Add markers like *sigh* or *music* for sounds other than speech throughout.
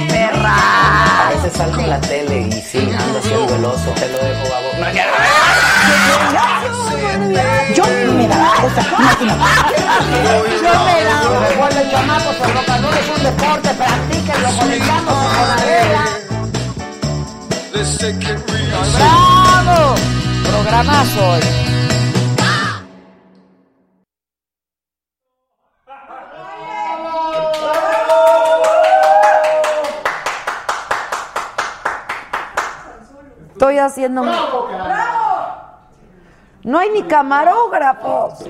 Perra. A veces salgo en la tele y sí, ando haciendo el oso. Te lo dejo, babo. No, ya. Yo me máquina. Yo me daba. Recuerden, chamacos, el rock and roll es un deporte, practíquenlo, conectamos con la regla. ¡Bravo! Programazo hoy. Estoy haciendo. No hay ni camarógrafos.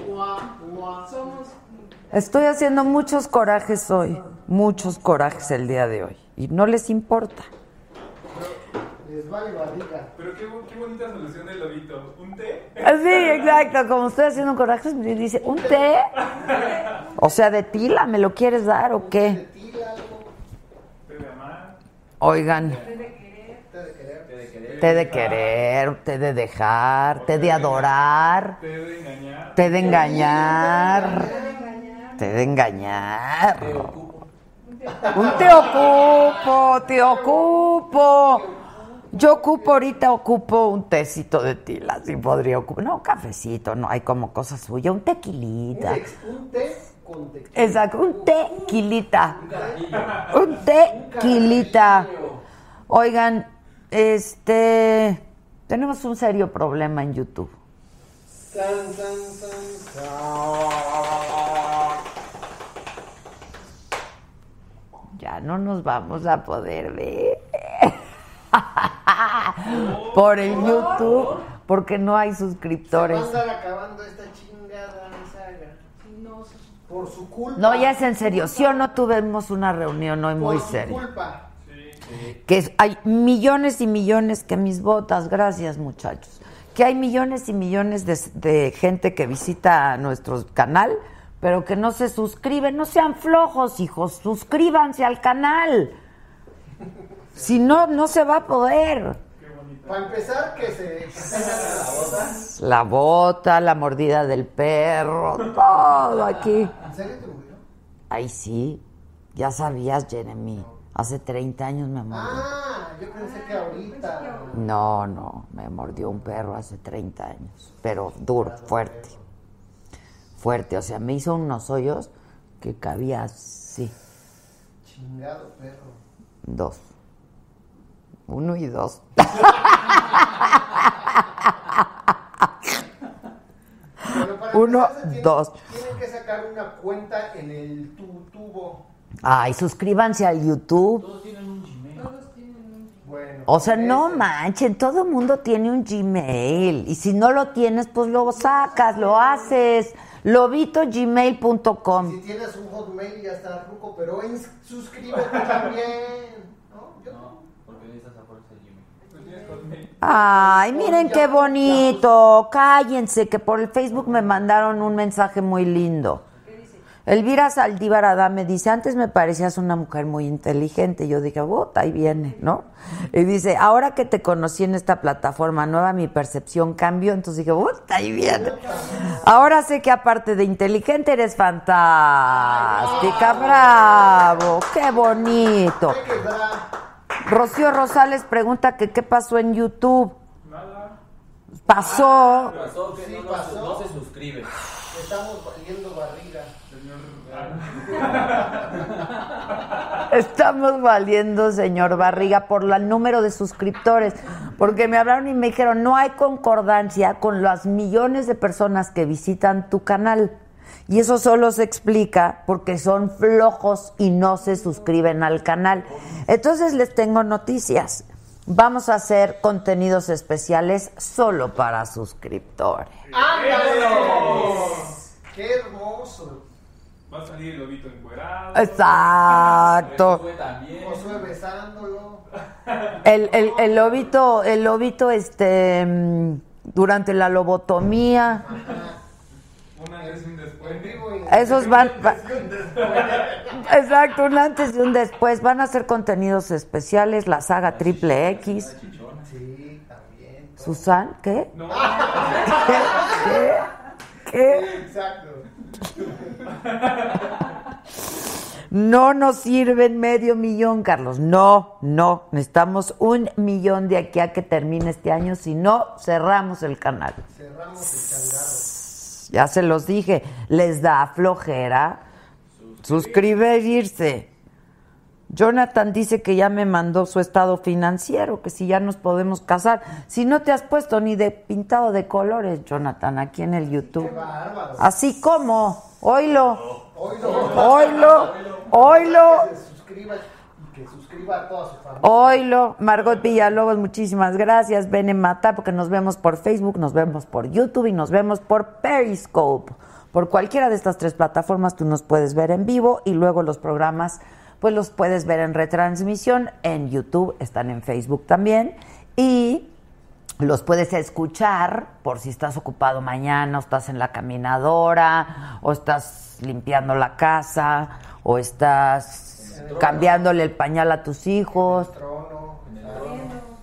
Estoy haciendo muchos corajes hoy. Muchos corajes el día de hoy. Y no les importa. Les vale barriga. Pero qué, qué bonita solución del lobito. ¿Un té? Sí, exacto. Como estoy haciendo corajes, me dice, ¿un té? O sea, de tila, ¿me lo quieres dar o qué? Oigan. Té de querer, té de dejar, té de adorar, Té de engañar. té de engañar, té de engañar. Un te ocupo, te ocupo. Yo ocupo ahorita, ocupo un tecito de tila, si podría ocupar. No, un cafecito, no, hay como cosa suya, un tequilita. Un té con tequila. Exacto, un tequilita. Un tequilita. Oigan, este. Tenemos un serio problema en YouTube. San, san, san, san. Ya no nos vamos a poder ver. *laughs* Por el YouTube, porque no hay suscriptores. Se va a andar acabando esta chingada saga. Por su culpa. No, ya es en serio. ¿Sí o no tuvimos una reunión hoy muy Por su seria? culpa. Que hay millones y millones que mis botas, gracias muchachos, que hay millones y millones de, de gente que visita nuestro canal, pero que no se suscriben, no sean flojos, hijos, suscríbanse al canal. Si no, no se va a poder. Para empezar, que se la *laughs* bota. La bota, la mordida del perro, todo aquí. ¿En serio te murió? Ay, sí, ya sabías, Jeremy. Hace 30 años me mordió. Ah, yo pensé que ahorita. No, no, me mordió un perro hace 30 años, pero duro, fuerte. Fuerte, o sea, me hizo unos hoyos que cabía así, Chingado perro. dos. Uno y dos. *laughs* Uno, dos. Tienen que sacar una cuenta en el tu- tubo. Ay, suscríbanse al YouTube. Bueno. O sea, no manchen, todo el mundo tiene un Gmail. Y si no lo tienes, pues lo sacas, lo haces. Lobitogmail.com. Si tienes un hotmail ya está ruco, pero en, suscríbete también. ¿No? Yo no. Ay, miren qué bonito. Cállense, que por el Facebook me mandaron un mensaje muy lindo. Elvira Saldívar Adame dice, antes me parecías una mujer muy inteligente. Yo dije, bota, ahí viene, ¿no? Y dice, ahora que te conocí en esta plataforma nueva, mi percepción cambió. Entonces dije, bota, ahí viene. Ahora sé que aparte de inteligente, eres fantástica. Bravo, qué bonito. Rocío Rosales pregunta que qué pasó en YouTube. pasó. Pasó que Sí, no, se- no se suscribe. Estamos barriga. *laughs* Estamos valiendo, señor Barriga, por el número de suscriptores, porque me hablaron y me dijeron, no hay concordancia con las millones de personas que visitan tu canal. Y eso solo se explica porque son flojos y no se suscriben al canal. Entonces les tengo noticias. Vamos a hacer contenidos especiales solo para suscriptores. ¡Ándale! ¡Qué hermoso! Va a salir el lobito encuerado. Exacto. Josué besándolo. El, el, el lobito, el lobito, este, mm, durante la lobotomía, Un antes y un después. Esos van, *laughs* va- exacto, un antes y un después, van a hacer contenidos especiales, la saga triple X. Sí, también. Susan, ¿qué? No, *laughs* ¿Qué? ¿Qué? Exacto. No nos sirven medio millón, Carlos. No, no. Necesitamos un millón de aquí a que termine este año. Si no, cerramos el canal. Cerramos el changarro. Ya se los dije. Les da flojera suscribirse. Jonathan dice que ya me mandó su estado financiero, que si ya nos podemos casar. Si no te has puesto ni de pintado de colores, Jonathan, aquí en el YouTube. Así como, oílo, Oílo. oílo, oílo. Que se suscriba y que suscriba a toda su familia. Oilo, Margot Villalobos, muchísimas gracias. Bene Mata, porque nos vemos por Facebook, nos vemos por YouTube y nos vemos por Periscope. Por cualquiera de estas tres plataformas tú nos puedes ver en vivo y luego los programas pues los puedes ver en retransmisión en YouTube, están en Facebook también y los puedes escuchar por si estás ocupado mañana, o estás en la caminadora, o estás limpiando la casa, o estás cambiándole el pañal a tus hijos. Trono.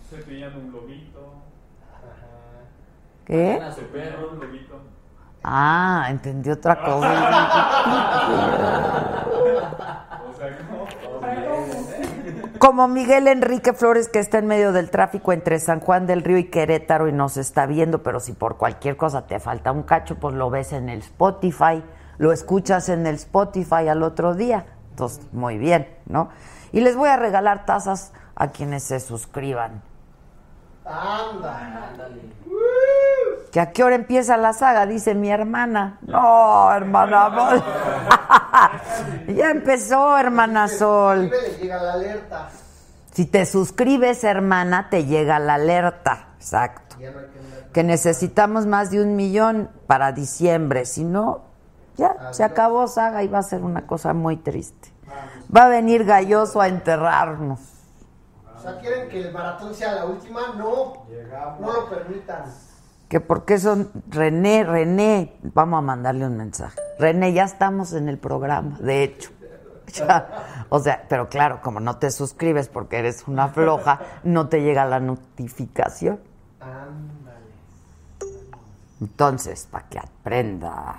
cepillando un lobito. ¿Qué? A su perro. Un lobito. Ah, entendí otra cosa. *laughs* *laughs* Como Miguel Enrique Flores que está en medio del tráfico entre San Juan del Río y Querétaro y nos está viendo, pero si por cualquier cosa te falta un cacho, pues lo ves en el Spotify, lo escuchas en el Spotify al otro día. Entonces, muy bien, ¿no? Y les voy a regalar tazas a quienes se suscriban. Anda. ¿Que a qué hora empieza la saga? Dice mi hermana. No, hermana. *laughs* ya empezó, hermana Sol. Suscribe, le llega la alerta. Si te suscribes, hermana, te llega la alerta. Exacto. Que necesitamos más de un millón para diciembre. Si no, ya, se acabó saga y va a ser una cosa muy triste. Va a venir Galloso a enterrarnos. O sea, quieren que el maratón sea la última. No. No lo permitan. Que porque son René, René, vamos a mandarle un mensaje. René, ya estamos en el programa, de hecho. *laughs* Ya, o sea, pero claro, como no te suscribes porque eres una floja, *laughs* no te llega la notificación. Ándale. Entonces, para que aprenda.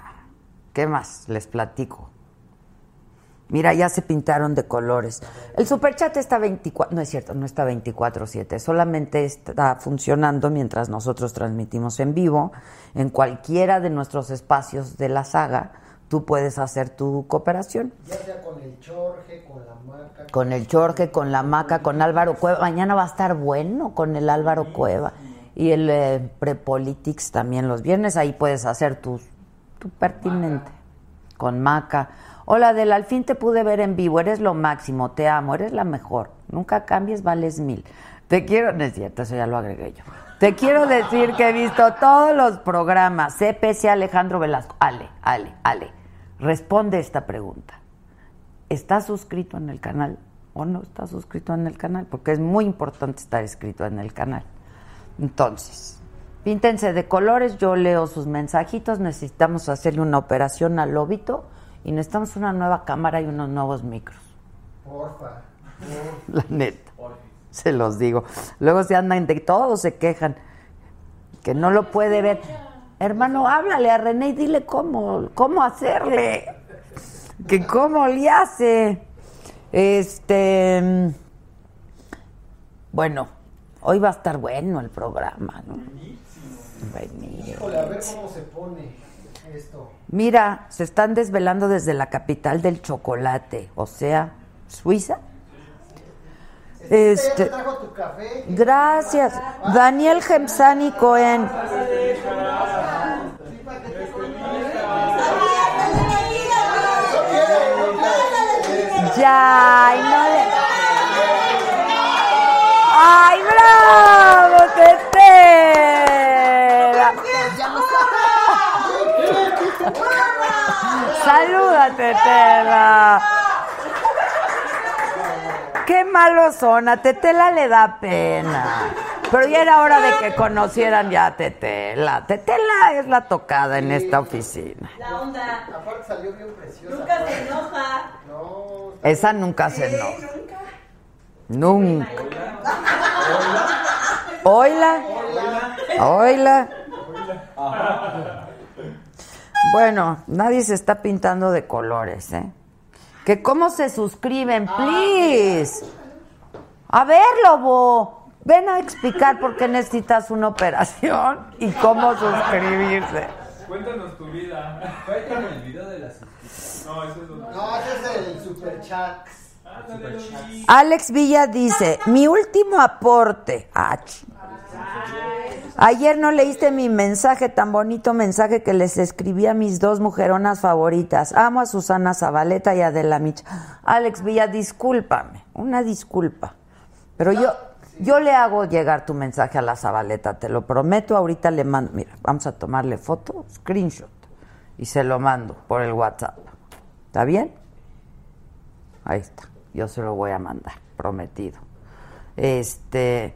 ¿Qué más les platico? Mira, ya se pintaron de colores. El superchat está 24, no es cierto, no está 24/7, solamente está funcionando mientras nosotros transmitimos en vivo. En cualquiera de nuestros espacios de la saga, tú puedes hacer tu cooperación. Ya sea con el Chorge, con la maca. Con el Jorge, con la Maca, con Álvaro Cueva. Mañana va a estar bueno con el Álvaro Cueva. Y el eh, Prepolitics también los viernes. Ahí puedes hacer tu, tu pertinente. Con Maca. Hola, Del, al fin te pude ver en vivo. Eres lo máximo. Te amo. Eres la mejor. Nunca cambies, vales mil. Te quiero. No es cierto, eso ya lo agregué yo. Te quiero decir que he visto todos los programas. CPC Alejandro Velasco. Ale, Ale, Ale. Responde esta pregunta. ¿Estás suscrito en el canal o no estás suscrito en el canal? Porque es muy importante estar inscrito en el canal. Entonces, píntense de colores, yo leo sus mensajitos, necesitamos hacerle una operación al lobito y necesitamos una nueva cámara y unos nuevos micros. Porfa. *laughs* La neta. Se los digo. Luego se andan de todos se quejan que no lo puede ver. Hermano, háblale a René y dile cómo, cómo hacerle. Que cómo le hace. Este. Bueno, hoy va a estar bueno el programa, ¿no? Híjole, a ver cómo se pone esto. Mira, se están desvelando desde la capital del chocolate, o sea, Suiza. Este... Este, trajo tu café. gracias. Daniel Gemsani Cohen. Ya, ay, no le... ¡Ay, bravo, Tetela. Qué malos son, a Tetela le da pena. Pero ya era hora de que conocieran ya a Tetela. Tetela es la tocada en esta oficina. La onda. Aparte salió bien preciosa. Nunca se enoja. No, Esa nunca se enoja. Nunca. Oila. Oila. Bueno, nadie se está pintando de colores, ¿eh? Que cómo se suscriben, please. A ver, Lobo. Ven a explicar por qué necesitas una operación y cómo suscribirse. Cuéntanos tu vida. Cuéntame el video de las No, eso es otro. no, ese es el super chat. Ándale, lo vi. Alex Villa dice, mi último aporte. Ah, Ayer no leíste mi mensaje, tan bonito mensaje que les escribí a mis dos mujeronas favoritas. Amo a Susana Zabaleta y a Adela Micha. Alex Villa, discúlpame, una disculpa. Pero yo, yo le hago llegar tu mensaje a la Zabaleta, te lo prometo. Ahorita le mando, mira, vamos a tomarle foto, screenshot, y se lo mando por el WhatsApp. ¿Está bien? Ahí está. Yo se lo voy a mandar, prometido. Este,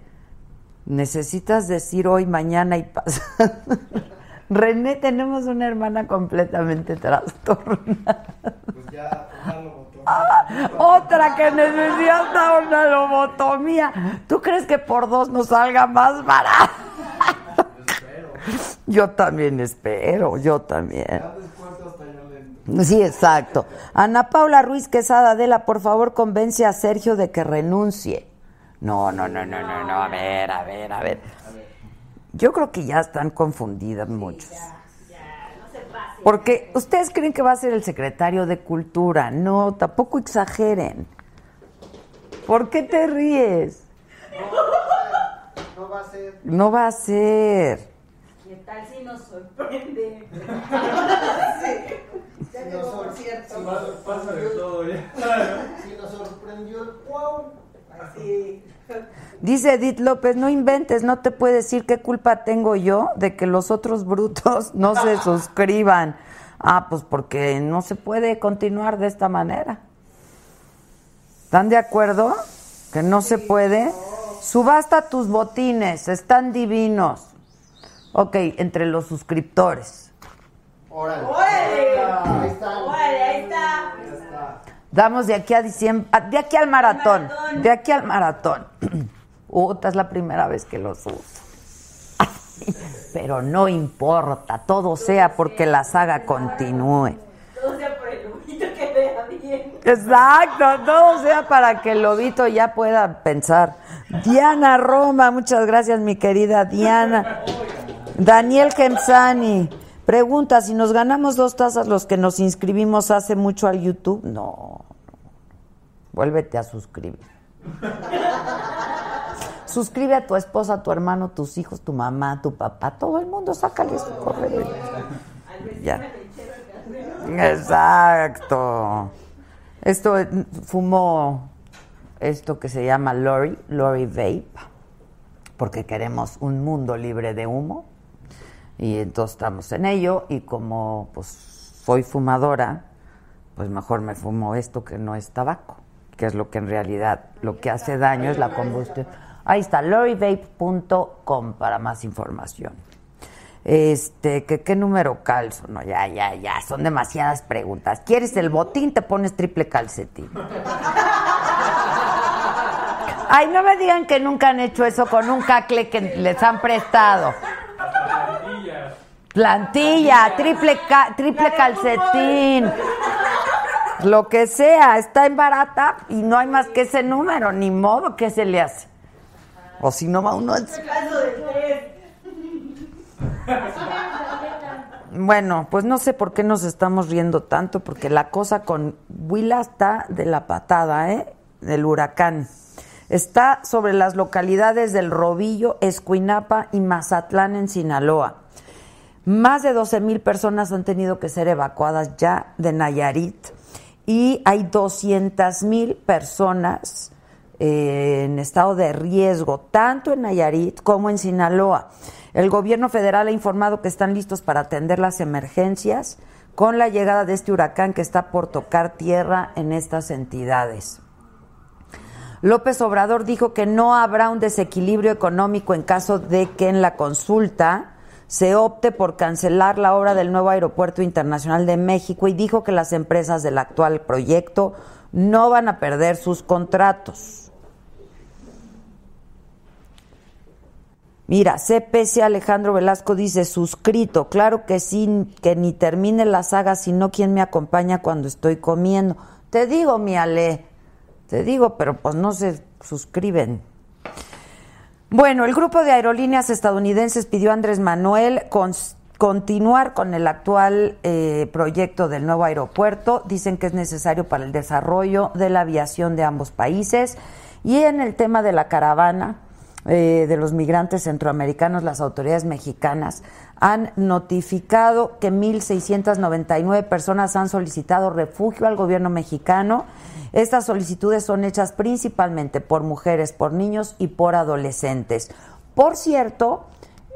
necesitas decir hoy, mañana y pasado. *laughs* René, tenemos una hermana completamente trastornada. Pues ya, una lobotomía. Ah, Otra que necesita una lobotomía. ¿Tú crees que por dos nos salga más barato? *laughs* Yo también espero, yo también. Sí, exacto. Ana Paula Ruiz Quesada Adela, por favor, convence a Sergio de que renuncie. No, no, no, no, no, no, a ver, a ver, a ver. Yo creo que ya están confundidas muchos. Porque ustedes creen que va a ser el secretario de Cultura. No, tampoco exageren. ¿Por qué te ríes? No va a ser. No va a ser. ¿Qué tal si nos sorprende? *laughs* Si nos, sor- si nos pasa de todo ya. si nos sorprendió el Dice Edith López, no inventes, no te puede decir qué culpa tengo yo de que los otros brutos *laughs* no se suscriban. Ah, pues porque no se puede continuar de esta manera. ¿Están de acuerdo? Que no se puede. Subasta tus botines, están divinos. Ok, entre los suscriptores. Órale. ¡Órale! Ahí está. ¡Órale, ahí está! Damos de aquí a diciembre, de aquí al maratón, maratón. de aquí al maratón. *clears throat* Uta, es la primera vez que los *laughs* uso. Pero no importa, todo sea porque la saga continúe. Todo sea por el lobito que vea bien. Exacto, todo sea para que el lobito ya pueda pensar. Diana Roma, muchas gracias mi querida Diana. *laughs* Daniel Gemsani, pregunta, si nos ganamos dos tazas los que nos inscribimos hace mucho al YouTube, no, vuélvete a suscribir. Suscribe a tu esposa, a tu hermano, tus hijos, tu mamá, tu papá, todo el mundo, sácale su correo. Ya. Exacto. Esto eh, fumó esto que se llama Lori, Lori Vape, porque queremos un mundo libre de humo. Y entonces estamos en ello y como pues soy fumadora, pues mejor me fumo esto que no es tabaco, que es lo que en realidad lo que hace daño es la combustión. Ahí está, lorivape.com para más información. Este, que qué número calzo, no, ya, ya, ya, son demasiadas preguntas. ¿Quieres el botín? Te pones triple calcetín. Ay, no me digan que nunca han hecho eso con un cacle que les han prestado. Plantilla, triple, ca- triple calcetín. Lo que sea, está en barata y no hay más que ese número, ni modo que se le hace. O si no va uno. Bueno, pues no sé por qué nos estamos riendo tanto, porque la cosa con Huila está de la patada, ¿eh? Del huracán. Está sobre las localidades del Robillo, Escuinapa y Mazatlán en Sinaloa. Más de 12 mil personas han tenido que ser evacuadas ya de Nayarit y hay 200 mil personas eh, en estado de riesgo, tanto en Nayarit como en Sinaloa. El gobierno federal ha informado que están listos para atender las emergencias con la llegada de este huracán que está por tocar tierra en estas entidades. López Obrador dijo que no habrá un desequilibrio económico en caso de que en la consulta se opte por cancelar la obra del nuevo Aeropuerto Internacional de México y dijo que las empresas del actual proyecto no van a perder sus contratos. Mira, CPC Alejandro Velasco dice, suscrito, claro que sí, que ni termine la saga, sino quien me acompaña cuando estoy comiendo. Te digo, mi Ale, te digo, pero pues no se suscriben. Bueno, el grupo de aerolíneas estadounidenses pidió a Andrés Manuel con, continuar con el actual eh, proyecto del nuevo aeropuerto. Dicen que es necesario para el desarrollo de la aviación de ambos países. Y en el tema de la caravana, eh, de los migrantes centroamericanos, las autoridades mexicanas han notificado que 1.699 personas han solicitado refugio al gobierno mexicano. Estas solicitudes son hechas principalmente por mujeres, por niños y por adolescentes. Por cierto,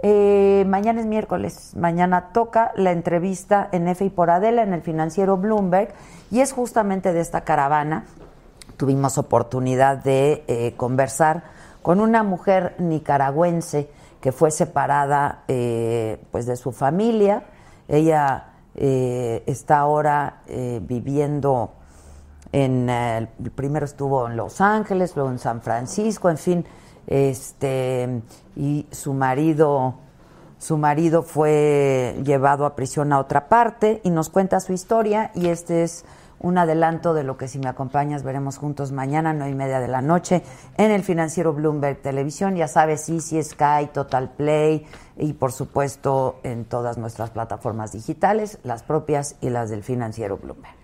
eh, mañana es miércoles, mañana toca la entrevista en F y por Adela en el financiero Bloomberg y es justamente de esta caravana. Tuvimos oportunidad de eh, conversar con una mujer nicaragüense que fue separada eh, pues de su familia. Ella está ahora viviendo en el primero estuvo en Los Ángeles, luego en San Francisco, en fin, este y su marido su marido fue llevado a prisión a otra parte y nos cuenta su historia y este es un adelanto de lo que si me acompañas veremos juntos mañana, nueve y media de la noche, en el financiero Bloomberg Televisión. Ya sabes, Easy, Sky, Total Play y por supuesto en todas nuestras plataformas digitales, las propias y las del financiero Bloomberg.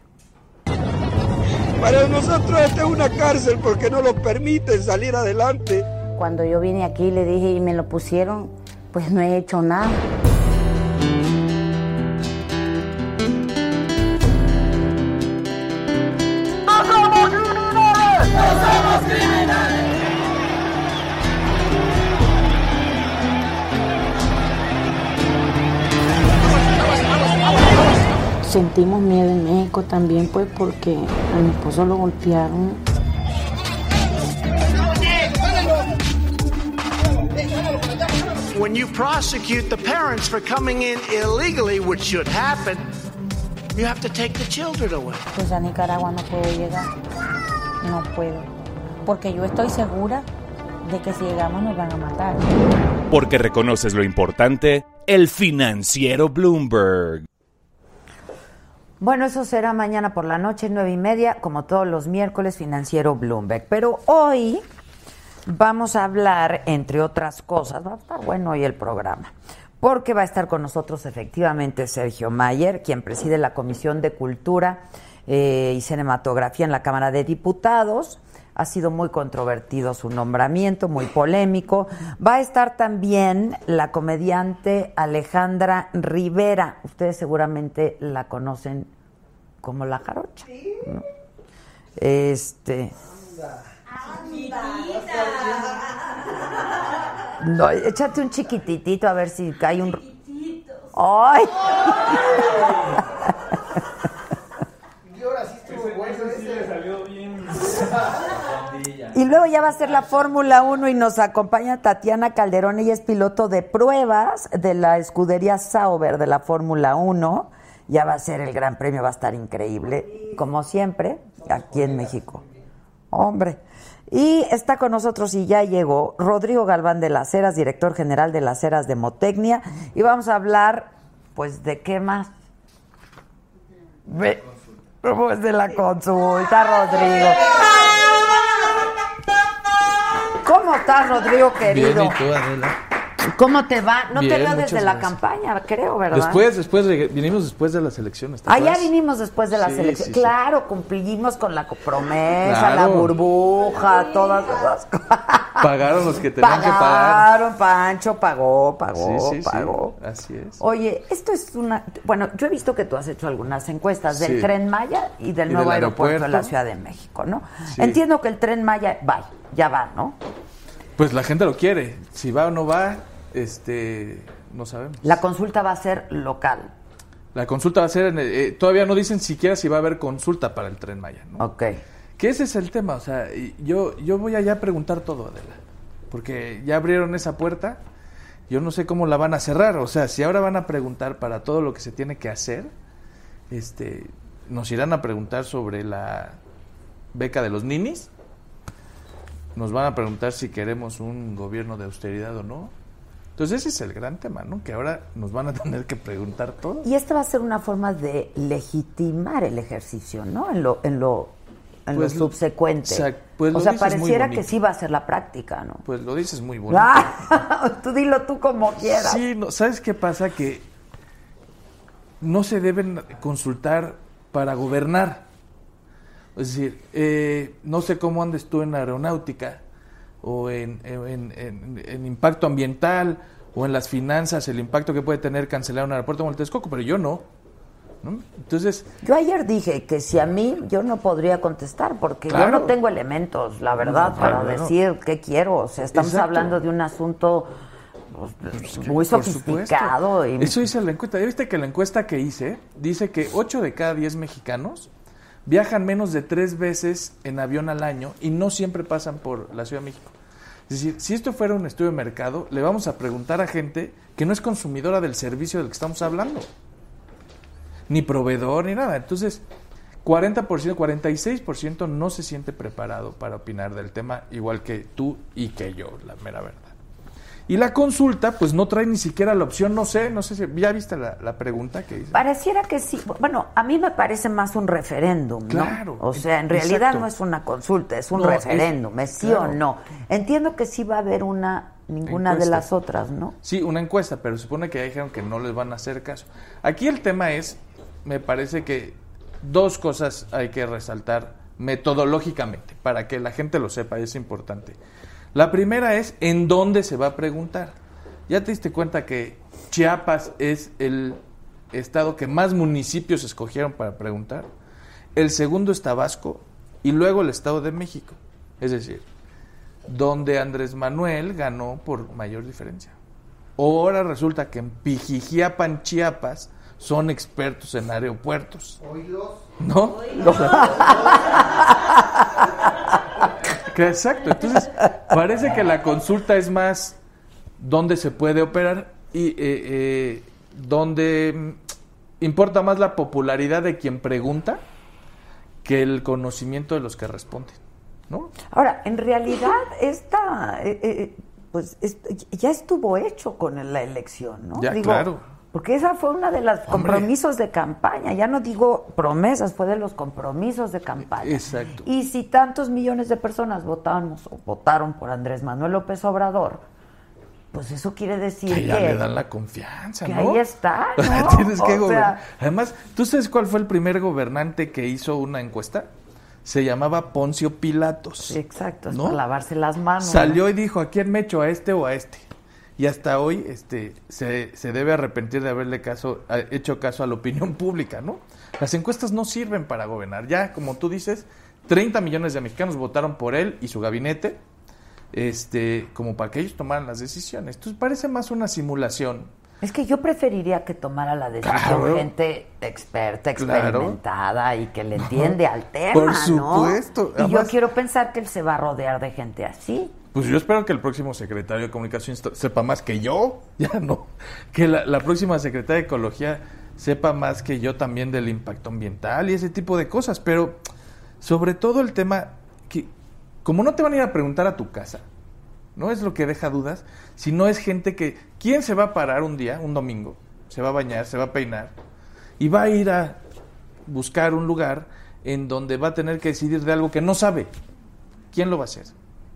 Para nosotros esta es una cárcel porque no lo permiten salir adelante. Cuando yo vine aquí le dije y me lo pusieron, pues no he hecho nada. Sentimos miedo en México también, pues, porque a mi esposo lo golpearon. When you prosecute the parents for coming in illegally, which should happen, you have to take the children away. Pues a Nicaragua no puedo llegar. No puedo. Porque yo estoy segura de que si llegamos nos van a matar. Porque reconoces lo importante, el financiero Bloomberg. Bueno, eso será mañana por la noche, nueve y media, como todos los miércoles, financiero Bloomberg. Pero hoy vamos a hablar, entre otras cosas, va a estar bueno hoy el programa, porque va a estar con nosotros efectivamente Sergio Mayer, quien preside la Comisión de Cultura eh, y Cinematografía en la Cámara de Diputados. Ha sido muy controvertido su nombramiento, muy polémico. Va a estar también la comediante Alejandra Rivera. Ustedes seguramente la conocen como la jarocha. ¿no? Este. No, échate un chiquititito a ver si cae un. ¡Ay! Y ahora sí estuvo bueno Ese sí le ese. salió bien. Y luego ya va a ser la Fórmula 1 y nos acompaña Tatiana Calderón. Ella es piloto de pruebas de la escudería Sauber de la Fórmula 1. Ya va a ser el Gran Premio, va a estar increíble, como siempre, aquí en México. Hombre. Y está con nosotros y ya llegó Rodrigo Galván de las Heras, director general de las Heras de Motecnia. Y vamos a hablar, pues, ¿de qué más? Ve- Pues de la consulta, Rodrigo. ¿Cómo estás, Rodrigo, querido? Bien, ¿y tú, Adela? ¿Cómo te va? No te veo desde la gracias. campaña, creo, ¿verdad? Después, después, de- vinimos después de las elecciones. ¿te Ah, ya vinimos después de la Sí, selección. sí, sí. Claro, cumplimos con la promesa, Claro. la burbuja, todas esas cosas. *laughs* Pagaron los que tenían que pagar. Pagaron, Pancho pagó, pagó, Sí, sí, sí. pagó. Así es. Oye, esto es una... Bueno, yo he visto que tú has hecho algunas encuestas del. Tren Maya y del Y nuevo del aeropuerto, de la. Ciudad de México, ¿no? Entiendo que el Tren Maya va, ya va, ¿no? Pues la gente lo quiere. Si va o no va, este, no sabemos. La consulta va a ser local. La consulta va a ser, en el- eh, todavía no dicen siquiera si va a haber consulta para el Tren Maya, ¿no? Ok. Que ese es el tema, o sea, yo, yo voy allá a preguntar todo, Adela. Porque ya abrieron esa puerta, yo no sé cómo la van a cerrar, o sea, si ahora van a preguntar para todo lo que se tiene que hacer, este, nos irán a preguntar sobre la beca de los ninis, nos van a preguntar si queremos un gobierno de austeridad o no. Entonces ese es el gran tema, ¿no? Que ahora nos van a *laughs* tener que preguntar todo. Y esta va a ser una forma de legitimar el ejercicio, ¿no? En lo, en lo, en Pues lo subsecuente. exact- pues o sea, pareciera que sí va a ser la práctica, ¿no? Pues lo dices muy bonito. Ah, *laughs* tú dilo tú como quieras. Sí, no, ¿sabes qué pasa? Que no se deben consultar para gobernar. Es decir, eh, no sé cómo andes tú en aeronáutica o en, en- en- en impacto ambiental o en las finanzas, el impacto que puede tener cancelar un aeropuerto como el Texcoco, pero yo no. ¿no? Entonces, Yo ayer dije que si a mí yo no podría contestar porque yo no tengo elementos, la verdad, No, para claro, no. decir qué quiero. O sea, estamos Exacto. hablando de un asunto pues, muy Por sofisticado. Y... Eso dice la encuesta. ¿Ya viste que la encuesta que hice dice que 8 de cada 10 mexicanos viajan menos de tres veces en avión al año y no siempre pasan por la Ciudad de México? Es decir, si esto fuera un estudio de mercado, le vamos a preguntar a gente que no es consumidora del servicio del que estamos hablando, ni proveedor, ni nada. Entonces, 40%, 46% no se siente preparado para opinar del tema, igual que tú y que yo, la mera verdad. Y la consulta, pues no trae ni siquiera la opción, no sé, no sé si ya viste la, la pregunta que hice. Pareciera que sí. Bueno, a mí me parece más un referéndum, ¿no? Claro, O sea, en realidad exacto. no es una consulta, es un No, referéndum, es, sí o no. Entiendo que sí va a haber una, ninguna de las otras, ¿no? Sí, una encuesta, pero se supone que ya dijeron que no les van a hacer caso. Aquí el tema es, me parece que dos cosas hay que resaltar metodológicamente, para que la gente lo sepa, es importante. La primera es en dónde se va a preguntar. Ya te diste cuenta que Chiapas es el estado que más municipios escogieron para preguntar. El segundo es Tabasco y luego el Estado de México. Es decir, donde Andrés Manuel ganó por mayor diferencia. Ahora resulta que en Pijijiapan, Chiapas, son expertos en aeropuertos. Oílos. ¿No? *laughs* *laughs* Exacto. Entonces, parece que la consulta es más dónde se puede operar y eh, eh, donde importa más la popularidad de quien pregunta que el conocimiento de los que responden. ¿No? Ahora, en realidad, esta, eh, eh, pues, es- ya estuvo hecho con la elección, ¿no? Ya, claro. Porque esa fue una de los compromisos de campaña. Ya no digo promesas, fue de los compromisos de campaña. Exacto. Y si tantos millones de personas votamos o votaron por Andrés Manuel López Obrador, pues eso quiere decir Que que, ya le dan la confianza, que ¿no? ahí está, *laughs* ¿no? Tienes que gobernar. sea- Además, ¿tú sabes cuál fue el primer gobernante que hizo una encuesta? Se llamaba Poncio Pilatos. exacto, ¿no? para lavarse las manos. Salió y dijo, ¿a quién me echo? ¿A este o a este? Y hasta hoy este, se, se debe arrepentir de haberle caso, hecho caso a la opinión pública, ¿no? Las encuestas no sirven para gobernar. Ya, como tú dices, 30 millones de mexicanos votaron por él y su gabinete, este, como para que ellos tomaran las decisiones. Entonces parece más una simulación. Es que yo preferiría que tomara la decisión Claro. gente experta, Claro. experimentada y que le entiende al tema, Por ¿no? supuesto. Y yo quiero pensar que él se va a rodear de gente así. Pues yo espero que el próximo secretario de Comunicación sepa más que yo, *laughs* ya no, que la, la próxima secretaria de Ecología sepa más que yo también del impacto ambiental y ese tipo de cosas, pero sobre todo el tema que como no te van a ir a preguntar a tu casa, no es lo que deja dudas, sino es gente que quién se va a parar un día, un domingo, se va a bañar, se va a peinar y va a ir a buscar un lugar en donde va a tener que decidir de algo que no sabe. ¿Quién lo va a hacer?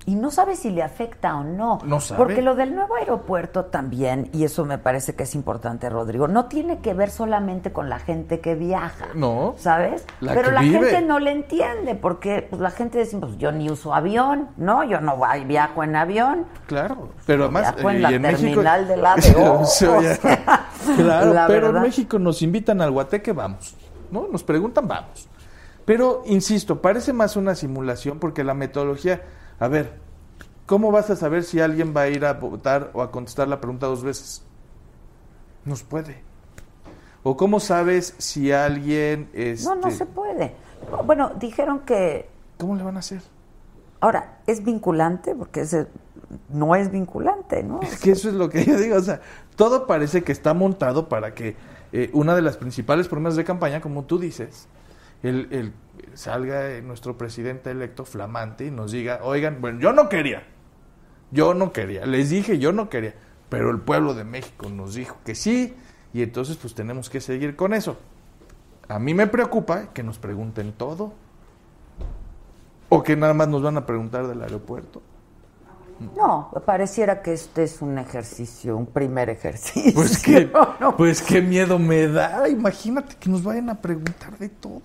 Y no sabe si le afecta o no. No sabe. Porque lo del nuevo aeropuerto también, y eso me parece que es importante, Rodrigo, no tiene que ver solamente con la gente que viaja. No. ¿Sabes? La Pero la vive. gente no le entiende, porque pues, la gente dice, pues yo ni uso avión, ¿no? Yo no voy- viajo en avión. Claro, pero además Viajo en eh, la y en México terminal de la *laughs* de O, Sí, oye, o sea, *laughs* claro, la pero en. México nos invitan al Guateque, vamos, ¿no? Nos preguntan, vamos. Pero insisto, parece más una simulación porque la metodología, a ver, ¿cómo vas a saber si alguien va a ir a votar o a contestar la pregunta dos veces? No se puede. ¿O cómo sabes si alguien No, no este, se puede. Bueno, dijeron que... ¿Cómo le van a hacer? Ahora, ¿es vinculante? Porque ese no es vinculante, ¿no? Es que eso es lo que yo digo, o sea, todo parece que está montado para que eh, una de las principales promesas de campaña, como tú dices, el, el- salga nuestro presidente electo flamante y nos diga, oigan, bueno, yo no quería, yo no quería, les dije yo no quería, pero el pueblo de México nos dijo que sí, y entonces pues tenemos que seguir con eso. A mí me preocupa que nos pregunten todo, o que nada más nos van a preguntar del aeropuerto. No, pareciera que este es un ejercicio, un primer ejercicio. Pues *laughs* pues qué miedo me da. Imagínate que nos vayan a preguntar de todo.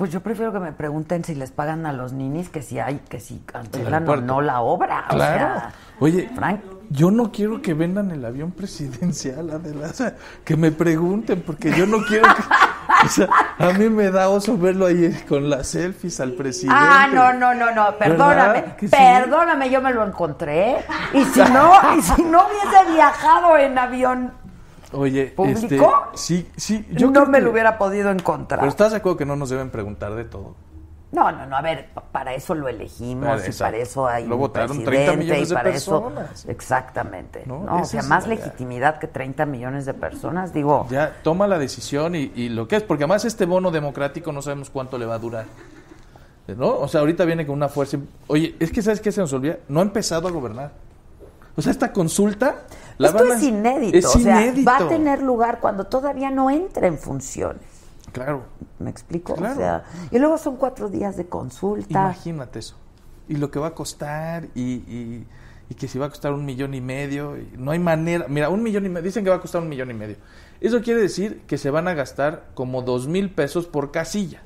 Pues yo prefiero que me pregunten si les pagan a los ninis que si hay, que si cancelan o no la obra. O Claro. sea, Oye, Frank. yo no quiero que vendan el avión presidencial, Adela. O sea, que me pregunten, porque yo no quiero que... O sea, a mí me da oso verlo ahí con las selfies al presidente. Ah, no, no, no, no, perdóname, perdóname, yo me lo encontré. Y si no, y si no hubiese viajado en avión, Oye, ¿Publicó? este... Sí, sí. Yo no me que- lo hubiera podido encontrar. Pero estás de acuerdo que no nos deben preguntar de todo. No, no, no, a ver, pa- para eso lo elegimos Vale, y exacto. para eso hay Lo un votaron 30 presidente millones y de para personas. eso exactamente. No, No, o sea, más legitimidad que 30 millones de personas, digo. Ya toma la decisión y, y lo que es, porque además este bono democrático no sabemos cuánto le va a durar. ¿No? O sea, ahorita viene con una fuerza. Oye, es que ¿sabes qué se nos olvida? No ha empezado a gobernar. O sea, esta consulta. La Esto a- es inédito, Es o sea, inédito. va a tener lugar cuando todavía no entre en funciones. Claro. ¿Me explico? Claro. O sea, y luego son cuatro días de consulta. Imagínate eso. Y lo que va a costar y, y- y que si va a costar un millón y medio. y no hay manera. Mira, un millón y medio. Dicen que va a costar un millón y medio. Eso quiere decir que se van a gastar como dos mil pesos por casilla.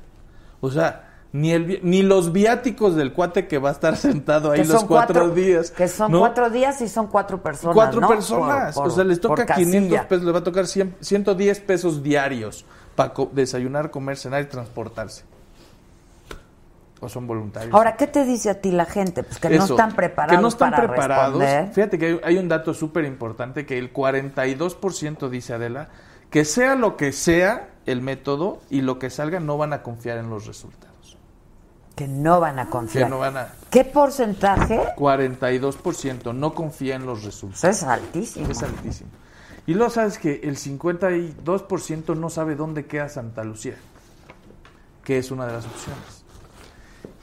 O sea, ni, el, ni los viáticos del cuate que va a estar *laughs* sentado ahí los cuatro, días. Que son ¿no? cuatro días y son cuatro personas. Cuatro ¿no? personas. Por- por- o sea, les toca 500 casilla. pesos, les va a tocar 100 110 pesos diarios para desayunar, comer, cenar y transportarse. O son voluntarios. Ahora, ¿qué te dice a ti la gente? Pues que no están preparados que no están para preparados. responder. Fíjate que hay, hay un dato súper importante que el 42% dice Adela que sea lo que sea el método y lo que salga no van a confiar en los resultados. Que no van a confiar. Que no van a ¿Qué porcentaje? 42% no confía en los resultados. Es altísimo. Es altísimo. Y luego sabes que el 52% no sabe dónde queda Santa Lucía, que es una de las opciones.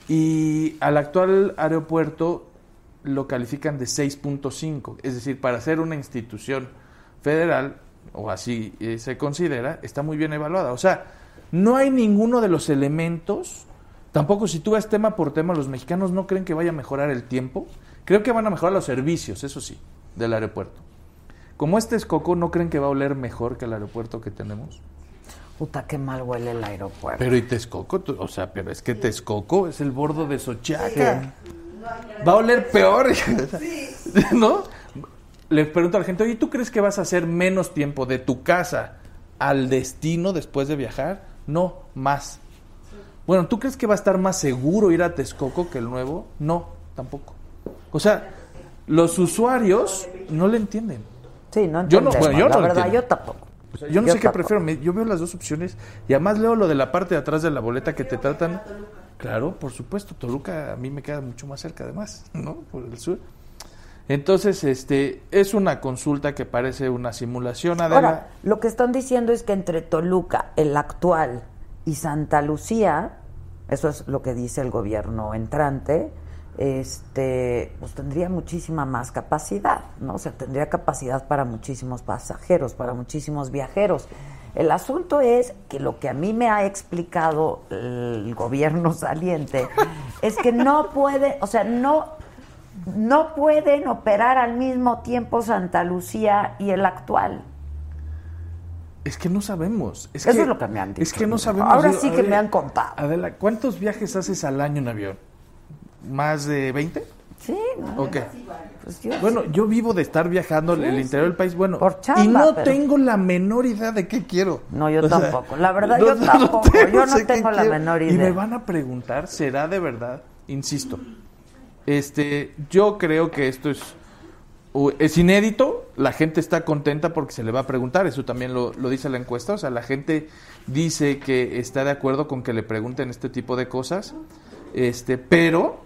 Y al actual aeropuerto lo califican de 6.5, es decir, para ser una institución federal, o así eh, se considera, está muy bien evaluada. O sea, no hay ninguno de los elementos, tampoco si tú ves tema por tema, los mexicanos no creen que vaya a mejorar el tiempo, creo que van a mejorar los servicios, eso sí, del aeropuerto. Como este es Coco, ¿no creen que va a oler mejor que el aeropuerto que tenemos? Puta, qué mal huele el aeropuerto. Pero y Texcoco, tú- o sea, pero es que Texcoco es el bordo de Sochiaca. Va a oler peor, *laughs* ¿no? Le pregunto a la gente, oye, ¿tú crees que vas a hacer menos tiempo de tu casa al destino después de viajar? No, más. Bueno, ¿tú crees que va a estar más seguro ir a Texcoco que el nuevo? No, tampoco. O sea, los usuarios no le entienden. Sí, no Yo no, bueno, yo la no verdad, entiendo. yo tampoco. O sea, yo no Yo sé qué prefiero. yo veo las dos opciones y además leo lo de la parte de atrás de la boleta que te tratan. Claro, por supuesto. Toluca a mí me queda mucho más cerca, además, ¿no? Por el sur. Entonces, este, es una consulta que parece una simulación, Adela. Ahora, lo que están diciendo es que entre Toluca, el actual, y Santa Lucía, eso es lo que dice el gobierno entrante, este, pues tendría muchísima más capacidad, ¿no? O sea, tendría capacidad para muchísimos pasajeros, para muchísimos viajeros. El asunto es que lo que a mí me ha explicado el gobierno *laughs* saliente es que no puede, o sea, no no pueden operar al mismo tiempo Santa Lucía y el actual. Es que no sabemos. Es Eso que, es lo que me han dicho. Es que no sabemos. Ahora sí que Adela- me han contado. Adela, ¿cuántos viajes haces al año en avión? ¿Más de 20? Sí, ¿no? Pues Bueno, yo vivo de estar viajando Sí, el interior del país, bueno, chamba, y no pero- tengo la menor idea de qué quiero. No, yo O sea, tampoco. La verdad, no- yo *laughs* no tampoco. yo no tengo la quiero. menor Y idea. me van a preguntar, ¿será de verdad? Insisto. Este, yo creo que esto es es inédito, la gente está contenta porque se le va a preguntar, eso también lo, lo dice la encuesta, o sea, la gente dice que está de acuerdo con que le pregunten este tipo de cosas, este, pero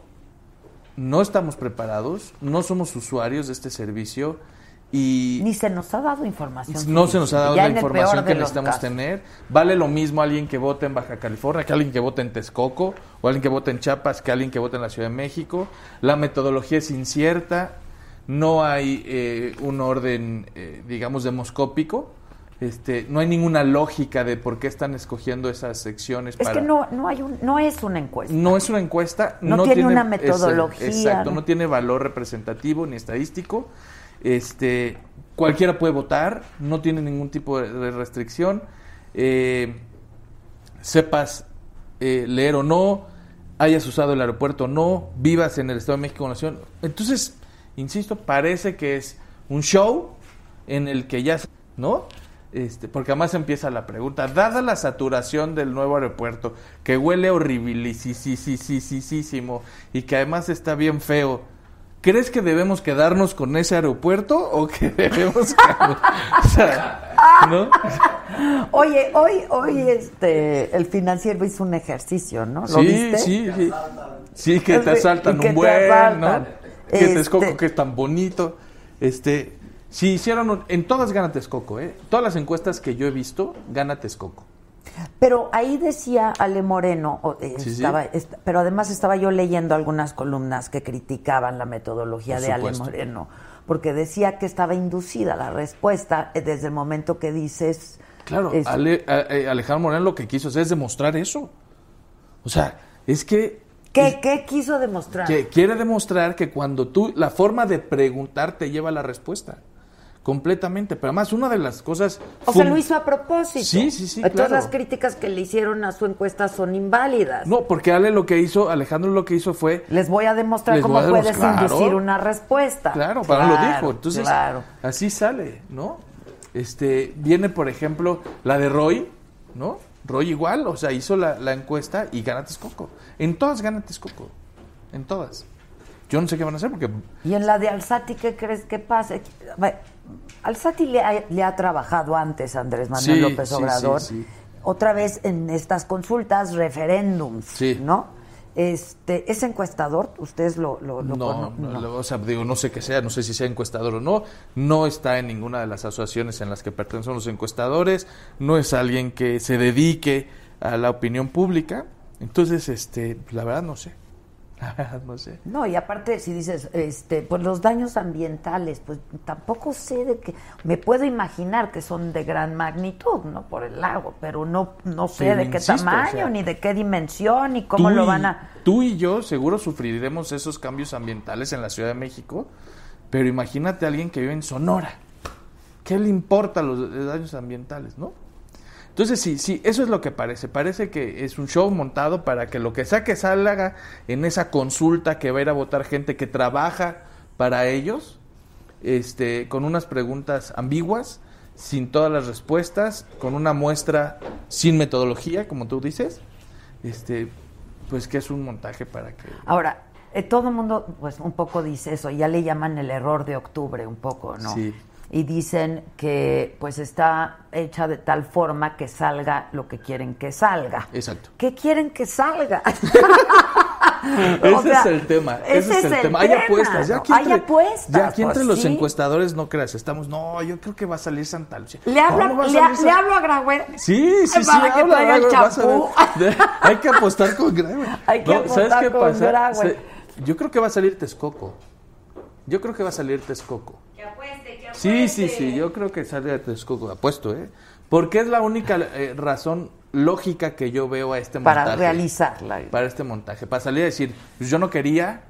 no estamos preparados, no somos usuarios de este servicio y Ni se nos ha dado información. no se nos ha dado la información que necesitamos casos. tener. Vale lo mismo alguien que vote en Baja California que alguien que vote en Texcoco, o alguien que vote en Chiapas que alguien que vote en la Ciudad de México. La metodología es incierta, no hay eh, un orden, eh, digamos, demoscópico. Este, no hay ninguna lógica de por qué están escogiendo esas secciones Es para... que no, no, hay un, no es una encuesta. No es una encuesta, No tiene una metodología, ese- exacto, ¿no? no tiene valor representativo ni estadístico. Este, cualquiera puede votar, no tiene ningún tipo de de restricción. Eh, sepas eh, leer o no, hayas usado el aeropuerto o no, vivas en el Estado de México o Nación. Entonces, insisto, parece que es un show en el que ya, ¿no? Este, porque además empieza la pregunta, dada la saturación del nuevo aeropuerto, que huele horribilisísimo y que además está bien feo, ¿crees que debemos quedarnos con ese aeropuerto o que *laughs* debemos... o sea, ¿no? Oye, hoy, hoy este, el financiero hizo un ejercicio, ¿no? ¿Lo Sí, viste? sí, sí. Sí, que te *laughs* asaltan y que un te buen, asaltan. ¿no? Que Este- Texcoco que es tan bonito. Este, si hicieron en todas gana Texcoco, ¿eh? Todas las encuestas que yo he visto gana Texcoco. Pero ahí decía Ale Moreno, eh, Sí, sí. pero además estaba yo leyendo algunas columnas que criticaban la metodología Por de Ale. Moreno, porque decía que estaba inducida la respuesta eh, desde el momento que dices... Claro, es- Ale- a- eh, Alejandro Moreno lo que quiso hacer es demostrar eso. O sea, es que ¿Qué, qué quiso demostrar? que quiere demostrar que cuando tú, la forma de preguntar te lleva a la respuesta. Completamente. Pero además, una de las cosas. O sea, lo hizo a propósito. Sí, sí, sí, Todas claro. las críticas que le hicieron a su encuesta son inválidas. No, porque Ale lo que hizo, Alejandro lo que hizo fue. Les voy a demostrar cómo a puedes inducir claro. una respuesta. Claro, para lo Claro, dijo. Entonces, claro. así sale, ¿no? Este, viene, por ejemplo, la de Roy, ¿no? Roy igual, o sea, hizo la, la encuesta y gana Texcoco. En todas gana Texcoco. En todas. Yo no sé qué van a hacer porque Y en la de Alzati, ¿qué crees que pase? Alzati le ha, le ha trabajado antes a Andrés Manuel Sí, López Obrador. sí, sí. Otra vez en estas consultas, referéndums, Sí. ¿no? Este, ¿Es encuestador? ¿Ustedes lo, lo, lo no, no, o sea, digo, no sé qué sea, no sé si sea encuestador o no, no está en ninguna de las asociaciones en las que pertenecen los encuestadores, no es alguien que se dedique a la opinión pública, entonces, este, la verdad no sé, *laughs* no sé. No, y aparte, si dices, este, pues los daños ambientales, pues tampoco sé de qué. Me puedo imaginar que son de gran magnitud, ¿no? Por el lago, pero no, no sé de qué insisto, o tamaño, sea, ni de qué dimensión, ni cómo lo van a. Tú y yo seguro sufriremos esos cambios ambientales en la Ciudad de México, pero imagínate a alguien que vive en Sonora. ¿Qué le importa los daños ambientales, no? Entonces, sí, sí, eso es lo que parece. Parece que es un show montado para que lo que sea que salga en esa consulta que va a ir a votar gente que trabaja para ellos, este, con unas preguntas ambiguas, sin todas las respuestas, con una muestra sin metodología, como tú dices, este, pues que es un montaje para que... Ahora, eh, todo el mundo, pues un poco dice eso, ya le llaman el error de octubre, un poco, ¿no? Sí. Y dicen que pues está hecha de tal forma que salga lo que quieren que salga. Exacto. ¿Qué quieren que salga? *laughs* Ese O sea, es el tema. Ese, es el, tema. Hay apuestas. Ya aquí Hay entre, apuestas, Ya aquí entre pues, los sí. encuestadores no creas, estamos, no, yo creo que va a salir Santa Lucía. Le hablo, ¿Cómo va a le, le hablo a Graue. Sí, sí, *laughs* sí, Para que habla, traiga el champú. Hay que apostar con Graue. *laughs* Hay que apostar ¿Sabes qué con pasa? Graue. Se- Yo creo que va a salir Texcoco. Yo creo que va a salir Texcoco. Que apueste, que. Sí, sí, sí, yo creo que sale de Texcoco, apuesto, ¿eh? Porque es la única eh, razón lógica que yo veo a este Para montaje. realizarla. Para este montaje. Para salir a decir, pues yo no quería,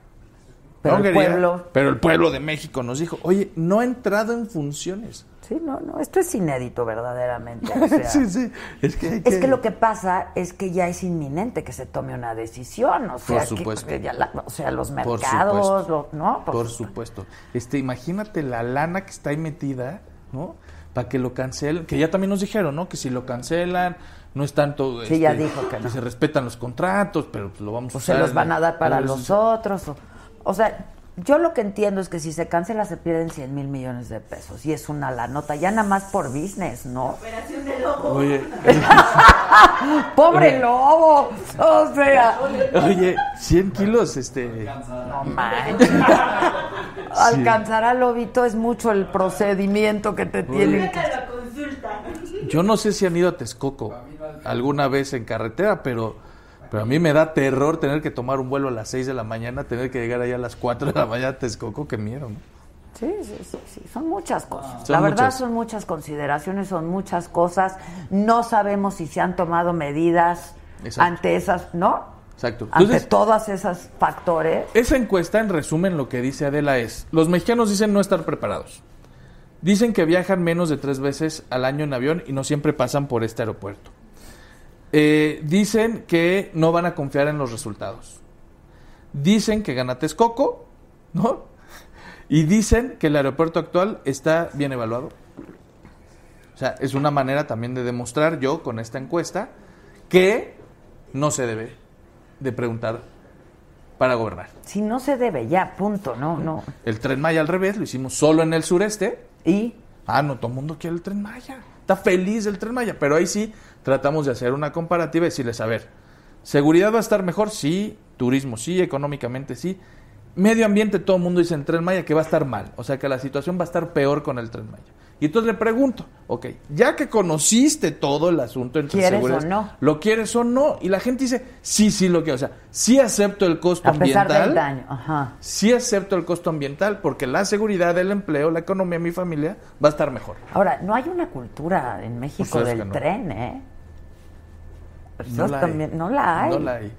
Pero No el quería, pueblo- Pero el pueblo de México nos dijo, oye, no ha entrado en funciones. Sí, no, no, esto es inédito verdaderamente. o *laughs* sea. sí, sí. Es que, Es que lo que pasa es que ya es inminente que se tome una decisión, o sea, que- supuesto. que ya la- o sea, los Por mercados, lo- ¿no? Por, supuesto. Este, imagínate la lana que está ahí metida, ¿no? Para que lo cancelen, que ya también nos dijeron, ¿no? Que si lo cancelan, no es tanto... Sí, ya este, dijo que no. se respetan los contratos, pero pues lo vamos a o se usar los van a dar para los otros. O, o sea, yo lo que entiendo es que si se cancela se pierden 100 mil millones de pesos y es una la nota, ya nada más por business, ¿no? Operación de lobo. Oye, *laughs* ¡Pobre lobo! O sea, oye, 100 kilos, este... no manches. *laughs* Alcanzar al lobito es mucho el procedimiento que te tienen. Yo no sé si han ido a Texcoco alguna vez en carretera, pero, pero a mí me da terror tener que tomar un vuelo a las 6 de la mañana, tener que llegar allá a las 4 de la mañana a Texcoco, qué miedo, ¿no? Sí, sí, sí, sí, son muchas cosas. Son la verdad muchas. son muchas consideraciones, son muchas cosas. No sabemos si se han tomado medidas Exacto. ante esas, ¿no? Exacto. Ante todos esos factores. esa encuesta, en resumen, lo que dice Adela es, los mexicanos dicen no estar preparados. Dicen que viajan menos de tres veces al año en avión y no siempre pasan por este aeropuerto. Eh, dicen que no van a confiar en los resultados. Dicen que gana Texcoco, ¿no? Y dicen que el aeropuerto actual está bien evaluado. O sea, es una manera también de demostrar yo con esta encuesta que no se debe de preguntar para gobernar. Si no se debe, ya, punto, no, no. El tren Maya al revés, lo hicimos solo en el sureste. ¿Y? Ah, no, todo el mundo quiere el tren Maya. Está feliz del tren Maya. Pero ahí sí tratamos de hacer una comparativa y decirles, a ver, ¿seguridad va a estar mejor? Sí. Turismo, sí. Económicamente, sí. Medio ambiente, todo el mundo dice en tren Maya que va a estar mal. O sea, que la situación va a estar peor con el tren Maya. Y entonces le pregunto, ok, ya que conociste todo el asunto entre ¿Quieres seguridad, o no? ¿Lo quieres o no? Y la gente dice, sí, sí lo quiero. O sea, sí acepto el costo A pesar ambiental. del daño, ajá. Sí acepto el costo ambiental porque la seguridad, el empleo, la economía de mi familia va a estar mejor. Ahora, no hay una cultura en México Pues del no. tren, ¿eh? No la hay. no la hay. No la hay.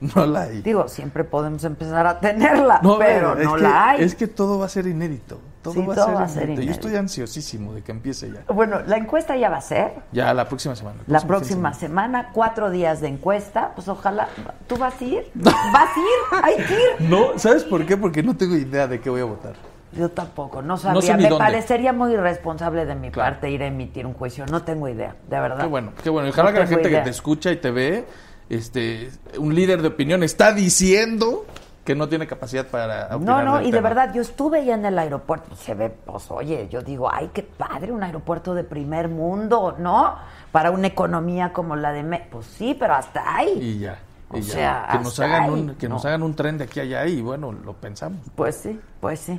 No la hay. Digo, siempre podemos empezar a tenerla, No, pero no que- la hay. Es que todo va a ser inédito. Todo, Sí, va, todo a ser va a ser inédito. Yo estoy ansiosísimo de que empiece ya. Bueno, la encuesta ya va a ser. Ya la próxima semana. La próxima semana, cuatro días de encuesta, pues ojalá. ¿Tú vas a ir? ¿Vas a ir? Hay que ir. *laughs* No, ¿sabes por qué? Porque no tengo idea de qué voy a votar. Yo tampoco, no No sabría. sé ni Me dónde. parecería muy irresponsable de mi parte ir a emitir un juicio. No tengo idea, de verdad. Qué bueno, qué bueno. Ojalá No que la gente idea. que te escucha y te ve, este, un líder de opinión está diciendo que no tiene capacidad para No, opinar no, y de verdad, yo estuve ya en el aeropuerto y se ve, pues oye, yo digo, ay, qué padre, un aeropuerto de primer mundo, ¿no? Para una economía como la de México. Pues sí, pero hasta ahí. Y ya. O sea, que nos hagan ahí, un que nos no. hagan un tren de aquí a allá y bueno, lo pensamos. Pues sí, pues sí.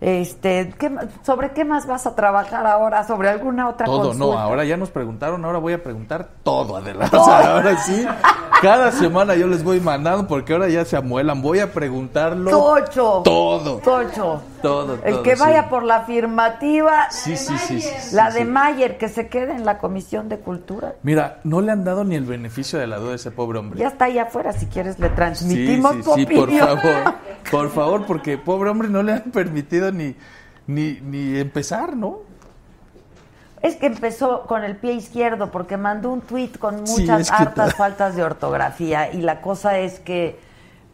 Este, ¿qué ¿sobre qué más vas a trabajar ahora? ¿Sobre alguna otra Todo, consulta? no, ahora ya nos preguntaron, ahora voy a preguntar todo, adelante. *laughs* O sea, ahora sí, cada semana yo les voy mandando porque ahora ya se amuelan, voy a preguntarlo Tocho. todo. Tocho. Todo, El todo, que sí. vaya por la afirmativa, Sí, sí, sí, sí, la sí, de. Mayer, que se quede en la Comisión de Cultura. Mira, no le han dado ni el beneficio de la duda a ese pobre hombre. Ya está ahí afuera, si quieres le transmitimos tu por favor. *laughs* Por favor, porque pobre hombre no le han permitido ni, ni, ni empezar, ¿no? Es que empezó con el pie izquierdo porque mandó un tuit con muchas hartas ta- *laughs* faltas de ortografía y la cosa es que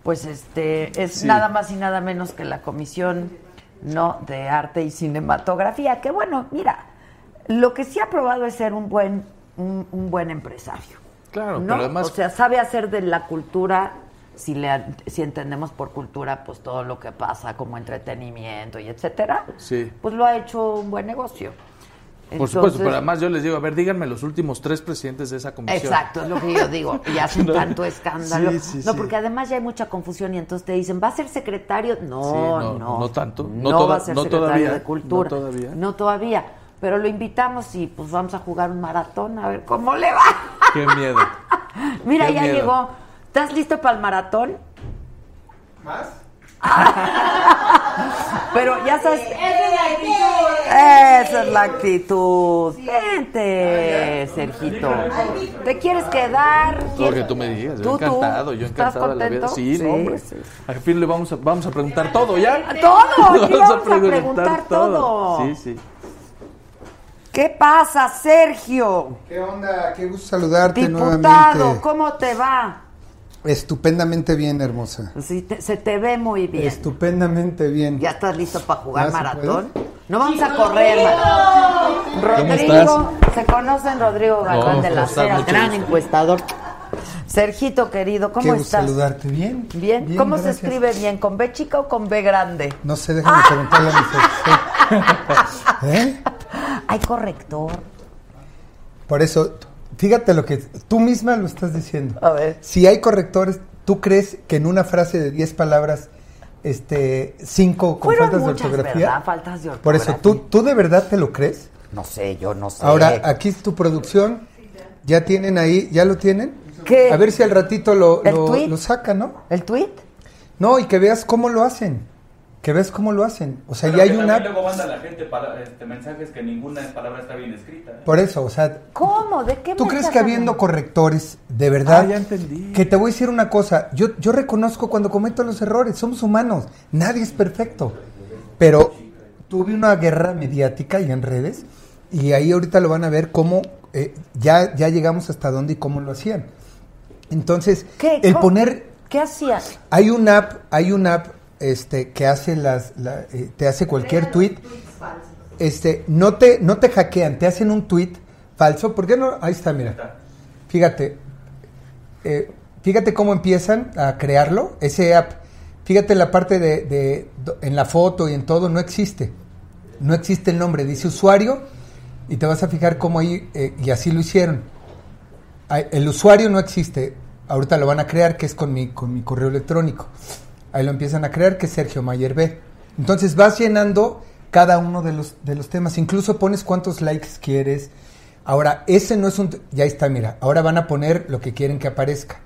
pues este es Sí. nada más y nada menos que la Comisión no de Arte y Cinematografía, que bueno, mira, lo que sí ha probado es ser un buen un, un buen empresario. Claro, ¿no? pero además o sea, sabe hacer de la cultura si le si entendemos por cultura pues todo lo que pasa como entretenimiento y etcétera, Sí. pues lo ha hecho un buen negocio. Por supuesto, pero además yo les digo, a ver, díganme los últimos tres presidentes de esa comisión. Exacto, es lo que yo digo. Y hacen *laughs* No. tanto escándalo. Sí, sí, no, sí. porque además ya hay mucha confusión y entonces te dicen, ¿va a ser secretario? No, no, no. no tanto. No, No va a ser secretario todavía, de Cultura. no todavía. No todavía. Pero lo invitamos y pues vamos a jugar un maratón a ver cómo le va. Qué miedo. *laughs* Mira, Qué ya miedo. llegó. ¿Estás listo para el maratón? ¿Más? *laughs* Pero ya sabes. Esa es la actitud. Esa es la actitud. Vente, Sergito. ¿Te quieres quedar? Lo que tú me digas, yo encantado, yo ¿Estás encantado de la vida. Sí, Sí, no, hombre. sí. Al fin le vamos a, vamos a preguntar todo, ¿ya? *laughs* Todo, *laughs* aquí Vamos vamos a preguntar todo. Sí, sí. ¿Qué pasa, Sergio? ¿Qué onda? Qué gusto saludarte Diputado, nuevamente. ¿cómo te va? Estupendamente bien, hermosa. Sí, te- se te ve muy bien. Estupendamente bien. ¿Ya estás listo para jugar ¿Ya se maratón? puede? No vamos a correr, maratón. Rodrigo, se conocen Rodrigo Galván de la. Cera, gran gusto. encuestador. Sergito querido, ¿cómo gusto estás? saludarte. Bien. ¿Bien? Bien, ¿Cómo se escribe bien? ¿Con B chica o con B grande? No sé, déjame preguntarle a mi. *laughs* ¿Eh? Hay corrector. Por eso, fíjate lo que tú misma lo estás diciendo. A ver. Si hay correctores, ¿tú crees que en una frase de 10 palabras, este, cinco con Fueron faltas de ortografía? ¿verdad? Faltas de Por eso, ¿tú, ¿tú de verdad te lo crees? No sé, yo no sé. Ahora, aquí es tu producción. Ya tienen ahí, ¿ya lo tienen? ¿Qué? A ver si al ratito lo, ¿El lo, lo sacan, ¿no? ¿El tweet? No, y que veas cómo lo hacen. Que veas cómo lo hacen. O sea, Pero ya hay una... luego manda la gente para, este, mensajes que ninguna palabra está bien escrita. Por eso, o sea, ¿Cómo? ¿De qué ¿tú crees que habiendo correctores, de verdad... Ah, ya entendí. Que te voy a decir una cosa. Yo, yo reconozco cuando cometo los errores. Somos humanos. Nadie es perfecto. Pero tuve una guerra mediática y en redes. Y ahí ahorita lo van a ver cómo eh, ya, ya llegamos hasta dónde y cómo lo hacían. Entonces, ¿Qué? el ¿Cómo? poner ¿Qué hacías? hay una app, hay una app este, que hace las, la- eh, te hace cualquier tweet. Este, no te, no te hackean, te hacen un tweet falso. ¿Por qué no? Ahí está, mira. Fíjate, eh, fíjate cómo empiezan a crearlo. Ese app, fíjate la parte de, de- en la foto y en todo, no existe. No existe el nombre, dice usuario y te vas a fijar cómo ahí, eh, y así lo hicieron. El usuario no existe. Ahorita lo van a crear, que es con mi, con mi correo electrónico. Ahí lo empiezan a crear, que es Sergio Mayer B. Entonces vas llenando cada uno de los, de los temas. Incluso pones cuántos likes quieres. Ahora, ese no es un... Ya está, mira. Ahora van a poner lo que quieren que aparezca.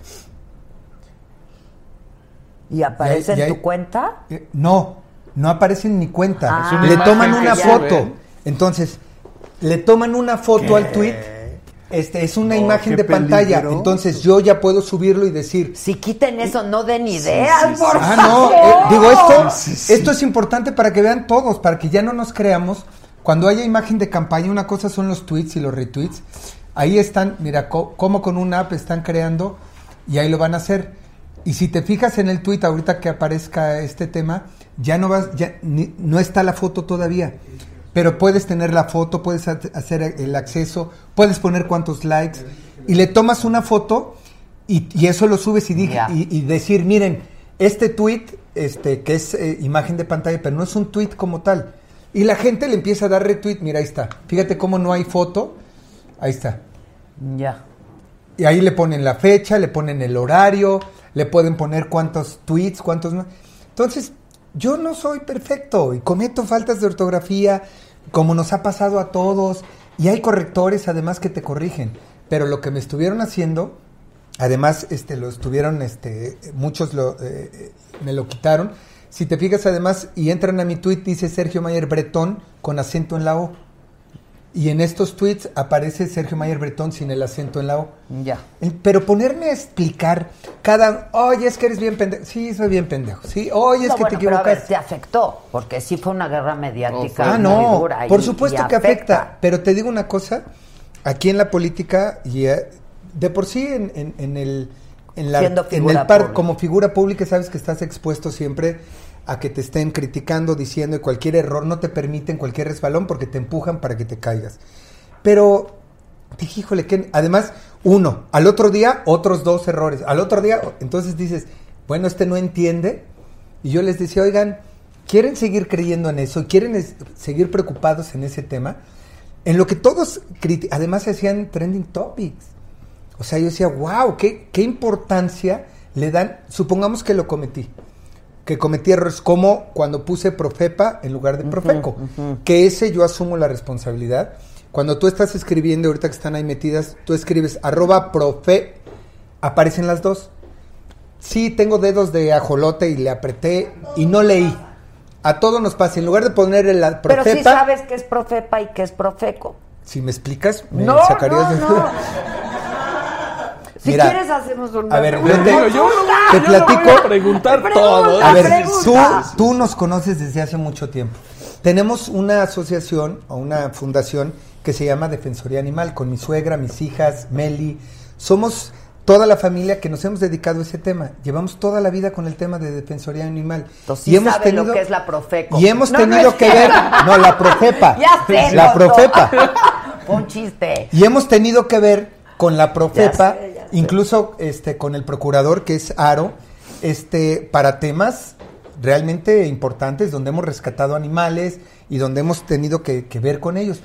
¿Y aparece Ya- ya en tu cuenta? Eh, no, no aparece en mi cuenta. Ah. Le toman una foto. ven. Entonces, le toman una foto al tweet. Este, es una imagen de pantalla. Entonces yo ya puedo subirlo y decir, Si quiten eso, no den ideas, sí, sí. por Ah, favor. no, eh, digo esto, Sí, sí, sí. esto es importante para que vean todos, para que ya no nos creamos. Cuando haya imagen de campaña, una cosa son los tweets y los retweets. Ahí están, mira, cómo con una app están creando y ahí lo van a hacer. Y si te fijas en el tweet ahorita que aparezca este tema, ya no vas, ya ni- no está la foto todavía. Pero puedes tener la foto, puedes ha- hacer el acceso, puedes poner cuántos likes y le tomas una foto y, y eso lo subes y, dije, y, y decir, miren, este tweet, este, que es eh, imagen de pantalla, pero no es un tweet como tal. Y la gente le empieza a dar retweet, mira, ahí está. Fíjate cómo no hay foto. Ahí está. Ya. Y ahí le ponen la fecha, le ponen el horario, le pueden poner cuántos tweets, cuántos no. Entonces, yo no soy perfecto y cometo faltas de ortografía, como nos ha pasado a todos, y hay correctores además que te corrigen. Pero lo que me estuvieron haciendo, además, este, lo estuvieron, este, muchos lo, eh, eh, me lo quitaron. Si te fijas además y entran a mi tweet, dice Sergio Mayer Bretón con acento en la O. Y en estos tweets aparece Sergio Mayer Bretón sin el acento en la O. Ya. Eh, Pero ponerme a explicar cada, oye, es que eres bien pendejo. Sí, soy bien pendejo. Sí, oye, es que bueno, te pero a ver, equivocaste. te afectó, porque sí fue una guerra mediática Ah, muy no, dura. por y- supuesto y que afecta. Pero te digo una cosa, aquí en la política y eh, de por sí en, en- en el en, la, en el par pública. como figura pública sabes que estás expuesto siempre a que te estén criticando, diciendo y cualquier error no te permiten cualquier resbalón porque te empujan para que te caigas. Pero dije, híjole, que además uno, al otro día otros dos errores, al otro día, entonces dices, bueno, este no entiende y yo les decía, oigan, ¿quieren seguir creyendo en eso? ¿Quieren seguir preocupados en ese tema? En lo que todos, además se hacían trending topics. O sea, yo decía, wow, qué, qué importancia le dan, supongamos que lo cometí, que cometí errores como cuando puse Profepa en lugar de Profeco, que ese yo asumo la responsabilidad. Cuando tú estás escribiendo, ahorita que están ahí metidas, tú escribes arroba profe, aparecen las dos. Sí, tengo dedos de ajolote y le apreté y no leí. A todo nos pasa. En lugar de poner la Pero profepa, sí sabes que es Profepa y que es Profeco. si me explicas, me No, sacarías no, de no. Si Mira, quieres hacemos un A ver, yo te, consulta. te Yo no voy platico. a preguntar todo. A ver, tú, tú nos conoces desde hace mucho tiempo. Tenemos una asociación o una fundación que se llama Defensoría Animal, con mi suegra, mis hijas, Meli. Somos toda la familia que nos hemos dedicado a ese tema. Llevamos toda la vida con el tema de Defensoría Animal. Entonces, sí sabe lo que es la Profeco. Y hemos No, no tenido es que ver. No, la Profepa. *laughs* Ya sé, La. Profepa. *laughs* Un chiste. Y hemos tenido que ver con la Profepa. Incluso este con el procurador que es Aro, este para temas realmente importantes donde hemos rescatado animales y donde hemos tenido que, ver con ellos.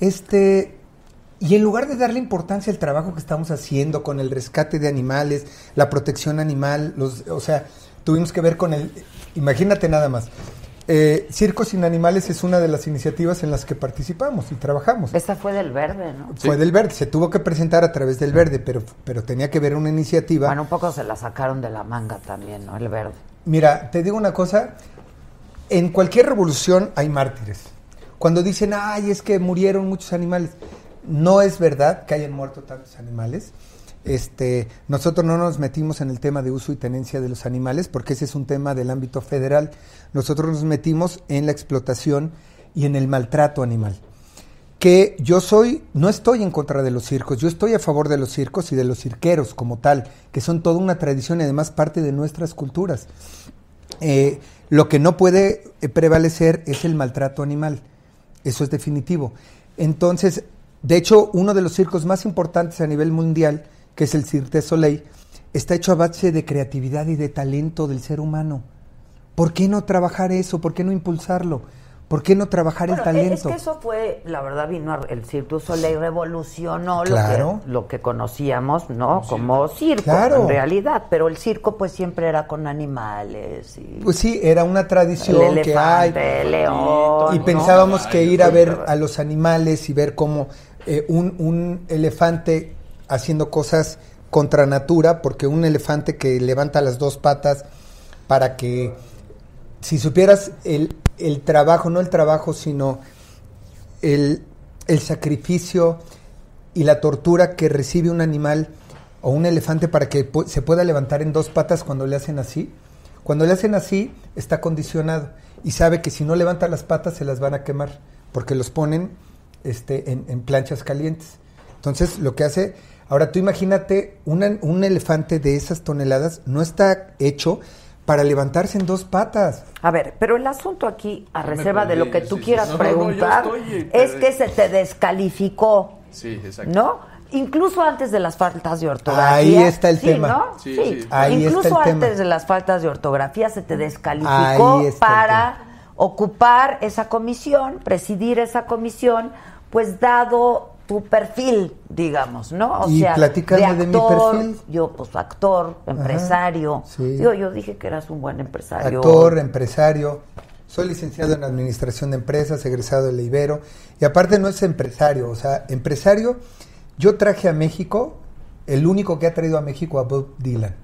Este y en lugar de darle importancia al trabajo que estamos haciendo con el rescate de animales, la protección animal, los, o sea, tuvimos que ver con el, imagínate nada más, eh, Circos sin Animales es una de las iniciativas en las que participamos y trabajamos. Esa fue del verde, ¿no? Fue del verde, se tuvo que presentar a través del verde, pero, pero tenía que ver una iniciativa. Bueno, un poco se la sacaron de la manga también, ¿no? El verde. Mira, te digo una cosa, en cualquier revolución hay mártires. Cuando dicen, ay, es que murieron muchos animales, no es verdad que hayan muerto tantos animales. Este, nosotros no nos metimos en el tema de uso y tenencia de los animales porque ese es un tema del ámbito federal. Nosotros nos metimos en la explotación y en el maltrato animal. Que yo soy, no estoy en contra de los circos, yo estoy a favor de los circos y de los cirqueros como tal, que son toda una tradición y además parte de nuestras culturas. Eh, lo que no puede eh, prevalecer es el maltrato animal. Eso es definitivo. Entonces, de hecho, uno de los circos más importantes a nivel mundial, que es el Cirque Soleil, está hecho a base de creatividad y de talento del ser humano. ¿Por qué no trabajar eso? ¿Por qué no impulsarlo? ¿Por qué no trabajar Bueno, el talento? Es que eso fue, la verdad, vino a- el Cirque du Soleil revolucionó Claro. lo, que, lo que conocíamos, ¿no? Como circo, Claro. en realidad. Pero el circo, pues siempre era con animales y Pues sí, era una tradición El que hay. el león, Y ¿no? pensábamos que ir a ver a los animales y ver cómo eh, un, un elefante haciendo cosas contra natura, porque un elefante que levanta las dos patas para que, si supieras el, el trabajo, no el trabajo, sino el, el sacrificio y la tortura que recibe un animal o un elefante para que se pueda levantar en dos patas cuando le hacen así. Cuando le hacen así, está condicionado y sabe que si no levanta las patas se las van a quemar porque los ponen este, en, en planchas calientes. Entonces, lo que hace. Ahora, tú imagínate, una- un elefante de esas toneladas no está hecho para levantarse en dos patas. A ver, pero el asunto aquí, a reserva de lo que tú sí, quieras sí. No, preguntar, estoy, eh, es que se te descalificó, Sí, exacto. ¿no? Incluso antes de las faltas de ortografía. Ahí está el Sí, tema. ¿no? Sí. Ahí Incluso está el antes tema. de las faltas de ortografía se te descalificó Ahí está el para ocupar esa comisión, presidir esa comisión, pues dado tu perfil, digamos, ¿no? O Y sea, de mi perfil. Yo, pues actor, empresario. sí. Digo, yo dije que eras un buen empresario. Actor, empresario. Soy licenciado en Administración de Empresas, egresado de la Ibero. Y aparte no es empresario, o sea, empresario, yo traje a México, el único que ha traído a México a Bob Dylan.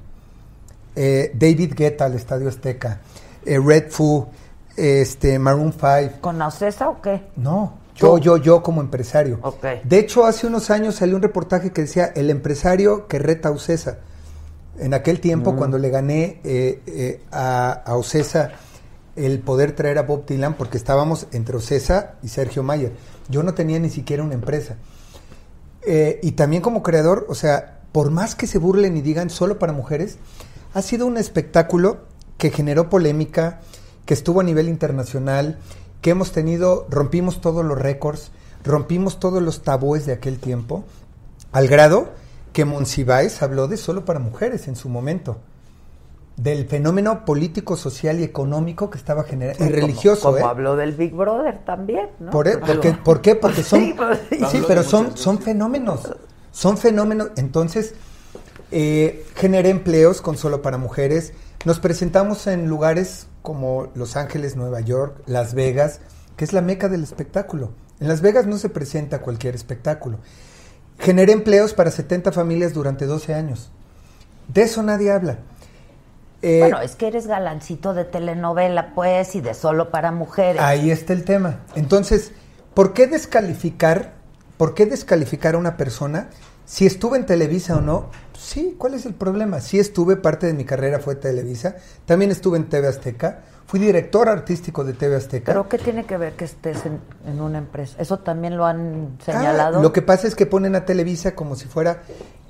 Eh, David Guetta al Estadio Azteca. Eh, Red Foo, este, Maroon 5. ¿Con Ocesa o qué? No, yo, yo, yo como empresario. De hecho, hace unos años salió un reportaje que decía el empresario que reta a Ocesa. En aquel tiempo, Mm. cuando le gané eh, eh, a, a Ocesa el poder traer a Bob Dylan, porque estábamos entre Ocesa y Sergio Mayer. Yo no tenía ni siquiera una empresa. Eh, y también como creador, o sea, por más que se burlen y digan solo para mujeres, ha sido un espectáculo que generó polémica, que estuvo a nivel internacional, que hemos tenido, rompimos todos los récords, rompimos todos los tabúes de aquel tiempo, al grado que Monsiváis habló de solo para mujeres en su momento, del fenómeno político, social y económico que estaba generando, y religioso, Como, ¿eh? habló del Big Brother también, ¿no? Por, e- Porque porque, lo- ¿Por qué? *laughs* Porque son... Sí, pues, sí. sí, Habló pero son, son fenómenos. Son fenómenos. Entonces, eh, generé empleos con solo para mujeres. Nos presentamos en lugares como Los Ángeles, Nueva York, Las Vegas, que es la meca del espectáculo. En Las Vegas no se presenta cualquier espectáculo. Generé empleos para 70 familias durante 12 años. De eso nadie habla. Eh, bueno, es que eres galancito de telenovela, pues, y de solo para mujeres. Ahí está el tema. Entonces, ¿por qué descalificar, por qué descalificar a una persona si estuve en Televisa o no? Sí, ¿cuál es el problema? Sí estuve, parte de mi carrera fue Televisa, también estuve en TV Azteca, fui director artístico de TV Azteca. ¿Pero qué tiene que ver que estés en, en una empresa? ¿Eso también lo han Ah, señalado? lo que pasa es que ponen a Televisa como si fuera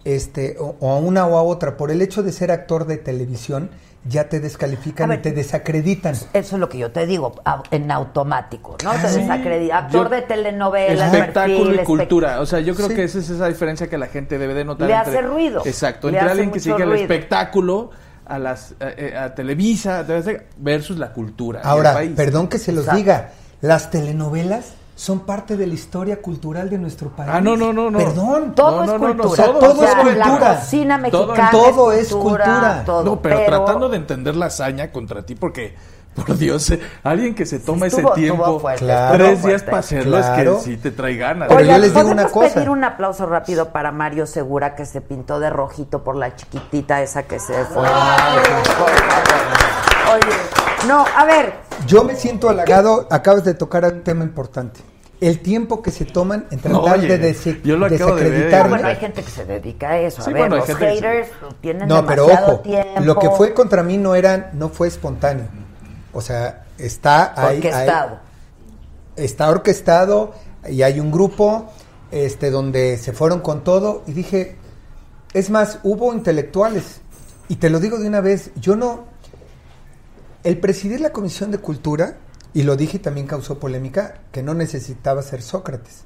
este o, o a una o a otra. Por el hecho de ser actor de televisión, ya te descalifican y te desacreditan. Eso es lo que yo te digo, en automático, ¿no? Ah, te sí. desacredita. Actor Yo- de telenovela, espectáculo perfil, y cultura. O sea, yo creo Sí. que esa es esa diferencia que la gente debe de notar. Le hace ruido. Exacto. Le Entre alguien que sigue el ruido. espectáculo a las eh, eh, a Televisa a TV versus la cultura. el Ahora, país. perdón que se los Exacto. diga, las telenovelas son parte de la historia cultural de nuestro país. Ah, no, no, no, no. Perdón. Todo No, es no, no, no, cultura. todo, todo O sea, es cultura. La cocina Todo- mexicana todo es es cultura. cultura. todo, no, pero, tratando de entender la hazaña contra ti, porque, por Dios, eh, alguien que se toma estuvo- ese tiempo, fuerte, Claro. tres días para hacerlo, Claro. es que sí te trae ganas. Pero Oigan, yo les digo ¿podemos una cosa. pedir un aplauso rápido para Mario Segura que se pintó de rojito por la chiquitita esa que se fue? Oye, no, a ver, Yo me siento halagado, acabas de tocar un tema importante. El tiempo que se toman en tratar Oye, de dese- yo lo de desacreditarme. bueno, hay gente que se dedica a eso. Sí, a ver, bueno, los haters tienen No, pero demasiado ojo, tiempo. lo que fue contra mí no era, no fue espontáneo. O sea, está ahí. Orquestado. está orquestado y hay un grupo este donde se fueron con todo y dije, es más, hubo intelectuales y te lo digo de una vez, yo no el presidir la Comisión de Cultura y lo dije y también causó polémica que no necesitaba ser Sócrates.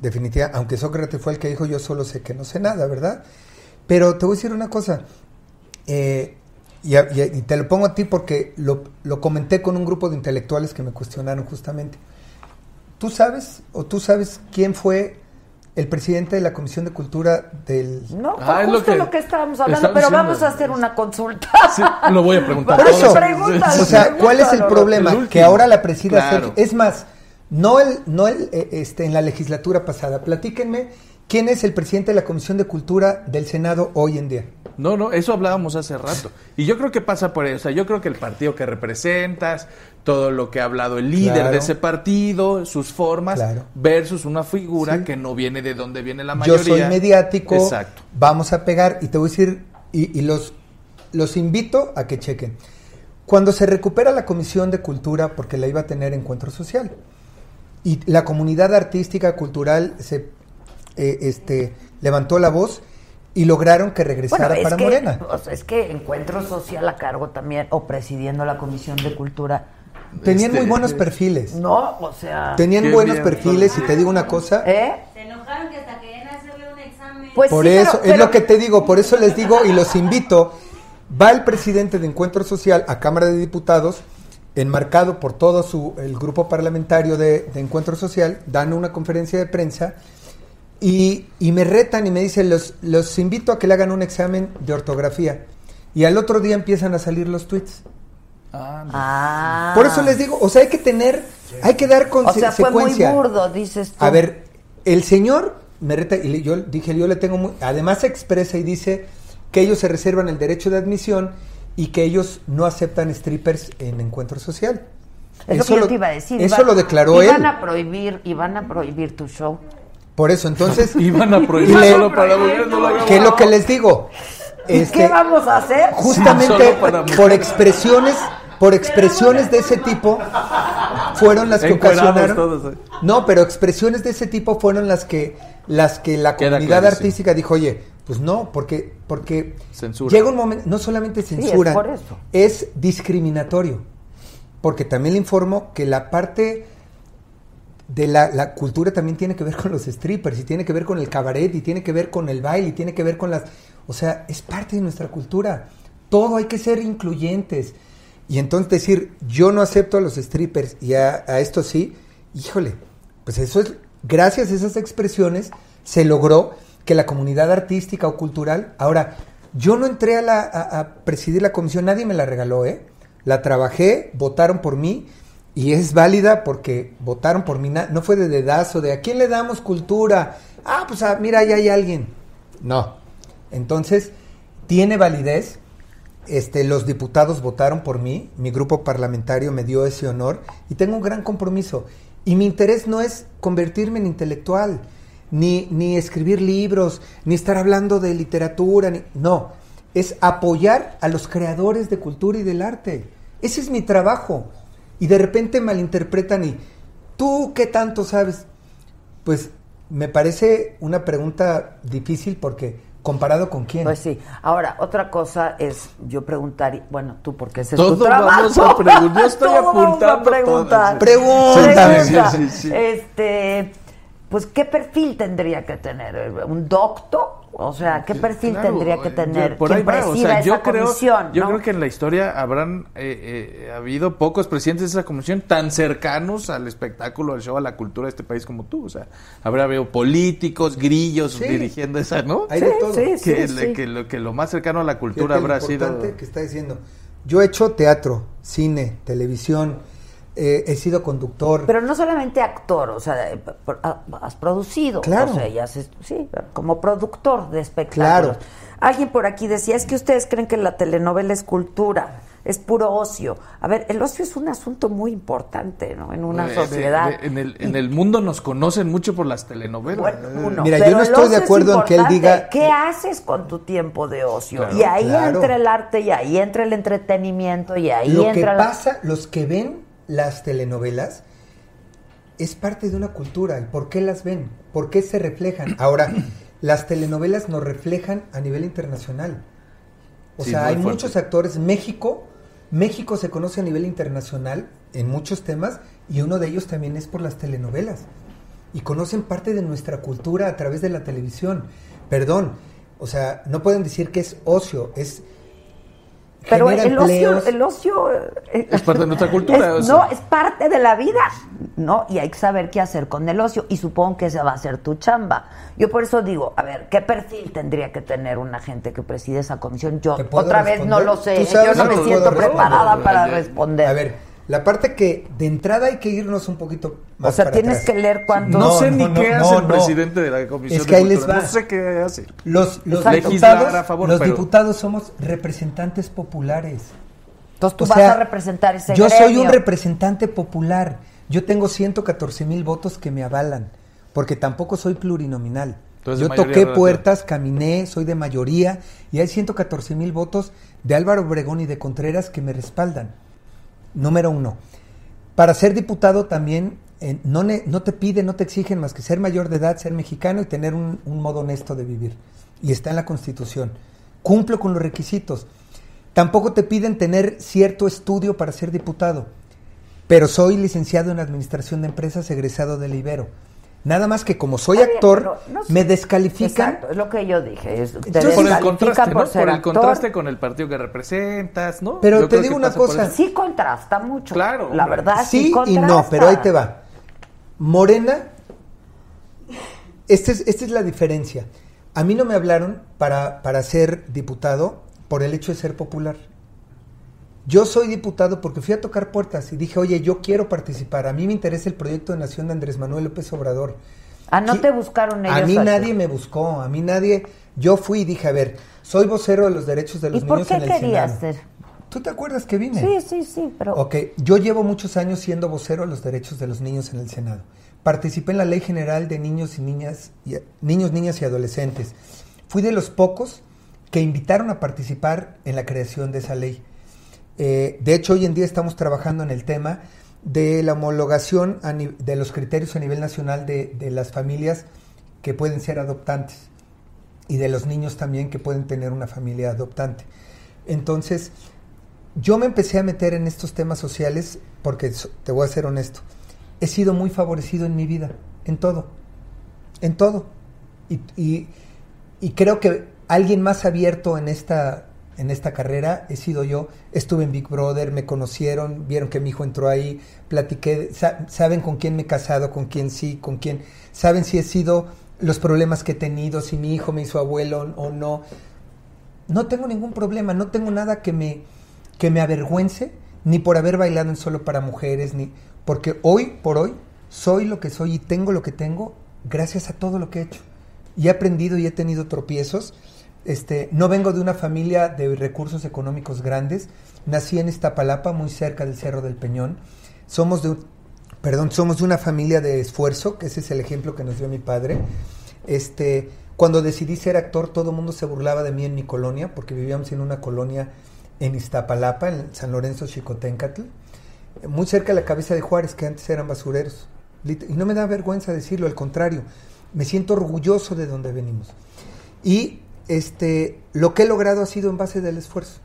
Definitivamente, aunque Sócrates fue el que dijo yo solo sé que no sé nada, ¿verdad? Pero te voy a decir una cosa, eh, y, te lo pongo a ti porque lo comenté con un grupo de intelectuales que me cuestionaron justamente. ¿Tú sabes o tú sabes quién fue el presidente de la Comisión de Cultura del... No, fue Ah, es lo justo que lo que estábamos hablando, pero diciendo. vamos a hacer una consulta. Sí, lo voy a *laughs* preguntar. Por eso, o sea, ¿cuál es el problema? El que ahora la presida Claro. Sergio- Es más, no el, no el, eh, este, en la legislatura pasada. Platíquenme quién es el presidente de la Comisión de Cultura del Senado hoy en día. No, no, eso hablábamos hace rato. Y yo creo que pasa por eso. O sea, yo creo que el partido que representas, todo lo que ha hablado el líder Claro. de ese partido, sus formas, Claro. versus una figura Sí. que no viene de donde viene la Yo mayoría. soy mediático, Exacto. vamos a pegar y te voy a decir, y, y los, los invito a que chequen. Cuando se recupera la Comisión de Cultura, porque la iba a tener Encuentro Social, y la comunidad artística, cultural, se eh, este, levantó la voz y lograron que regresara Bueno, para que, Morena. o sea, es que Encuentro Social a cargo también, o presidiendo la Comisión de Cultura. Tenían Este, muy buenos perfiles. No, o sea... Tenían buenos bien, perfiles y te digo una cosa. ¿Eh? Se enojaron que hasta querían hacerle un examen. Pues Por sí, pero- eso, es pero- lo que te digo, por eso les digo y los invito. Va el presidente de Encuentro Social a Cámara de Diputados, enmarcado por todo su, el grupo parlamentario de, de Encuentro Social, dan una conferencia de prensa y, y me retan y me dicen, los, los invito a que le hagan un examen de ortografía. Y al otro día empiezan a salir los tweets. Ah, Ah. Por eso les digo, o sea, hay que tener, hay que dar con O sea, fue muy burdo, dices tú. A ver, el señor me reta y le- yo dije, yo le tengo muy, además expresa y dice que ellos se reservan el derecho de admisión y que ellos no aceptan strippers en encuentro social. Es lo que yo te iba a decir. Eso lo declaró iban él. a prohibir, iban a prohibir tu show. Por eso, entonces, *laughs* Iban a prohibir le- solo para mujeres, no lo. ¿qué es lo que les digo? ¿Y Este, qué vamos a hacer? justamente Sí, por expresiones por expresiones de ese tipo fueron las que ocasionaron todos, ¿eh? no pero expresiones de ese tipo fueron las que las que la Queda comunidad clarísimo. artística dijo oye pues no porque porque Censura. llega un momento no solamente es censura por eso. es discriminatorio porque también le informo que la parte de la, la cultura también tiene que ver con los strippers y tiene que ver con el cabaret y tiene que ver con el baile y tiene que ver con las... O sea, es parte de nuestra cultura. Todo hay que ser incluyentes. Y entonces decir, yo no acepto a los strippers y a, esto sí, híjole, pues eso es, gracias a esas expresiones se logró que la comunidad artística o cultural, ahora, yo no entré a, la, a, presidir la comisión, nadie me la regaló, ¿eh? La trabajé, votaron por mí y es válida porque votaron por mí, no fue de dedazo, de a quién le damos cultura, ah, pues ah, mira, ahí hay alguien. No. Entonces, tiene validez este, los diputados votaron por mí, mi grupo parlamentario me dio ese honor y tengo un gran compromiso. Y mi interés no es convertirme en intelectual, ni, ni escribir libros, ni estar hablando de literatura, ni, no, es apoyar a los creadores de cultura y del arte. Ese es mi trabajo. Y de repente malinterpretan y, ¿tú qué tanto sabes? Pues me parece una pregunta difícil porque comparado con quién. Pues sí. Ahora, otra cosa es yo preguntar, bueno, tú porque ese es tu trabajo. vamos a preguntar. Yo estoy apuntando preguntar. todas. Pregunta. Pregunta. Sí, sí, sí. Este, pues qué perfil tendría que tener un docto, o sea, qué perfil Claro, tendría que tener por quien ahí va, o presida sea, esa yo creo, comisión, yo ¿no? creo que en la historia habrán eh, eh, habido pocos presidentes de esa comisión tan cercanos al espectáculo, al show, a la cultura de este país como tú. O sea, habrá habido políticos, grillos Sí. dirigiendo esa, ¿no? Hay de todo. sí, sí, que, sí. le- que lo, que lo más cercano a la cultura Fíjate lo habrá sido. importante que está diciendo. Yo he hecho teatro, cine, televisión, eh, he sido conductor. Pero no solamente actor, o sea, eh, ah, has producido, Claro. o sea, ya haces- sí, como productor de espectáculos. Claro. Alguien por aquí decía, es que ustedes creen que la telenovela es cultura, es puro ocio. A ver, el ocio es un asunto muy importante, ¿no? En una Eh, sociedad. de- en, el, en el mundo nos conocen mucho por las telenovelas. Bueno, uno, Mira, yo no estoy de acuerdo en que él diga- ¿Qué haces con tu tiempo de ocio? Claro. y ahí Claro. entra el arte, y ahí entra el entretenimiento, y ahí Lo que entra la... pasa, los que ven las telenovelas, es parte de una cultura. ¿Y por qué las ven? ¿Por qué se reflejan? *clears throat* Ahora, las telenovelas nos reflejan a nivel internacional. O Sí, sea, hay fuerte. muchos actores. México, México se conoce a nivel internacional en muchos temas y uno de ellos también es por las telenovelas. Y conocen parte de nuestra cultura a través de la televisión. Perdón, o sea, no pueden decir que es ocio, es Pero el ocio, el ocio eh, Es parte de nuestra *laughs* cultura. es- no, es parte de la vida, ¿no? Y hay que saber qué hacer con el ocio. Y supongo que esa va a ser tu chamba. Yo por eso digo, a ver, ¿qué perfil tendría que tener una gente que preside esa comisión? Yo ¿Te puedo otra vez no lo sé. ¿Tú ¿eh? sabes Yo no me siento responder? preparada para responder. A ver, la parte que de entrada hay que irnos un poquito más o sea, para tienes atrás. que leer cuántos... No, sé no, ni no, qué no, hace el no. presidente de la comisión Es de que ahí les va. No sé qué hace. Los, los diputados, a favor, los pero- diputados somos representantes populares. Entonces tú O vas sea, a representar ese Yo soy un representante popular. Yo tengo 114 mil votos que me avalan, porque tampoco soy plurinominal. Entonces, Yo toqué puertas, caminé, soy de mayoría y hay 114 mil votos de Álvaro Obregón y de Contreras que me respaldan. Número uno. Para ser diputado también eh, no, no te piden, no te exigen más que ser mayor de edad, ser mexicano y tener un, un modo honesto de vivir. Y está en la Constitución. Cumplo con los requisitos. Tampoco te piden tener cierto estudio para ser diputado. Pero soy licenciado en Administración de Empresas, egresado del Ibero. Nada más que como soy Está actor, no sé. me descalifican. Exacto, es lo que yo dije. es- te Por el contraste, por ¿no? ser Por el actor. contraste con el partido que representas, ¿no? Pero te digo una cosa. Sí contrasta mucho. Claro, La hombre. verdad, sí, Sí y no, pero ahí te va. Morena, esta es, esta es la diferencia. A mí no me hablaron para, para ser diputado por el hecho de ser popular. Yo soy diputado porque fui a tocar puertas y dije, oye, yo quiero participar. A mí me interesa el proyecto de nación de Andrés Manuel López Obrador. Ah, no te buscaron ellos. A mí nadie me buscó, a mí nadie. Yo fui y dije, a ver, soy vocero de los derechos de ¿Y los por niños qué en el querías Senado. ser? ¿Tú te acuerdas que vine? Sí, sí, sí, pero... Ok, yo llevo muchos años siendo vocero de los derechos de los niños en el Senado. Participé en la Ley General de Niños y Niñas, y, niños, niñas y adolescentes. Fui de los pocos que invitaron a participar en la creación de esa ley. Eh, de hecho, hoy en día estamos trabajando en el tema de la homologación de los criterios a nivel nacional de, las familias que pueden ser adoptantes y de los niños también que pueden tener una familia adoptante. Entonces, yo me empecé a meter en estos temas sociales porque, te voy a ser honesto, he sido muy favorecido en mi vida, en todo, en todo. Y creo que alguien más abierto en esta, en esta carrera he sido yo. Estuve en Big Brother, me conocieron, vieron que mi hijo entró ahí, platiqué, sa- saben con quién me he casado, con quién sí, con quién, saben si he sido los problemas que he tenido, si mi hijo me hizo abuelo o no no tengo ningún problema, no tengo nada que me, que me avergüence, ni por haber bailado en solo para mujeres, ni porque hoy por hoy soy lo que soy y tengo lo que tengo gracias a todo lo que he hecho. Y he aprendido y he tenido tropiezos, Este, no vengo de una familia de recursos económicos grandes. Nací en Iztapalapa, muy cerca del Cerro del Peñón. Somos de, perdón, somos de una familia de esfuerzo, que ese es el ejemplo que nos dio mi padre. Este, cuando decidí ser actor, todo el mundo se burlaba de mí en mi colonia, porque vivíamos en una colonia en Iztapalapa, en San Lorenzo Chicoténcatl, muy cerca de la cabeza de Juárez, que antes eran basureros. Y no me da vergüenza decirlo, al contrario, me siento orgulloso de donde venimos. Y este, lo que he logrado ha sido en base del esfuerzo.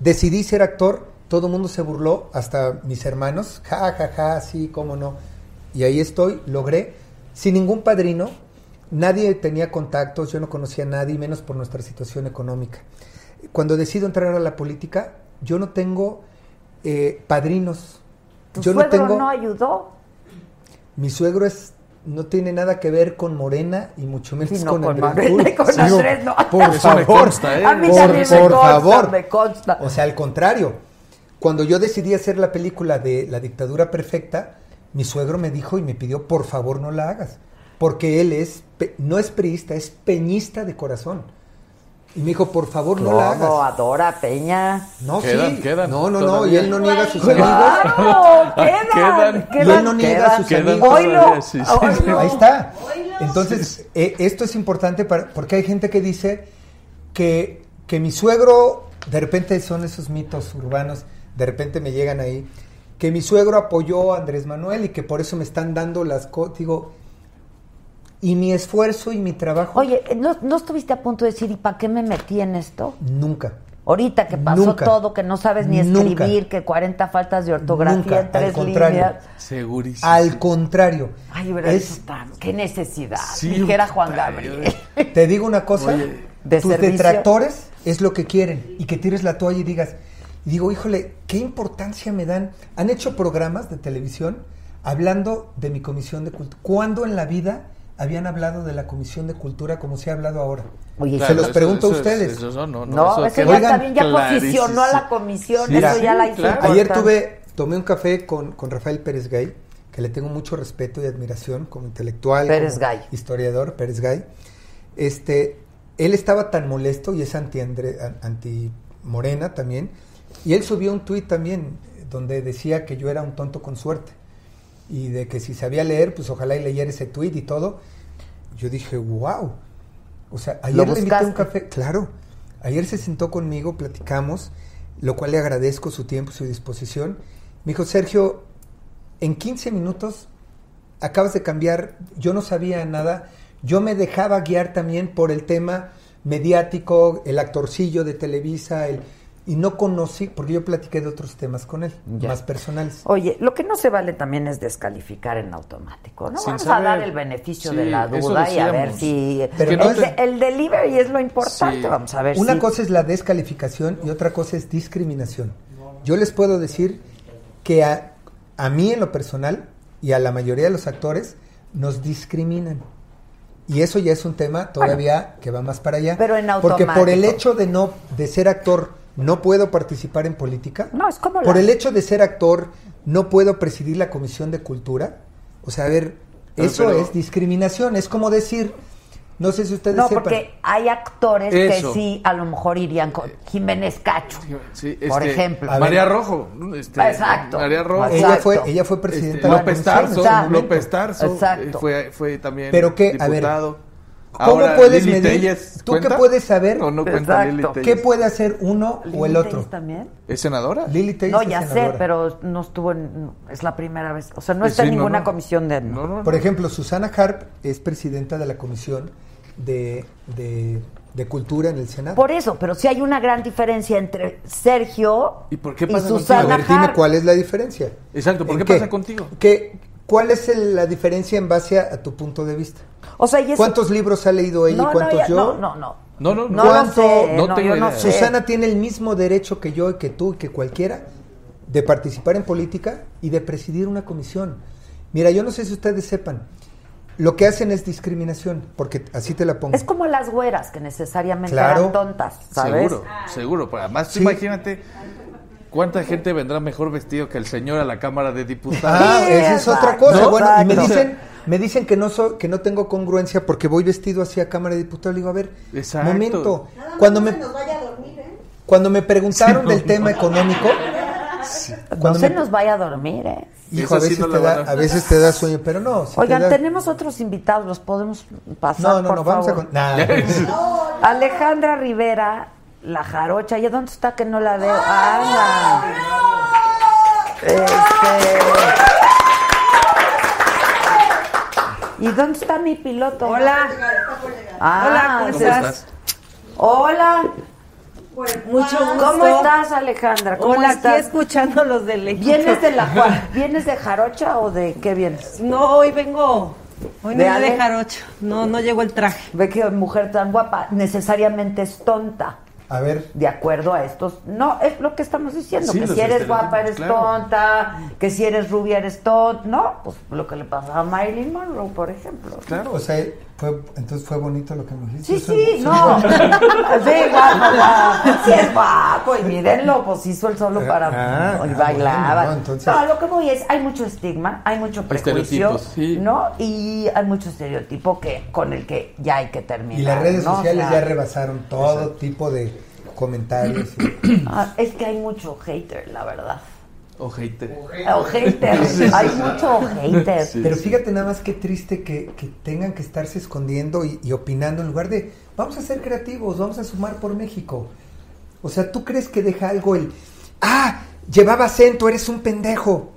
Decidí ser actor, todo el mundo se burló, hasta mis hermanos, ja, ja, ja, sí, cómo no. Y ahí estoy, logré, sin ningún padrino, nadie tenía contactos, yo no conocía a nadie, menos por nuestra situación económica. Cuando decido entrar a la política, yo no tengo eh, padrinos. ¿Tu yo suegro no no, tengo. ayudó? Mi suegro es no tiene nada que ver con Morena y mucho menos Sí, no, con, con Andrés Morena y Manuel. con Sí, no, Andrés, no. Por favor, consta, ¿eh? A mí por, también me consta, favor. me consta. O sea, al contrario. Cuando yo decidí hacer la película de La dictadura perfecta, mi suegro me dijo y me pidió, por favor, no la hagas. Porque él es, pe- no es priista, es peñista de corazón. Y me dijo, por favor, no la ¿Cómo? hagas. Adora Peña. No, Quedan, sí. quedan no, no, no. Y él no niega a sus ¡Claro! amigos. ¡Quedan! Quedan. Y él no niega a sus Quedan amigos. Oílo, todavía, sí, sí. Ahí está. Entonces, eh, esto es importante para, porque hay gente que dice que, que mi suegro, de repente son esos mitos urbanos, de repente me llegan ahí, que mi suegro apoyó a Andrés Manuel y que por eso me están dando las cosas. Digo, y mi esfuerzo y mi trabajo, Oye, ¿no, ¿no estuviste a punto de decir, ¿y para qué me metí en esto? nunca. Ahorita que pasó Nunca. todo, que no sabes ni Nunca. escribir, que 40 faltas de ortografía Nunca, en al tres contrario. líneas. Segurísimo. Al contrario. Ay, hubiera es, dicho tan- qué necesidad. Sí, dijera Juan Gabriel. *laughs* Te digo una cosa, Oye, de tus servicio. detractores es lo que quieren y que tires la toalla y digas, y digo, híjole, qué importancia me dan. Han hecho programas de televisión hablando de mi comisión de cultura. ¿Cuándo en la vida habían hablado de la comisión de cultura como se ha hablado ahora? Oye, Se Claro, los eso- pregunto a es- ustedes. eso no, no, no, No, eso, queda ya Oigan, está bien, ya clarísimo. posicionó a la comisión, eso ya la hizo claro. Ayer tuve, tomé un café con, con Rafael Pérez Gay, que le tengo mucho respeto y admiración como intelectual, Pérez como Gay. historiador, Pérez Gay. Este, él estaba tan molesto y es anti, anti Morena también, y él subió un tuit también donde decía que yo era un tonto con suerte y de que si sabía leer, pues ojalá y leyera ese tuit y todo. Yo dije, wow. O sea, ¿Lo ayer le invité a un café, claro. Ayer se sentó conmigo, platicamos, lo cual le agradezco su tiempo, su disposición. Me dijo, Sergio, en 15 minutos acabas de cambiar, yo no sabía nada, yo me dejaba guiar también por el tema mediático, el actorcillo de Televisa, el, y no conocí, porque yo platiqué de otros temas con él, Ya. más personales. Oye, lo que no se vale también es descalificar en automático, ¿no? Sin Vamos saber. a dar el beneficio Sí, de la duda y a ver si... Pero el, no de- te- el delivery es lo importante, Sí. vamos a ver Una si... cosa es la descalificación y otra cosa es discriminación. Yo les puedo decir que a, a mí en lo personal y a la mayoría de los actores nos discriminan. Y eso ya es un tema todavía que va más para allá. Pero en Porque por el automático. hecho de no de ser actor no puedo participar en política. No, es como Por la- el hecho de ser actor no puedo presidir la comisión de cultura. O sea, a ver, Pero- eso pero- es discriminación. Es como decir, no sé si ustedes No, sepan. porque hay actores Eso. que sí a lo mejor irían con Jiménez Cacho, Sí, por este, ejemplo. A María. Rojo. este, Exacto. María Rojo. Exacto. ella fue ella fue presidenta Este, de la López Tarso, Exacto. López Tarso Exacto. eh, fue, fue también Pero qué, a ver, diputado. ¿Cómo Ahora, puedes Lili medir? ¿Tú qué puedes saber? No, no cuenta Lili Exacto. ¿Qué puede hacer uno o el ¿Lili otro? Telles también? ¿Es senadora? Lili Telles No, es ya sé, pero no estuvo en... Es la primera vez. O sea, no Sí, está en sí, ninguna no. comisión de... No, no, Por ejemplo, Susana Harp es presidenta de la comisión de, de, de cultura en el Senado. Por eso, pero sí hay una gran diferencia entre Sergio ¿Y por qué pasa contigo? a Susana ver, dime Harp. cuál es la diferencia. Exacto, ¿por ¿En qué pasa contigo? ¿Qué, ¿Cuál es el- la diferencia en base a, a tu punto de vista? O sea, y eso- ¿Cuántos libros ha leído ella no, y cuántos no, ya- yo? No, no, no. No, no, No no. lo sé, No no, tengo idea. Susana tiene el mismo derecho que yo y que tú y que cualquiera de participar en política y de presidir una comisión. Mira, yo no sé si ustedes sepan, lo que hacen es discriminación, porque así te la pongo. Es como las güeras, que necesariamente Claro. eran tontas, ¿sabes? Seguro, seguro. Pero además, Sí. imagínate cuánta gente vendrá mejor vestido que el señor a la Cámara de Diputados. Ah, Sí, esa es otra cosa. ¿No? Bueno, y me dicen, Me dicen que no soy, que no tengo congruencia porque voy vestido así a Cámara de Diputados. Le digo, a ver, Exacto. momento. Cuando me, cuando me preguntaron Sí, del no, tema no. económico, No cuando se me- nos vaya a dormir, ¿eh? hijo, a sí veces, no te da, a- a veces te da sueño, pero no. si te Oigan, da- tenemos otros invitados, los podemos pasar, No, no, por no, vamos a... favor? con- nah. *laughs* Alejandra Rivera, la jarocha. ¿Y dónde está que no la veo? Anda. Este... ¿Y dónde está mi piloto? Hola. Ah, Hola, ¿cómo estás? Hola. Mucho gusto. ¿Cómo estás, Alejandra? ¿Cómo Hola, estás? aquí escuchando los del equipo. ¿Vienes de la *laughs* ¿Vienes de jarocha o de qué vienes? No, hoy vengo. Hoy no ¿De de jarocho. No, no llegó el traje. Ve que mujer tan guapa necesariamente es tonta. A ver. De acuerdo a estos. No, es lo que estamos diciendo. Sí, que si eres guapa eres claro. tonta. Que si eres rubia eres tonta. No, pues lo que le pasaba a Marilyn Monroe, por ejemplo. Claro, o sea, fue, entonces fue bonito lo que me dijiste. Sí, sí, soy no. *laughs* Sí, guapo, guapo. Sí, es guapo. Y mírenlo, pues hizo el solo para. Ah, y ah, bailaba. bueno, no, entonces- No, lo que voy es, hay mucho estigma, hay mucho prejuicio, sí. ¿no? Y hay mucho estereotipo que con el que ya hay que terminar. Y las redes ¿no? O sociales sea, ya rebasaron todo tipo de comentarios. y- ah, es que hay mucho hater, la verdad. O hater. O hater, hay mucho hater. Sí, Pero sí. fíjate nada más qué triste que, que tengan que estarse escondiendo y, y opinando en lugar de vamos a ser creativos, vamos a sumar por México. O sea, ¿tú crees que deja algo el ah, llevaba acento, eres un pendejo?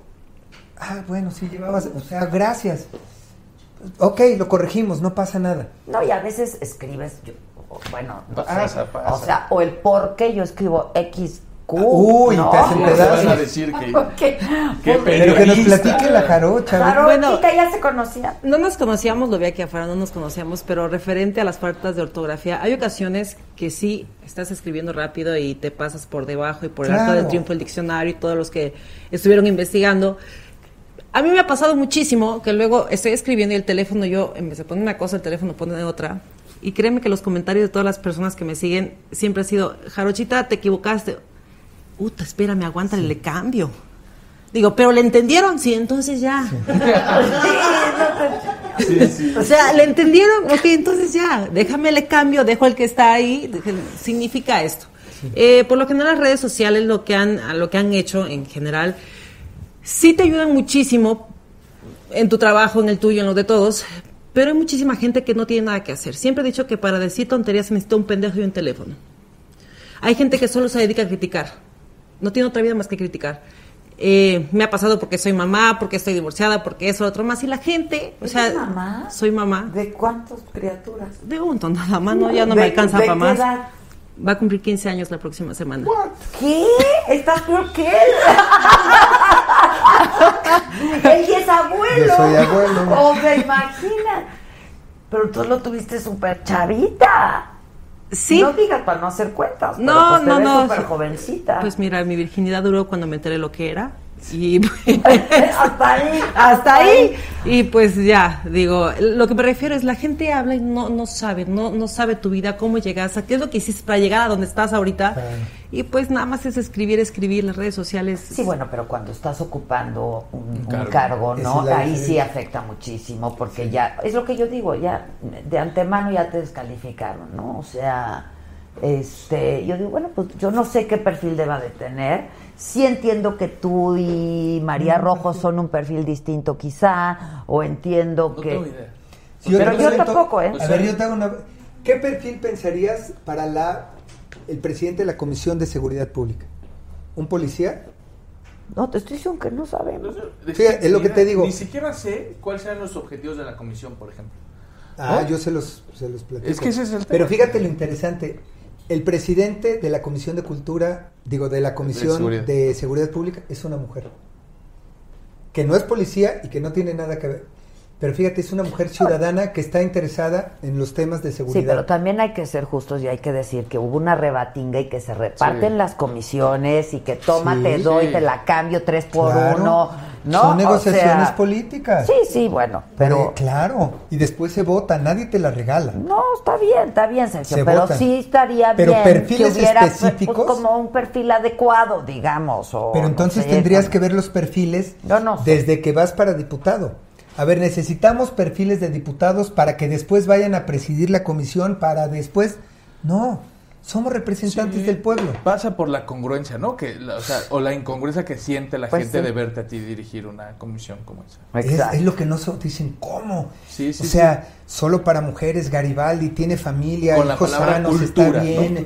Ah, bueno, sí llevabas, o sea, gracias. Ok, lo corregimos, no pasa nada. No, y a veces escribes, yo- bueno, no Pasa, sé, pasa. o sea, o el por qué yo escribo Uy, ¿no? te hacen ¿Cómo se pedazos. van a decir que, *laughs* ¿Qué? que Pero que nos platique la jarocha. Claro, Bueno. Ya se conocía. No nos conocíamos, lo vi aquí afuera, no nos conocíamos, pero referente a las faltas de ortografía, hay ocasiones que sí estás escribiendo rápido y te pasas por debajo y por el arco Claro. del triunfo del diccionario y todos los que estuvieron investigando. A mí me ha pasado muchísimo que luego estoy escribiendo y el teléfono, yo en vez de poner una cosa, el teléfono pone otra. Y créeme que los comentarios de todas las personas que me siguen siempre ha sido, Jarochita, te equivocaste. Puta, espérame, aguántale, le cambio. Digo, pero le entendieron, sí, entonces ya. *laughs* O sea, ¿le entendieron? Ok, entonces ya, déjame le cambio, dejo el que está ahí, significa esto. Eh, por lo general las redes sociales lo que han, lo que han hecho en general, sí te ayudan muchísimo en tu trabajo, en el tuyo, en lo de todos, pero hay muchísima gente que no tiene nada que hacer. Siempre he dicho que para decir tonterías se necesita un pendejo y un teléfono. Hay gente que solo se dedica a criticar, no tiene otra vida más que criticar. Eh, me ha pasado porque soy mamá, porque estoy divorciada, porque eso, otro más. Y la gente, o sea, ¿Eres mamá? soy mamá. ¿De cuántas criaturas? De un montón, nada más, no, ya no ¿De- me alcanza para más. edad? Va a cumplir 15 años la próxima semana. ¿Qué? ¿Estás peor que él? *laughs* él ya es abuelo. Yo soy abuelo. O sea, imagina. Pero tú lo tuviste súper chavita. Sí. No digas para no hacer cuentas. pero No, pues te no, ves no. súper jovencita. Pues mira, mi virginidad duró cuando me enteré lo que era. Y *laughs* hasta ahí. hasta ahí. Y pues ya, digo, lo que me refiero es la gente habla y no, no sabe, no, no sabe tu vida, cómo llegaste, qué es lo que hiciste para llegar a donde estás ahorita. Y pues nada más es escribir, escribir las redes sociales. Sí, bueno, pero cuando estás ocupando un, un cargo. ¿no? Ahí sí afecta muchísimo porque ya, es lo que yo digo, ya de antemano ya te descalificaron, ¿no? O sea, este, yo digo, bueno, pues yo no sé qué perfil deba de tener. Sí entiendo que tú y María Rojo son un perfil distinto quizá, o entiendo que... Si yo pero yo tampoco, ¿eh? A ver, yo te hago una. ¿Qué perfil pensarías para la el presidente de la Comisión de Seguridad Pública? ¿Un policía? No, te estoy diciendo que no sabemos. Fíjate, es lo que te digo. Ni siquiera sé cuáles serán los objetivos de la comisión, por ejemplo. Ah, ¿No? yo se los, se los platico. Es que ese es el tema. Pero fíjate lo interesante. El presidente de la Comisión de Cultura, digo, de la Comisión seguridad. de Seguridad Pública es una mujer. Que no es policía y que no tiene nada que ver. Pero fíjate, es una mujer ciudadana que está interesada en los temas de Sí, seguridad. pero también hay que ser justos y hay que decir que hubo una rebatinga y que se reparten Sí. las comisiones y que toma, Sí. te doy, Sí. te la cambio tres por Claro. uno. ¿no? Son O negociaciones sea, políticas. Sí, sí, bueno, pero... claro, y después se vota, nadie te la regala. No, está bien, está bien, Sergio, Se pero votan. sí estaría Pero bien perfiles que hubiera pues, específicos. como un perfil adecuado, digamos. O, Pero no entonces sé, tendrías que ver los perfiles no sé. desde que vas para diputado. A ver, necesitamos perfiles de diputados para que después vayan a presidir la comisión, para después... No, somos representantes Sí, del pueblo. Pasa por la congruencia, ¿no? Que, la- o, sea, o la incongruencia que siente la Pues gente sí. de verte a ti dirigir una comisión como esa. Es, es lo que no so- dicen, ¿cómo? Sí, sí, o sea, solo para mujeres, Garibaldi tiene familia, Con la hijos palabra sanos, cultura, está bien. ¿no?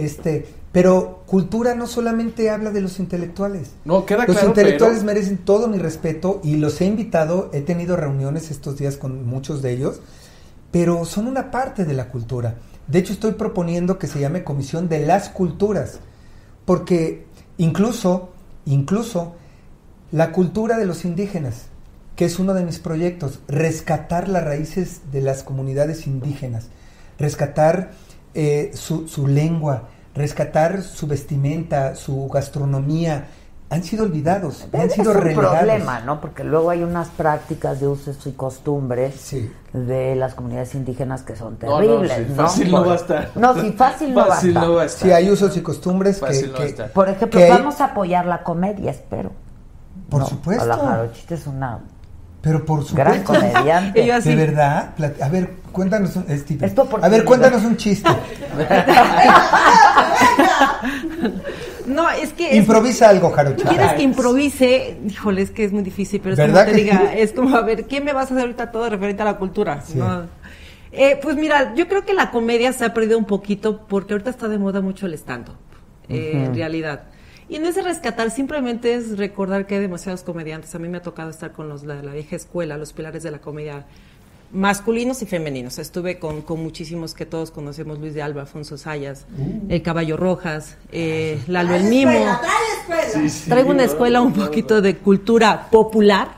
Este, pero cultura no solamente habla de los intelectuales. No, queda los claro, intelectuales pero- merecen todo mi respeto y los he invitado, he tenido reuniones estos días con muchos de ellos, pero son una parte de la cultura. De hecho, estoy proponiendo que se llame Comisión de las Culturas, porque incluso, incluso, la cultura de los indígenas, que es uno de mis proyectos, rescatar las raíces de las comunidades indígenas, rescatar eh, su, su lengua, rescatar su vestimenta, su gastronomía, han sido olvidados, han Es sido un relegados. problema, ¿no? Porque luego hay unas prácticas de usos y costumbres de las comunidades indígenas que son No, no, terribles, sí, ¿no? fácil no va a estar. No, sí, fácil no Fácil va a estar. no va a estar. Sí, hay usos y costumbres que- Fácil no va a que- estar. Por ejemplo, que hay- vamos a apoyar la comedia, espero. Por No, supuesto. A la Jarochita es una... Pero por Gran supuesto. comediante. *laughs* Yo así- De verdad. A ver, cuéntanos un, es. Esto A ver, cuéntanos un chiste. *laughs* *laughs* *laughs* No, es que... es- Improvisa algo, Jarochita. ¿Quieres que improvise? Híjole, es que es muy difícil, pero es como ¿Verdad te que diga, sí? es como, a ver, ¿qué me vas a hacer ahorita todo referente a la cultura? Sí. ¿no? Eh, pues mira, yo creo que la comedia se ha perdido un poquito porque ahorita está de moda mucho el stand-up, eh, en realidad. Y no es de rescatar, simplemente es recordar que hay demasiados comediantes. A mí me ha tocado estar con los de la vieja escuela, los pilares de la comedia masculinos y femeninos. Estuve con, con muchísimos que todos conocemos, Luis de Alba, Alfonso Sayas, El Caballo Rojas, eh, Lalo el Mimo. Sí, sí. Traigo una escuela un poquito de cultura popular.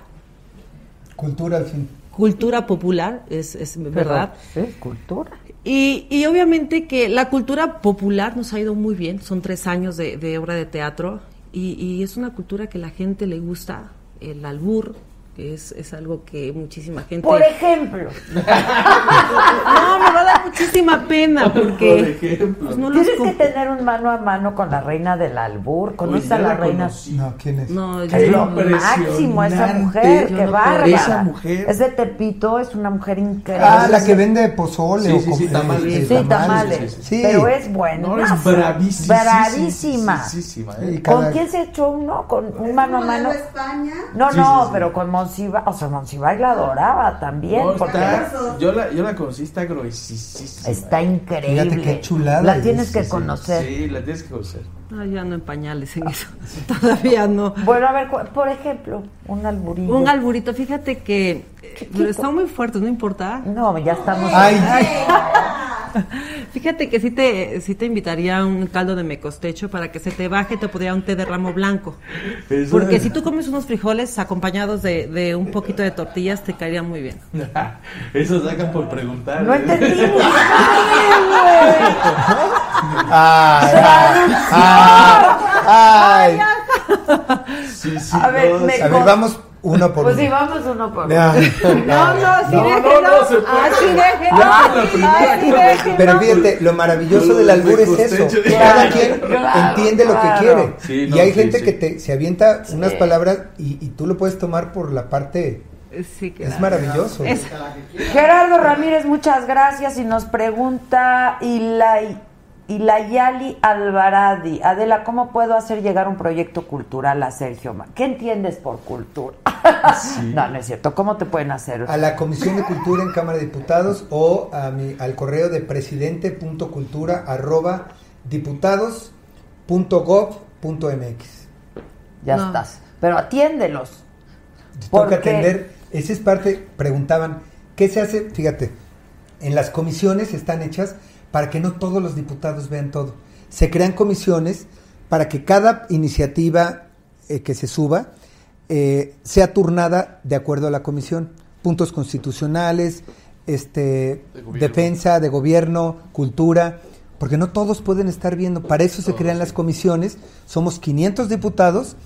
Cultura al fin. Cultura popular, es, es verdad. Sí, cultura. Y, y obviamente que la cultura popular nos ha ido muy bien. Son tres años de, de obra de teatro y, y es una cultura que la gente le gusta. El albur, es, es algo que muchísima gente... Por ejemplo. No, me va a dar muchísima pena porque... pues, no Tienes que tener un mano a mano con la reina del albur. ¿Conoces a la la reina? No, ¿quién es? No, Es lo máximo esa mujer, Yo qué no bárbara. Esa mujer. Es de Tepito, es una mujer increíble. Ah, la que vende pozole Sí, o sí, sí, com- tamales. este, Sí, tamales. Sí. Pero es buena. No, es bravísima. Bravísima. ¿Con quién se echó uno? ¿Con un mano a mano? España? No, no, pero con Monsiva, o sea, Monsiva la adoraba también. No, porque está- yo, la, yo la conocí, está gruesísima. Está increíble. Fíjate qué chulada La es, tienes que sí, conocer. Sí, la tienes que conocer. No, ya no en pañales en eso. *laughs* Todavía no. Bueno, a ver, por ejemplo, un alburillo. Un alburito, fíjate que pero están muy fuertes, no importa. No, ya estamos. Ay. *laughs* *laughs* Fíjate que sí te, sí te invitaría a un caldo de mecostecho para que se te baje, te podría un té de ramo blanco. Eso- Porque si tú comes unos frijoles acompañados de, de un poquito de tortillas, te caería muy bien. *laughs* Eso sacan por preguntar. No ¿eh? entendí. *laughs* Ay, ay, ay. Sí, sí, A ver, me A ver, vamos uno por Pues uno. sí, vamos uno por uno. *laughs* No, no, sí, No, déjenlo. no. Así déjenlo. Déjenlo. Pero fíjate, lo maravilloso del albur es eso. que Cada quien Claro, entiende lo que claro. quiere. Sí, no, y hay sí, gente sí. que te, se avienta unas palabras y, y tú lo puedes tomar por la parte... Sí, que Es maravilloso. Es- Gerardo Ramírez, muchas gracias. Y nos pregunta Ilay, Ilayali Alvaradi. Adela, ¿cómo puedo hacer llegar un proyecto cultural a Sergio? Ma- ¿Qué entiendes por cultura? *laughs* no, no es cierto. ¿Cómo te pueden hacer? A la Comisión de Cultura en Cámara de Diputados o a mi, al correo de presidente.cultura arroba diputados.gov.mx. Ya No. estás. Pero atiéndelos. Tengo que atender, esa es parte, preguntaban, ¿qué se hace? Fíjate, en las comisiones están hechas para que no todos los diputados vean todo. Se crean comisiones para que cada iniciativa eh, que se suba eh, sea turnada de acuerdo a la comisión. Puntos constitucionales, este, De defensa de gobierno, cultura, porque no todos pueden estar viendo. Para eso se crean las comisiones. Somos 500 diputados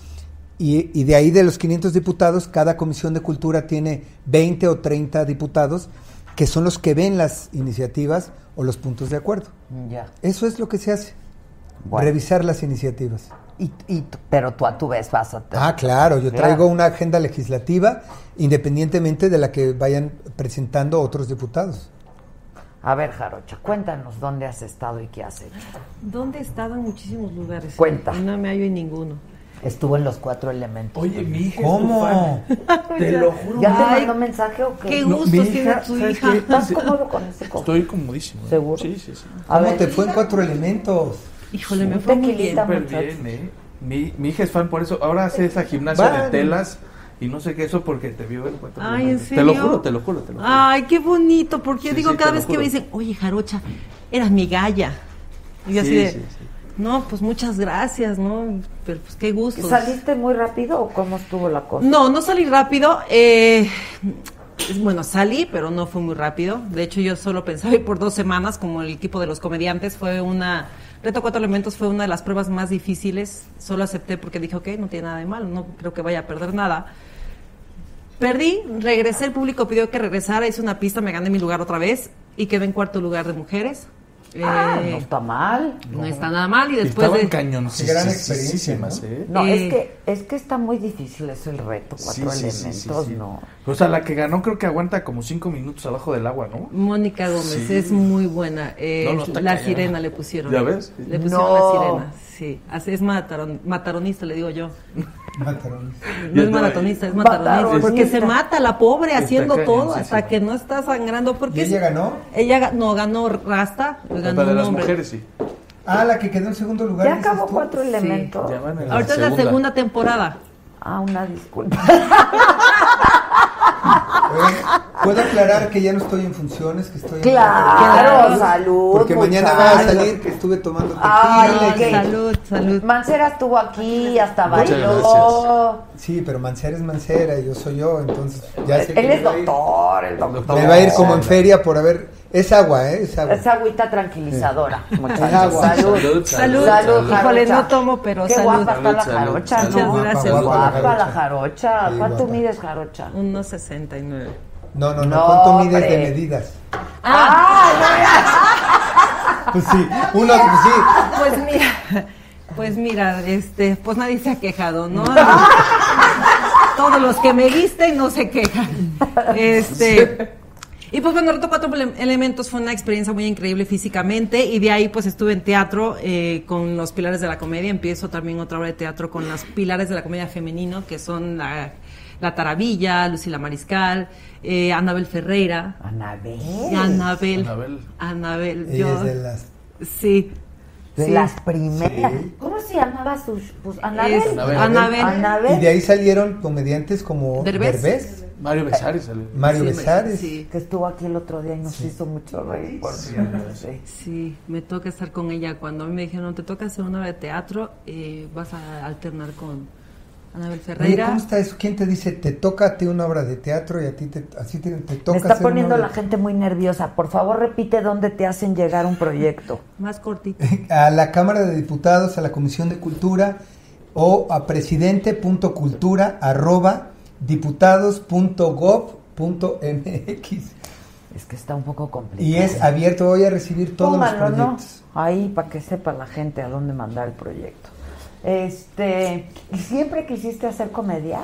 y, y de ahí de los 500 diputados, cada comisión de cultura tiene 20 o 30 diputados que son los que ven las iniciativas o los puntos de acuerdo. Ya. Eso es lo que se hace. Bueno. Revisar las iniciativas. Y, y pero tú a tu vez vas a... Ah, claro, yo traigo una agenda legislativa independientemente de la que vayan presentando otros diputados. A ver, Jarocha, cuéntanos dónde has estado y qué has hecho. ¿Dónde he estado en muchísimos lugares? Cuenta. No me hallo en ninguno. Estuvo en los cuatro elementos. Oye, mi hija ¿Cómo? es tu fan. *laughs* Te lo juro. ¿Ya te mandó mensaje o qué? qué No, gusto tiene tu ¿sabes hija. ¿Estás Sí. cómodo con ese Estoy comodísimo. ¿eh? ¿Seguro? Sí, sí, sí. A ¿Cómo ver, te fue en cuatro elementos? Híjole, me fue muy bien. bien, ¿eh? Mi, mi hija es fan por eso. Ahora hace esa gimnasia de telas y no sé qué eso porque te vio en cuatro Ay, ¿en elementos. serio? Te lo juro, te lo juro, te lo juro. Ay, qué bonito, porque yo digo sí, cada vez que me dicen, oye, Jarocha, eras mi galla. Y yo así Sí, de, sí, sí. No, pues muchas gracias, ¿no? Pero pues qué gusto. ¿Saliste muy rápido o cómo estuvo la cosa? No, no salí rápido. eh, bueno, salí, pero no fue muy rápido. De hecho, yo solo pensaba ir por dos semanas, como el equipo de los comediantes. Fue una. Reto Cuatro Elementos fue una de las pruebas más difíciles. Solo acepté porque dije, ok, no tiene nada de malo, no creo que vaya a perder nada. Perdí, regresé, el público pidió que regresara, hice una pista, me gané mi lugar otra vez y quedé en cuarto lugar de mujeres. Ah, Eh, no está mal. no está nada mal y después Estaban de... cañoncísimas, gran experiencia, ¿no? ¿eh? No, Eh, es que es que está muy difícil eso el reto, cuatro Sí, sí, sí, elementos, sí, sí. no. O sea, la que ganó creo que aguanta como cinco minutos abajo del agua, ¿no? Mónica Gómez Sí. es muy buena. Eh, No, la cañona. sirena le pusieron. ¿Ya ves? Le pusieron No. la sirena, sí. Así es mataron, mataronista, le digo yo. Mataron. No es maratonista, es Mataronista. mataronista. Porque se mata la pobre haciendo cañón, todo sí, hasta sí. que no está sangrando. Porque ¿Y ella es- ganó? Ella no ganó Rasta, ganó Pero de las hombre. mujeres sí. Ah, la que quedó en segundo lugar. ¿Ya acabó tú. cuatro elementos? Ya la Ahorita es la segunda temporada. Ah, una disculpa. *laughs* *laughs* ¿Puedo aclarar que ya no estoy en funciones, que estoy en Claro, salud. Porque mañana va a salir que estuve tomando tequila. que- Salud, salud. Mancera estuvo aquí, hasta bailó. Sí, pero Mancera es Mancera y yo soy yo, entonces ya sé que Él me es doctor, el doctor. Me va a ir como en feria por haber... Es agua, ¿eh? Es agua. Es agüita tranquilizadora, muchachos. agua. Salud. Salud, Salud. Salud, Híjole, jarocha. no tomo, pero Qué salud. guapa está la Salud, salud, jarocha, salud. ¿no? Muchas gracias. Guapa, Guapa guapa la jarocha. Sí, ¿Cuánto guapa. mides, jarocha? 1.69. No, no, no, No, ¿cuánto mides de medidas? ¡Ah! Pues sí, uno, pues sí. Pues mira, pues mira, este, pues nadie se ha quejado, ¿no? Todos los que me visten no se quejan. Este, y pues bueno, Reto Cuatro Ele- Elementos fue una experiencia muy increíble físicamente y de ahí pues estuve en teatro eh, con los pilares de la comedia. Empiezo también otra obra de teatro con los pilares de la comedia femenino, que son la, la Taravilla, Lucila Mariscal, eh, Anabel Ferreira. Anabel. Anabel. Anabel. Yo- es de las... Sí. De sí. las primeras. Sí. ¿Cómo se llamaba su pues, Anabel? Es Anabel. Anabel. Anabel. Y de ahí salieron comediantes como Derbez. Derbez, Mario Besares. Mario Sí, Besares. Sí, Que estuvo aquí el otro día y nos hizo mucho reír. Por sí. sí, me toca estar con ella. Cuando a mí me dijeron, te toca hacer una obra de teatro, eh, vas a alternar con Anabel Oye, Ferreira. ¿cómo está eso? ¿Quién te dice, te toca a ti una obra de teatro y a ti te, así te, te toca Me está hacer una poniendo obra la gente muy nerviosa. Por favor, repite dónde te hacen llegar un proyecto. *laughs* Más cortito. *laughs* a la Cámara de Diputados, a la Comisión de Cultura o a presidente.cultura arroba diputados.gov.mx Es que está un poco complicado. y es abierto, voy a recibir todos los ¿no? proyectos. Ahí para que sepa la gente a dónde mandar el proyecto. Este, ¿y siempre quisiste hacer comedia?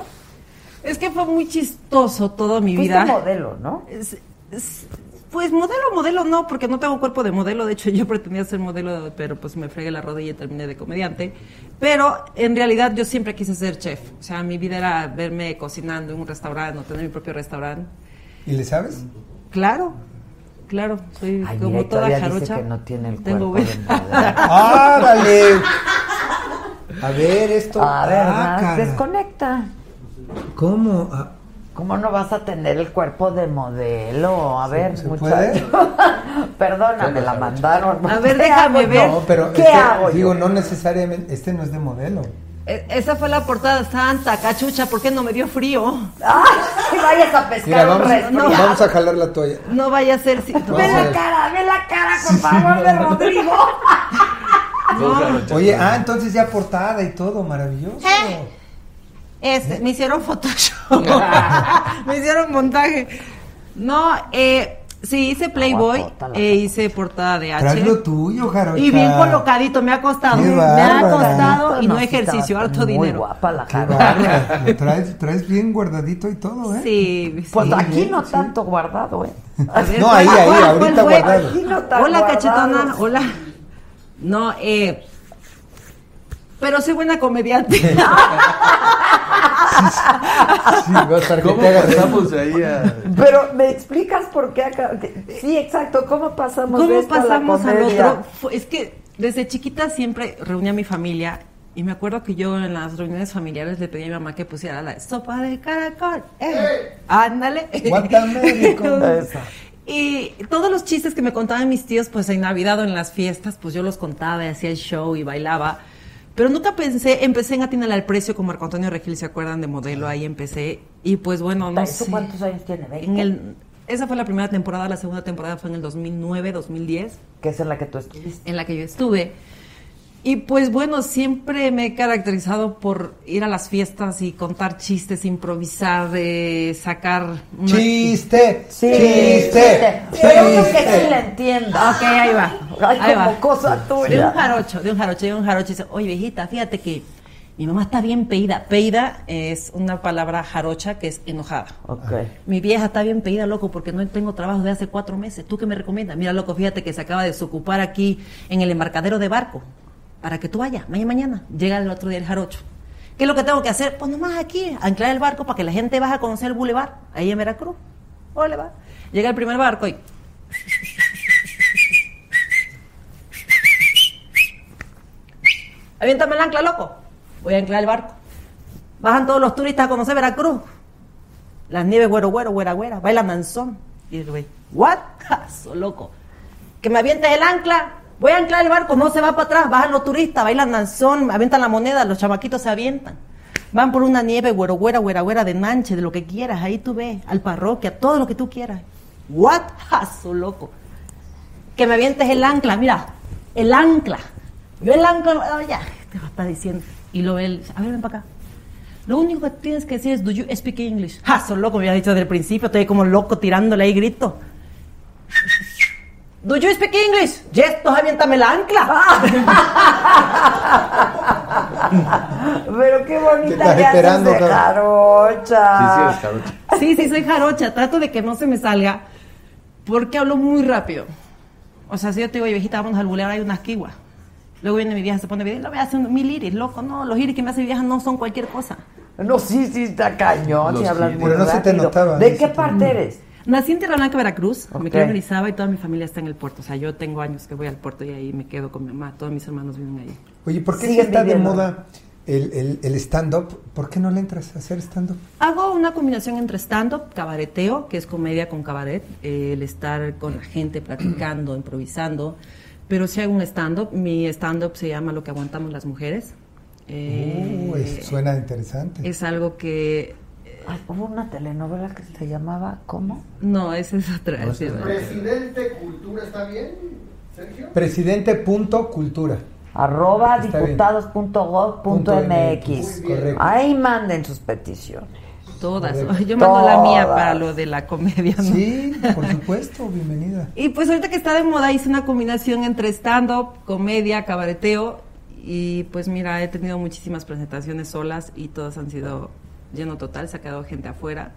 Es que fue muy chistoso toda mi Fuiste vida. modelo, ¿no? Es- es- pues modelo, modelo no, porque no tengo cuerpo de modelo. De hecho, *laughs* yo pretendía ser modelo, pero pues me fregué la rodilla y terminé de comediante. Pero en realidad yo siempre quise ser chef. O sea, mi vida era verme cocinando en un restaurante o tener mi propio restaurante. ¿Y le sabes? Claro, claro. Soy Ay, como mira, toda todavía dice jarocha. que no tiene el Tengo cuerpo de buena- *laughs* modelo. ¡Árale! A ver, esto. A ver, ah, desconecta. ¿Cómo? Ah, ¿Cómo no vas a tener el cuerpo de modelo? A ver, ¿se muchacho. *laughs* Perdóname, la mandaron. A ver, ¿Qué déjame ver. no, pero ¿Qué este, hago yo? digo, no necesariamente, este no es de modelo. E- Esa fue la portada santa, cachucha, ¿por qué no me dio frío? ¡Ay! Vayas a pescar Mira, un vamos, resfriado. vamos a jalar la toalla. No vaya a ser... si- Ve la cara, ve la cara, por favor, de Rodrigo. *laughs* Oye, ah, entonces ya portada y todo, maravilloso. Este, me hicieron Photoshop. *laughs* me hicieron montaje. No, eh, Sí, hice Playboy e hice portada de H. Traes lo tuyo, Jarocha. Y bien colocadito, me ha costado. Qué Me ha costado y no ejercicio, harto muy dinero. guapa la Qué Jaro. bárbara. *laughs* Lo traes, traes bien guardadito y todo, ¿eh? Sí, Pues sí. aquí no tanto guardado, ¿eh? *laughs* Ver, No, ahí, ¿cuál- ahí, cuál- ahorita cuál guardado. Aquí no tan Hola, cachetona. Hola. No, eh. Pero soy buena comediante. Sí, va a estar que ¿Cómo te haga reír. pasamos ahí a.? Pero me explicas por qué acá. Sí, exacto. ¿Cómo pasamos de ¿Cómo esto a la pasamos al otro? Es que desde chiquita siempre reunía a mi familia y me acuerdo que yo en las reuniones familiares le pedí a mi mamá que pusiera la sopa de caracol. Eh, ándale. Guatamérico. *laughs* Esa. Y todos los chistes que me contaban mis tíos, pues en Navidad o en las fiestas, pues yo los contaba y hacía el show y bailaba. Pero nunca pensé, empecé en Atinal al Precio con Marco Antonio Regil, ¿se acuerdan de modelo? Ahí empecé. Y pues bueno, no ¿Eso sé. cuántos años tiene? ¿20? En el, esa fue la primera temporada, la segunda temporada fue en el 2009, 2010 Que es en la que tú estuviste. en la que yo estuve. Y pues bueno, siempre me he caracterizado por ir a las fiestas y contar chistes, improvisar, eh, sacar... una- Chiste, Sí, chiste, Pero uno que sí chiste. la entienda. Ok, ahí va. Ay, ahí como va. cosa De un tuya. jarocho, de un jarocho, de un jarocho. Dice, oye, viejita, fíjate que mi mamá está bien peída. Peída es una palabra jarocha que es enojada. Ok. Mi vieja está bien pedida, loco, porque no tengo trabajo de hace cuatro meses. ¿Tú qué me recomiendas? Mira, loco, fíjate que se acaba de desocupar aquí en el embarcadero de barco. Para que tú vayas, mañana, mañana. Llega el otro día el jarocho. ¿Qué es lo que tengo que hacer? Pues nomás aquí, anclar el barco para que la gente vaya a conocer el bulevar, ahí en Veracruz. Ole, va. Llega el primer barco y... Aviéntame el ancla, loco. Voy a anclar el barco. Bajan todos los turistas a conocer Veracruz. Las nieves, güero, güero, güera, güera. Baila manzón. Y el güey, ¿what? *laughs* So loco. Que me avientes el ancla. Voy a anclar el barco, no se va para atrás. Bajan los turistas, bailan danzón, avientan la moneda, los chamaquitos se avientan. Van por una nieve, güero, güera, güera, de manche, de lo que quieras. Ahí tú ves, al parroquia, todo lo que tú quieras. ¿What? *laughs* So loco. Que me avientes el ancla, mira, el ancla. Yo el ancla, oh, ya, te va a diciendo. Y lo él, a ver, ven para acá. Lo único que tienes que decir es, do you speak English? ¡Ja, so loco! Me había dicho desde el principio, estoy como loco tirándole ahí grito. Do you speak English? Yes, entonces aviéntame la ancla. *laughs* Pero qué ¿Qué bonita haces esperando, de Jaro? jarocha. Sí, sí, soy jarocha. Trato de que no se me salga porque hablo muy rápido. O sea, si yo te digo, "Oye, viejita, vamos al bulevar, hay unas kiwas. Luego viene mi vieja, se pone bien, lo voy a hacer mil iris, loco. No, los iris que me hace mi vieja no son cualquier cosa. No, sí, sí, está cañón. Si hablas giros. muy Pero no se te rápido. notaba, ¿De qué parte eres? Nací en Tierra Blanca, Veracruz. Me crié en Orizaba y toda mi familia está en el puerto. O sea, yo tengo años que voy al puerto y ahí me quedo con mi mamá. Todos mis hermanos viven ahí. Oye, ¿por qué si está de moda el, el, el stand-up? ¿Por qué no le entras a hacer stand-up? Hago una combinación entre stand-up, cabareteo, que es comedia con cabaret, eh, el estar con la gente platicando, *clears throat* improvisando. Pero si hago un stand-up, mi stand-up se llama Lo que aguantamos las mujeres. Eh, Uh, suena interesante. es algo que... Ay, hubo una telenovela que se llamaba ¿cómo? No, esa es otra. Presidente Cultura, ¿está bien, Sergio? Presidente.cultura. Arroba Está bien. diputados.gov.mx. Ahí manden sus peticiones. Todas. Correcto. Yo mando la mía Todas. para lo de la comedia. ¿no? Sí, por supuesto, bienvenida. Y pues ahorita que está de moda hice una combinación entre stand-up, comedia, cabareteo y pues mira, he tenido muchísimas presentaciones solas y todas han sido lleno total, se ha quedado gente afuera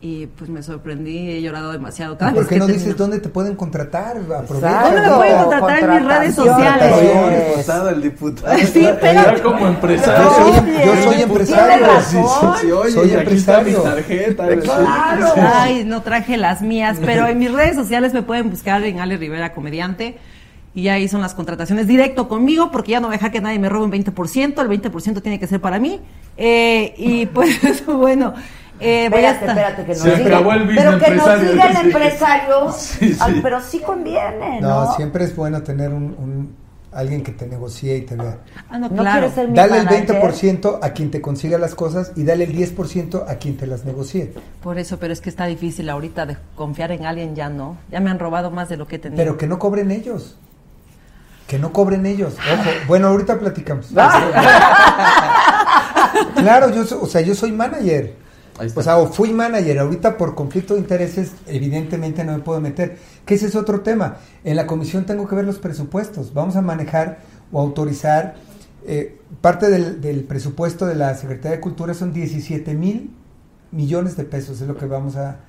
y pues me sorprendí, he llorado demasiado cada ¿Por qué no dices dónde te pueden contratar? Aprovecha. ¿Dónde me pueden contratar en mis redes sociales? Diputado, el diputado. Sí, pero- como empresario. Yo soy, Oye, yo soy tiene empresario. razón. Sí, oye, Soy empresario. tarjeta. Claro. Ay, no traje las mías, pero en mis redes sociales me pueden buscar en Ale Rivera Comediante. Y ahí son las contrataciones directo conmigo, porque ya no voy a dejar que nadie me robe un 20%, el 20% tiene que ser para mí. Eh, y *laughs* pues, bueno, eh, voy a Espérate, espérate, que nos diga. el pero que nos diga el empresario. empresario. *laughs* Sí, sí. Ay, pero sí conviene, ¿no? No, siempre es bueno tener un, un- alguien que te negocie y te vea. Ah, no, ¿No claro. quieres ser mi Dale el manager? 20% a quien te consiga las cosas y dale el 10% a quien te las negocie. Por eso, pero es que está difícil ahorita de confiar en alguien, ya no. Ya me han robado más de lo que tenía. Pero que no cobren ellos. Que no cobren ellos. Ojo, *laughs* bueno, ahorita platicamos. Ah. *laughs* claro, yo, o sea, yo soy manager. O sea, o fui manager, ahorita por conflicto de intereses, evidentemente no me puedo meter. Que ese es otro tema. En la comisión tengo que ver los presupuestos. Vamos a manejar o autorizar. eh, parte del, del presupuesto de la Secretaría de Cultura son 17 mil millones de pesos, es lo que vamos a,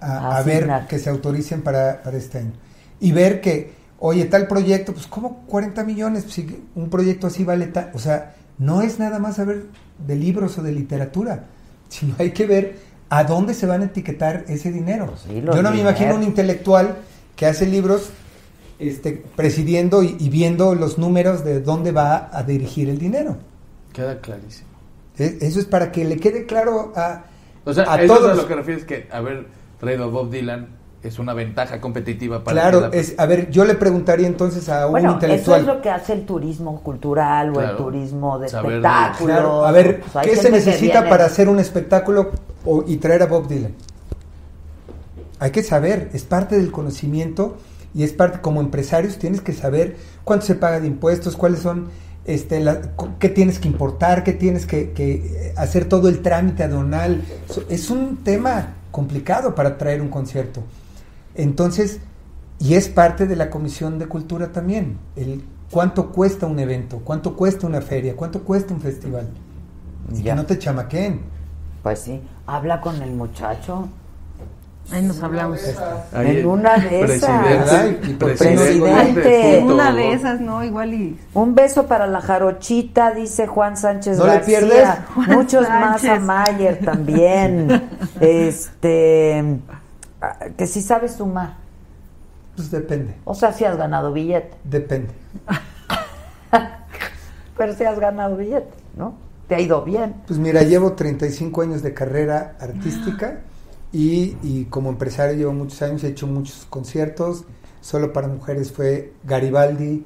a, a ver que se autoricen para, para este año. Y ver que, oye, tal proyecto, pues ¿cómo 40 millones? Pues, si un proyecto así vale tal. O sea, no es nada más saber de libros o de literatura, sino hay que ver a dónde se van a etiquetar ese dinero. los Yo no me imagino un intelectual que hace libros este, presidiendo y, y viendo los números de dónde va a dirigir el dinero. Queda clarísimo. Es- Eso es para que le quede claro a, O sea, a eso todos. es a lo que refieres que haber traído a Bob Dylan es una ventaja competitiva para Claro, la- es, a ver, yo le preguntaría entonces a un Bueno, eso intelectual. es lo que hace el turismo cultural o el turismo de. Claro, a ver, Pues hay ¿qué se necesita viene- para hacer un espectáculo o- y traer a Bob Dylan? Hay que saber, es parte del conocimiento y es parte, como empresarios tienes que saber cuánto se paga de impuestos, cuáles son, este, la- qué tienes que importar, qué tienes que, que, hacer todo el trámite aduanal. Es un tema complicado para traer un concierto. Entonces, y es parte de la Comisión de Cultura también, el cuánto cuesta un evento, cuánto cuesta una feria, cuánto cuesta un festival. Y Ya. que no te chamaqueen. Pues sí, habla con el muchacho. Ahí nos hablamos. Ahí, en una de esas. Presidente, ¿Y por qué presidente, Presidente. punto, Una de esas, ¿no? Igual y... Un beso para la jarochita, dice Juan Sánchez ¿No le García. pierdes? Muchos *laughs* más a. Mayer también. *laughs* este, que si sabes sumar. Pues depende, O sea, si has ganado billete. depende. *laughs* Pero si has ganado billete, ¿no? Te ha ido bien. Pues mira, llevo 35 años de carrera artística y, y como empresario llevo muchos años, he hecho muchos conciertos, solo para mujeres fue Garibaldi,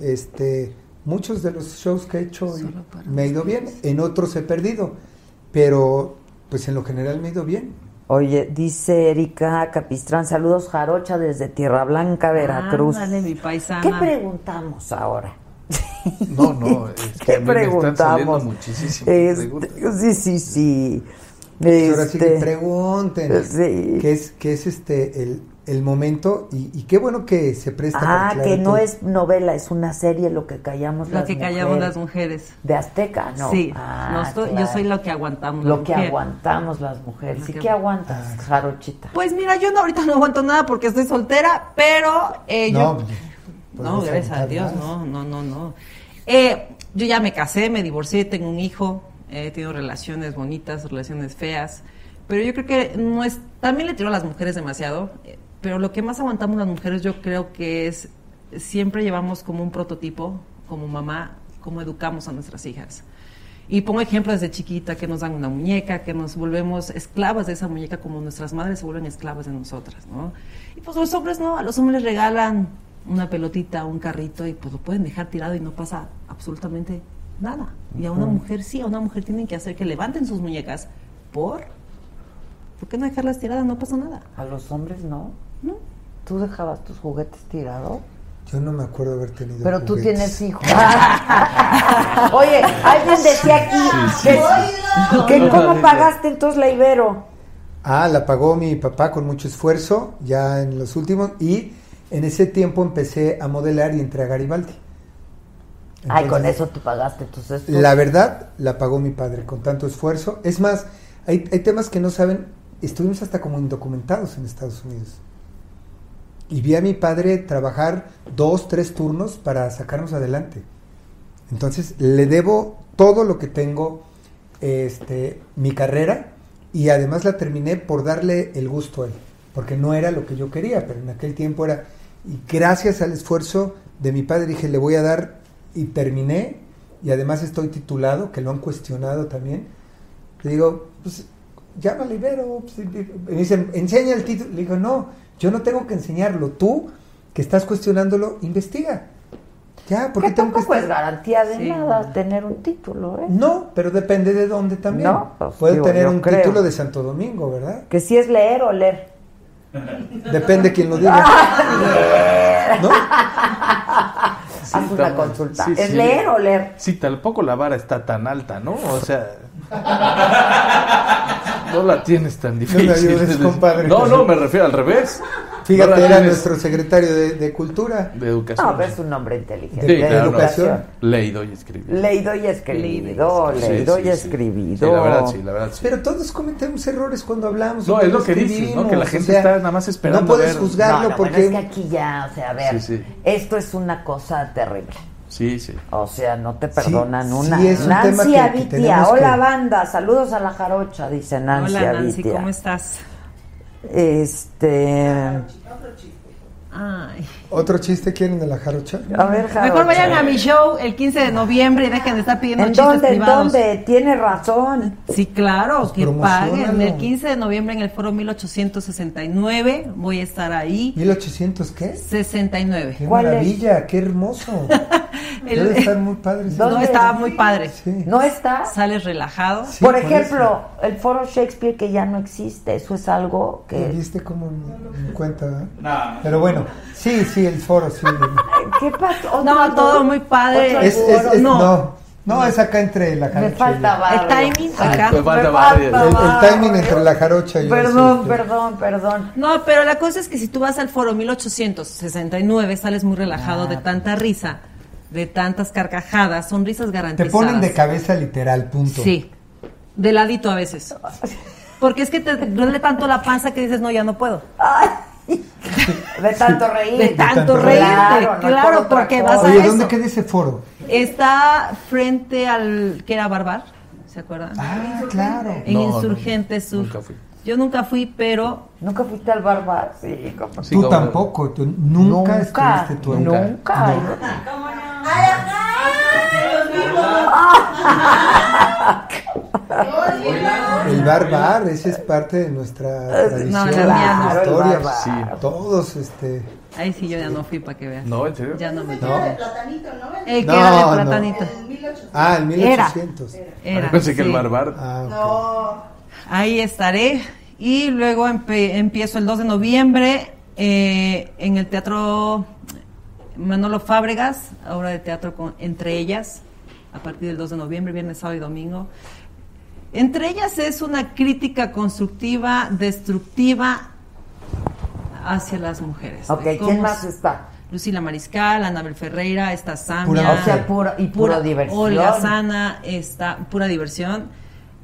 este, muchos de los shows que he hecho y me ha ido bien, en otros he perdido, pero pues en lo general me ha ido bien. Oye, dice Erika Capistrán, saludos Jarocha desde Tierra Blanca, Veracruz. Ándale, mi paisana. ¿Qué preguntamos ahora? *laughs* No, no, es que ¿Qué a mí me están saliendo preguntamos? muchísimas Este, preguntas. sí, sí, sí. Pues ahora sí que Este, pregunten, sí. que es, que es este el, el momento y, y qué bueno que se presta. Ah, que no es novela, es una serie lo que callamos Lo las que mujeres. callamos las mujeres. De Azteca, ¿no? Sí, Ah, no estoy- yo soy lo que aguantamos. Lo que mujer. aguantamos las mujeres. Lo ¿Y que- qué aguantas, Ah. Jarochita? Pues mira, yo no, ahorita no aguanto nada porque estoy soltera, pero eh, No, yo... No, gracias a Dios, más. no, no, no, no. Eh, yo ya me casé, me divorcié, tengo un hijo, he tenido relaciones bonitas, relaciones feas, pero yo creo que no es, también le tiro a las mujeres demasiado, eh, pero lo que más aguantamos las mujeres yo creo que es, siempre llevamos como un prototipo, como mamá, cómo educamos a nuestras hijas. Y pongo ejemplos desde chiquita, que nos dan una muñeca, que nos volvemos esclavas de esa muñeca como nuestras madres se vuelven esclavas de nosotras, ¿no? Y pues los hombres no, a los hombres les regalan una pelotita, un carrito y pues lo pueden dejar tirado y no pasa absolutamente nada. Y a una mujer sí, a una mujer tienen que hacer que levanten sus muñecas por... ¿Por qué no dejarlas tiradas? No pasa nada. A los hombres no. No. ¿Tú dejabas tus juguetes tirados? Yo no me acuerdo haber tenido Pero tú juguetes. tienes hijos. *laughs* Oye, alguien decía aquí que, que cómo pagaste entonces la Ibero. Ah, la pagó mi papá con mucho esfuerzo, ya en los últimos, y en ese tiempo empecé a modelar y entré a Garibaldi. Ay, con eso tú pagaste tus estudios. La verdad, la pagó mi padre con tanto esfuerzo. Es más, hay, hay temas que no saben, estuvimos hasta como indocumentados en Estados Unidos. Y vi a mi padre trabajar dos, tres turnos para sacarnos adelante. Entonces, le debo todo lo que tengo, este, mi carrera, y además la terminé por darle el gusto a él, porque no era lo que yo quería, pero en aquel tiempo era, y gracias al esfuerzo de mi padre dije, le voy a dar, y terminé, y además estoy titulado, que lo han cuestionado también, le digo, pues llámale Ibero, pues, y- y- me dicen, enseña el título, le digo, no, yo no tengo que enseñarlo, tú que estás cuestionándolo, investiga. Ya, porque Que tengo que tampoco es garantía de Sí. nada tener un título, ¿eh? No, pero depende de dónde también. No, pues, Puede digo, tener un creo. título de Santo Domingo, ¿verdad? Que si es leer o leer. Depende quién lo diga. *laughs* ¿No? Haz una consulta. sí, ¿Es sí. leer o leer? Sí, tampoco la vara está tan alta, ¿no? O sea, No la tienes tan No difícil. me ayudes, compadre. No, no, me refiero al revés. Fíjate, No era tienes nuestro secretario de, de Cultura. De educación. No, pero es un hombre inteligente. Sí, de claro, no. educación. Leído y escribido. Leído y escribido, Sí, leído sí, y sí. escribido. Sí, la verdad, sí, la verdad, sí. Pero todos cometemos errores cuando hablamos. No, es lo que dices, ¿no? Que la o gente sea, está nada más esperando No puedes ver. juzgarlo No, no, porque... bueno, es que aquí ya, o sea, a ver, Sí, sí. esto es una cosa terrible. Sí, sí. O sea, no te perdonan sí, una. es un tema Nancy que- que Avitia, tenemos hola que- banda, saludos a la jarocha, dice Nancy Hola Nancy, Avitia. ¿cómo estás? Este. Ay. ¿Otro chiste quieren de la jarocha? A ver, jarocha. Mejor vayan a mi show el 15 de noviembre y dejen de estar pidiendo ¿En chistes dónde? ¿En privados. dónde? Tiene razón. Sí, claro, que promociónalo. paguen. El 15 de noviembre en el foro 1869 voy a estar ahí. ¿1800 qué? 69. ¡Qué maravilla! ¡Qué hermoso! *laughs* El- Debe estar muy padre. ese No, estaba muy padre. ¿No está? Sales relajado. Sí, por por ejemplo, el foro Shakespeare que ya no existe, eso es algo ¿Te que... diste como en en cuenta? ¿verdad? No. Pero bueno, sí, sí, el foro, sí. ¿Qué pasó? No, ¿Otro todo foro? muy padre. ¿Otro Es, es- foro? es- no. no. no, es acá entre la Me jarocha. y falta barrio. El timing acá. Me falta Me falta El, timing entre la jarocha y yo. Perdón, sí, perdón, perdón. No, pero la cosa es que si tú vas al foro 1869 sales muy relajado Ah. de tanta risa, de tantas carcajadas, son risas Te garantizadas. ponen de cabeza literal, punto. Sí, de ladito a veces. Porque es que te duele tanto la panza que dices, no, ya no puedo. De tanto reír. De tanto reír. Claro, no porque vas a Oye, eso. ¿dónde queda ese foro? Está frente al que era Barbar, ¿se acuerdan? Ah, claro. en No, no, Insurgente Sur. nunca fui. Yo nunca fui, pero ¿Nunca fuiste al barbar? Sí, como... Sí, tú como- tampoco, tú nunca, Nunca, estuviste tú ahí. nunca. El bar bar, ese es parte de nuestra tradición, no, no. nuestra el historia. bar bar. Sí, todos, este... ahí sí yo ya no fui para que veas. No, ¿en serio? Ya no me No. El que No, era de no. platanito. Ah, el 1800. Era, Pensé que el barbar. Ah, ok. Ahí estaré. Y luego empiezo el 2 de noviembre eh, en el Teatro Manolo Fábregas, obra de teatro con Entre ellas, a partir del 2 de noviembre, viernes, sábado y domingo. Entre ellas es una crítica constructiva, destructiva hacia las mujeres. Ok, ¿quién más está? Lucila Mariscal, Anabel Ferreira, está Samia. Pura O sea, puro, y pura, diversión. Olga Sana, está pura diversión,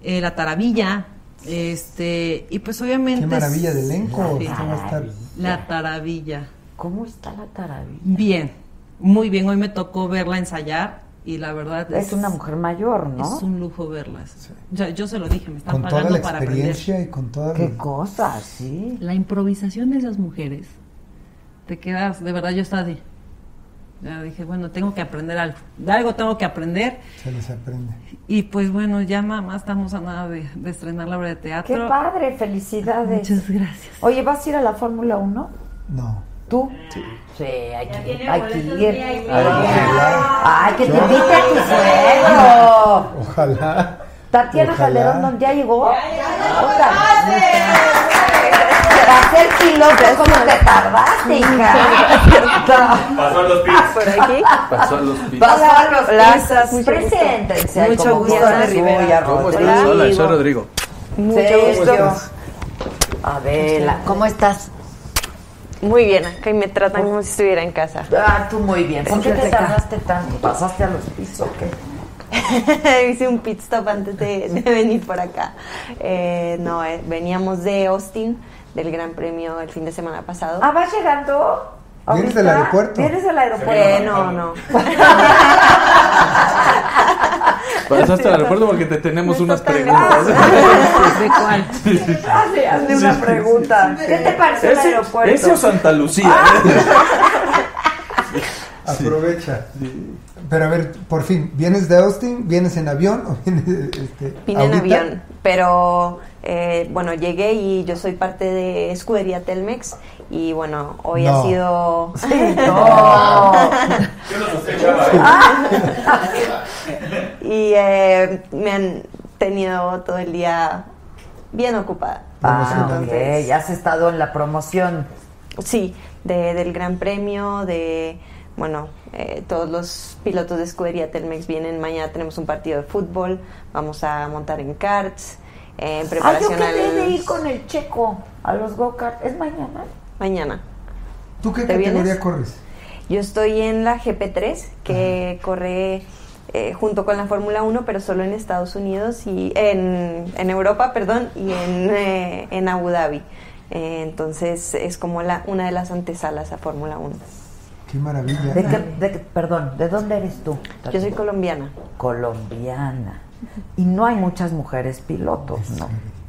eh, la Taravilla, este, y pues obviamente. Qué maravilla de elenco. La Taravilla. ¿Cómo está la taravilla? Bien, muy bien. Hoy me tocó verla ensayar y la verdad Es una mujer mayor, ¿no? Es un lujo verlas. O sea, yo se lo dije, me están Con toda pagando la para aprender. experiencia y con toda Qué la... cosa, sí. La improvisación de esas mujeres, te quedas, de verdad yo estaba así. Ya dije, bueno, tengo que aprender algo. De algo tengo que aprender. Se les aprende. Y pues bueno, ya mamá estamos a nada de, de estrenar la obra de teatro. Qué padre, felicidades. Muchas gracias. Oye, ¿vas a ir a la Fórmula 1? No. ¿Tú? Sí. Sí, hay que, hay ir. Ay, que te invite a tu suegro. Ojalá. Tatiana. Calderón, ¿dónde ya llegó? Oiga, Para ser piloto, ¿cómo te tardaste, hija? Pasó a los pits. Por aquí. Pasó a los pisos. Pasó a los pisos. mucho Preséntense. Mucho gusto, Ana Rivera. ¿Cómo Rodrigo. estás? Hola, soy Rodrigo. Mucho gusto. Adela, ¿cómo estás? Muy bien, acá y me tratan como si estuviera en casa. Ah, tú muy bien. ¿Por qué te tardaste tanto? ¿Pasaste a los pisos o qué? *laughs* Hice un pit stop antes de, de venir por acá. Eh, no, eh, veníamos de Austin, del Gran Premio el fin de semana pasado. Ah, ¿vas llegando? ¿Vienes del aeropuerto? ¿Vienes del aeropuerto? Eh, no, no. *laughs* Pasaste al aeropuerto porque te tenemos unas preguntas. *laughs* ¿De cuál? Hazle, hazle una pregunta. ¿Qué te pareció el aeropuerto? ese o Santa Lucía. Aprovecha. Pero a ver, por fin, ¿vienes de Austin? ¿Vienes en avión o vienes este, Vine en avión, pero eh, bueno, llegué y yo soy parte de Escudería Telmex y bueno, hoy No. ha sido... *laughs* No. Yo lo sospechaba. ¿eh? *laughs* y eh, me han tenido todo el día bien ocupada. Ah, Entonces, ok. Ya has estado en la promoción. Sí, de- del Gran Premio, de, bueno, eh, todos los pilotos de escudería Telmex vienen, mañana tenemos un partido de fútbol, vamos a montar en karts, eh, en Ah, yo preparación quedé de ir con el checo a los go-kart. ¿Es mañana? mañana. ¿Tú qué ¿Te categoría vienes? corres? Yo estoy en la GP3, que corre eh, junto con la Fórmula 1, pero solo en Estados Unidos y en, en Europa, perdón, y en, eh, en Abu Dhabi. Eh, entonces es como la, una de las antesalas a Fórmula 1. Qué maravilla. ¿De qué- perdón, ¿de dónde eres tú? Yo soy colombiana. colombiana. Y no hay muchas mujeres pilotos, ¿no?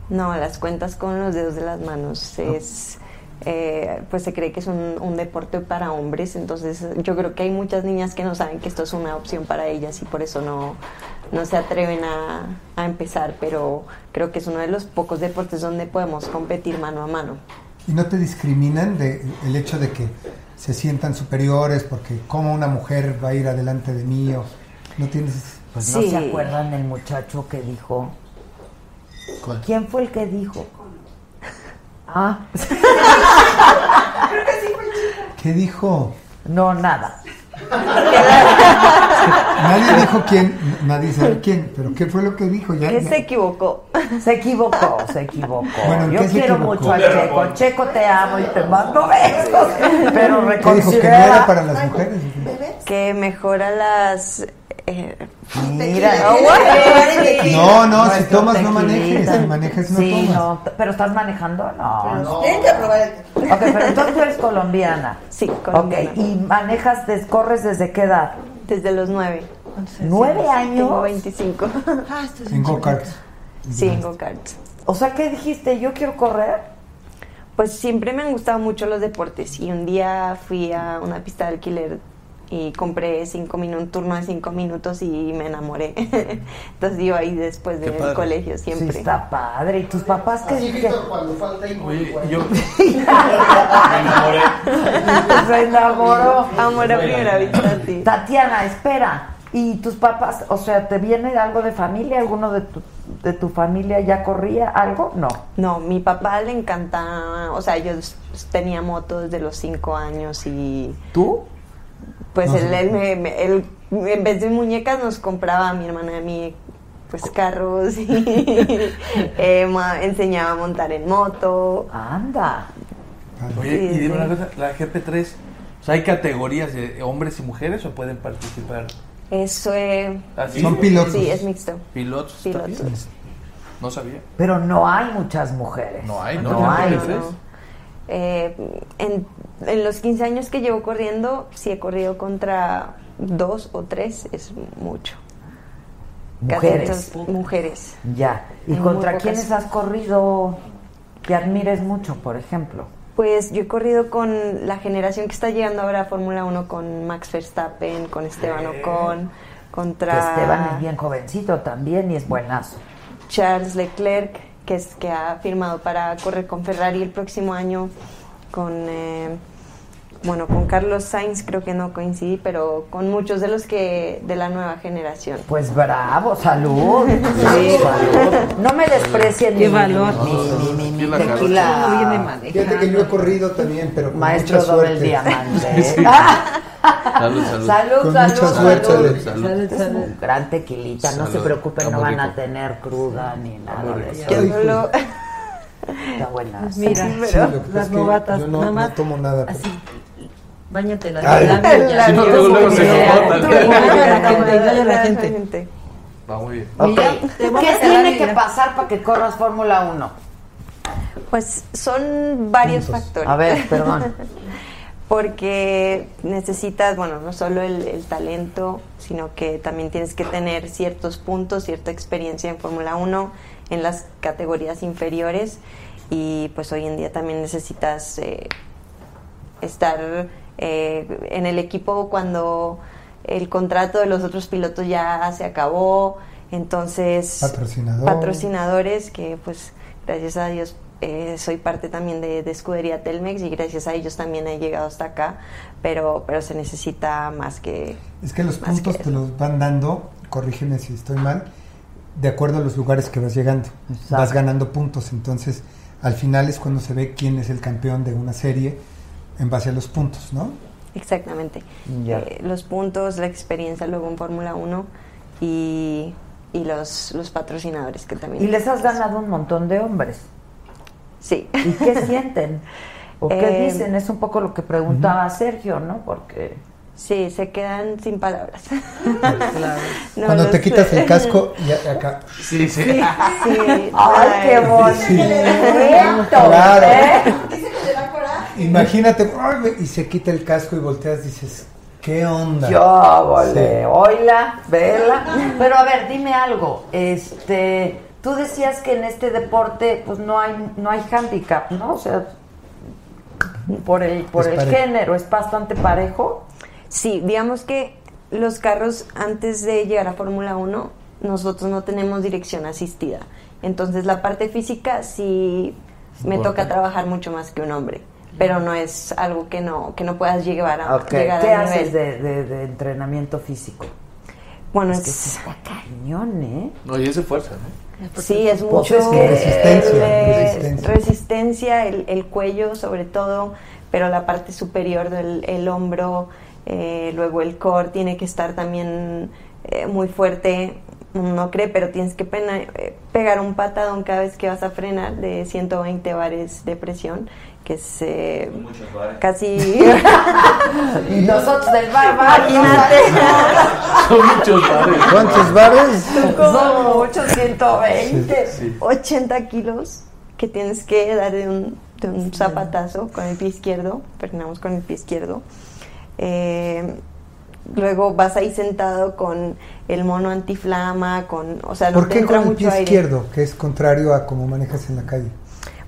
No, las cuentas con los dedos de las manos. Es, eh, pues se cree que es un, un deporte para hombres, entonces yo creo que hay muchas niñas que no saben que esto es una opción para ellas y por eso no, no se atreven a, a empezar, pero creo que es uno de los pocos deportes donde podemos competir mano a mano. ¿Y no te discriminan de el hecho de que se sientan superiores porque cómo una mujer va a ir adelante de mí o no tienes Pues no se acuerdan del muchacho que dijo. ¿Quién fue el que dijo? Ah. *laughs* ¿Qué dijo? No, nada. Nadie dijo quién, nadie sabe quién, pero ¿qué fue lo que dijo? Ya, Que se equivocó. Se equivocó, se equivocó. Bueno, ¿en Yo quiero equivocó? mucho a Checo. Checo, te amo y te mando besos. Pero ¿Qué dijo? ¿Que no reconsidera. era para las mujeres? Que mejora las... eh, Mira, No, no, si tomas no manejes, si manejes no Sí, tomas. no, pero estás manejando, no. no. Tienen que probar el... Ok, pero entonces tú eres colombiana. Sí, colombiana. Ok, y manejas, corres desde qué edad? Desde los nueve. ¿Nueve años? Tengo 25. En go-karts. Sí, en go-karts. O sea, ¿qué dijiste? ¿Yo quiero correr? Pues siempre me han gustado mucho los deportes y un día fui a una pista de alquiler y compré cinco minutos, un turno de cinco minutos y me enamoré. *laughs* Entonces iba ahí después del colegio siempre. Sí, está padre. ¿Y tus papás qué dicen? Víctor, cuando falta igual. Oye, yo *laughs* *laughs* Se enamoró. Amor a primera vista, sí. Tatiana, espera. ¿Y tus papás, o sea, te viene algo de familia? ¿Alguno de tu, de tu familia ya corría algo? No. No, mi papá le encanta, o sea, yo tenía moto desde los cinco años y ¿Tú? Pues No él, me, me- él, en vez de muñecas nos compraba a mi hermana y a mí pues carros y *laughs* eh, ma- enseñaba a montar en moto. Anda. Oye, Sí, y dime sí. una cosa, la GP3, o sea, ¿hay categorías de hombres y mujeres o pueden participar Eso es... así? Son pilotos. Sí, es mixto. ¿Pilotos Pilotos. No sabía. Pero no hay muchas mujeres. No hay, ¿no? No, ¿No hay. no. Eh, en, en los 15 años que llevo corriendo, si he corrido contra dos o tres, es mucho. Mujeres. mujeres. Ya. ¿Y contra quiénes has corrido que admires mucho, por ejemplo? Pues yo he corrido con la generación que está llegando ahora a Fórmula 1, con Max Verstappen, con Esteban Ocon, contra Que Esteban es bien jovencito también y es buenazo. Charles Leclerc, que es que ha firmado para correr con Ferrari el próximo año, con eh, bueno, con Carlos Sainz creo que no coincidí, pero con muchos de los que de la nueva generación. Pues bravo, salud. *laughs* Sí, salud. No me desprecien Qué valor. mi, mi, mi, mi tequila. No viene Fíjate que yo he corrido también, pero con Maestro mucha doble suerte. diamante. *laughs* Sí. Ah, *laughs* Salud, salud. Salud, Con salud, mucha salud. suerte. Salud, Salud, salud. salud. Gran tequilita, no se preocupen, Está no van a tener cruda ni nada de eso. Solo Está buena. Mira, Sí, pero las novatas, yo no, nada más no tomo nada. pero- así. Báñate la Si no, luego, se la gente. Va muy bien. Ok. Te voy a ¿Qué tiene que pasar para que corras Fórmula 1? Pues son varios Puntos. factores. A ver, perdón. *laughs* Porque necesitas, bueno, no solo el, el talento, sino que también tienes que tener ciertos puntos, cierta experiencia en Fórmula 1, en las categorías inferiores. Y pues hoy en día también necesitas eh, estar eh, en el equipo cuando el contrato de los otros pilotos ya se acabó. Entonces, Patrocinador. patrocinadores que pues gracias a Dios eh, soy parte también de, de Escudería Telmex y gracias a ellos también he llegado hasta acá, pero, pero se necesita más que... Es que los puntos que te los van dando, corrígeme si estoy mal, de acuerdo a los lugares que vas llegando. Exacto. Vas ganando puntos, entonces al final es cuando se ve quién es el campeón de una serie en base a los puntos, ¿no? Exactamente. Ya. Eh, los puntos, la experiencia luego en Fórmula 1 y y los, los patrocinadores que también. Y les has ganado un montón de hombres. Sí. ¿Y qué *laughs* sienten? ¿O qué Eh, dicen? Es un poco lo que preguntaba Sergio, ¿no? Porque... Sí, se quedan sin palabras. *laughs* No Cuando te quitas sé. el casco y *laughs* acá. Sí, sí. Sí. ¡Ay, qué bonito! Sí. Claro. *laughs* Imagínate, y se quita el casco y volteas y dices, ¿qué onda? Yo, vole, Sí. oíla, vela. *laughs* Pero a ver, dime algo. Este, tú decías que en este deporte, pues no hay, no hay handicap, ¿no? O sea, por el, por Es el parejo. género, es bastante parejo. Sí, digamos que los carros antes de llegar a Fórmula 1, nosotros no tenemos dirección asistida. Entonces la parte física sí me toca trabajar mucho más que un hombre, pero no es algo que no que no puedas llegar a Ok, llegar ¿Qué al haces nivel. de, de- de entrenamiento físico? Bueno, es es- que está cañón, ¿eh? No, y es de fuerza, ¿no? Sí, es Pues mucho es que- Resistencia, eh, resistencia. resistencia, el, el cuello sobre todo, pero la parte superior del el hombro, eh, luego el core tiene que estar también eh, muy fuerte, no cree, pero tienes que pena- eh, pegar un patadón cada vez que vas a frenar de 120 bares de presión, que es eh, casi... *laughs* Y nosotros del bar, bar, Imagínate. *laughs* Son muchos bares. ¿Cuántos bares? Son muchos, 120. 80 kilos que tienes que dar de un, de un zapatazo con el pie izquierdo, frenamos con el pie izquierdo. Eh, luego vas ahí sentado con el mono antiflama, con, o sea, no ¿Por te qué entra con el mucho pie aire. izquierdo? Que es contrario a como manejas en la calle.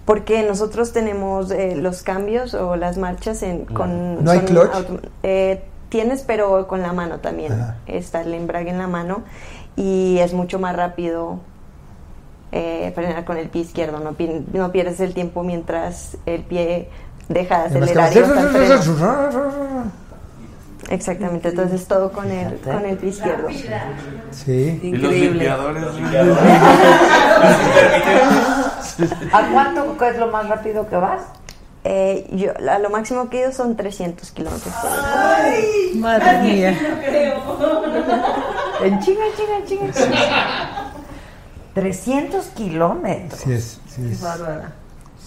Porque nosotros tenemos eh, los cambios o las marchas en, con... ¿No hay clutch? eh, tienes, pero con la mano también. Ajá. Está el embrague en la mano y es mucho más rápido eh, frenar con el pie izquierdo. No, pi- no pierdes el tiempo mientras el pie deja de acelerar. Exactamente, entonces todo con el, con el pie izquierdo. Sí. Y los limpiadores. *laughs* *laughs* *laughs* ¿A cuánto es lo más rápido que vas? Eh, yo, a lo máximo que he ido son 300 kilómetros. Ay, madre mía. En chinga, en chinga, en chinga, en chinga. 300 kilómetros. Sí es, sí es.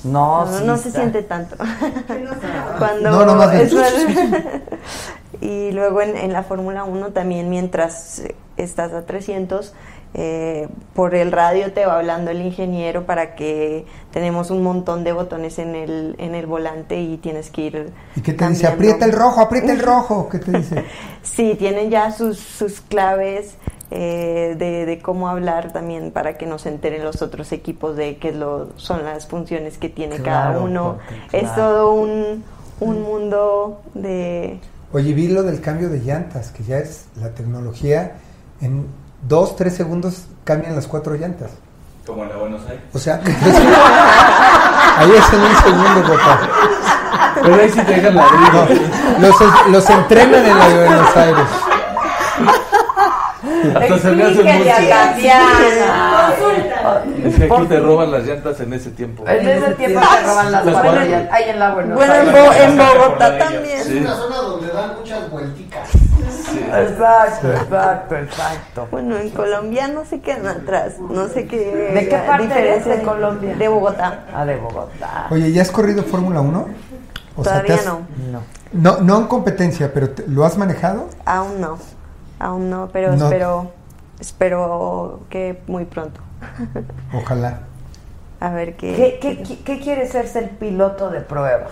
No, No, sí no se siente tanto. *laughs* Cuando No, no, más es *laughs* y luego en, en la Fórmula 1 también mientras estás a 300 eh, por el radio te va hablando el ingeniero para que tenemos un montón de botones en el en el volante y tienes que ir ¿Y qué te dice? cambiando. Aprieta el rojo, aprieta el *laughs* rojo. ¿Qué te dice? Sí, tienen ya sus, sus claves eh, de, de cómo hablar también para que nos enteren los otros equipos de qué es lo, son las funciones que tiene cada uno. Es todo un, un mundo de... Oye, vi lo del cambio de llantas, que ya es la tecnología. En dos, tres segundos cambian las cuatro llantas. Como en la Buenos Aires. O sea, *laughs* ahí es en un segundo, papá. Pero ahí sí te dejan ladrillo. No, los, los entrenan en la de Buenos Aires. Hasta se me hace mucho. Es que aquí te roban las llantas en ese tiempo. En ese tiempo te roban las llantas. Ahí en la Buenos Bueno, en, Bogotá también. Es una zona donde dan muchas vuelticas. Exacto, exacto, exacto. Bueno, en Colombia no se quedan atrás. No sé qué... ¿De qué parte diferencia eres de Colombia? De Bogotá. Ah, de Bogotá. Oye, ¿ya has corrido Fórmula 1? O sea, Todavía no. No. no. No en competencia, pero te- ¿lo has manejado? Aún no. Aún no, pero No. espero... Espero que muy pronto. Ojalá. A ver qué... ¿Qué, qué, qué- qué quiere ser ser piloto de prueba?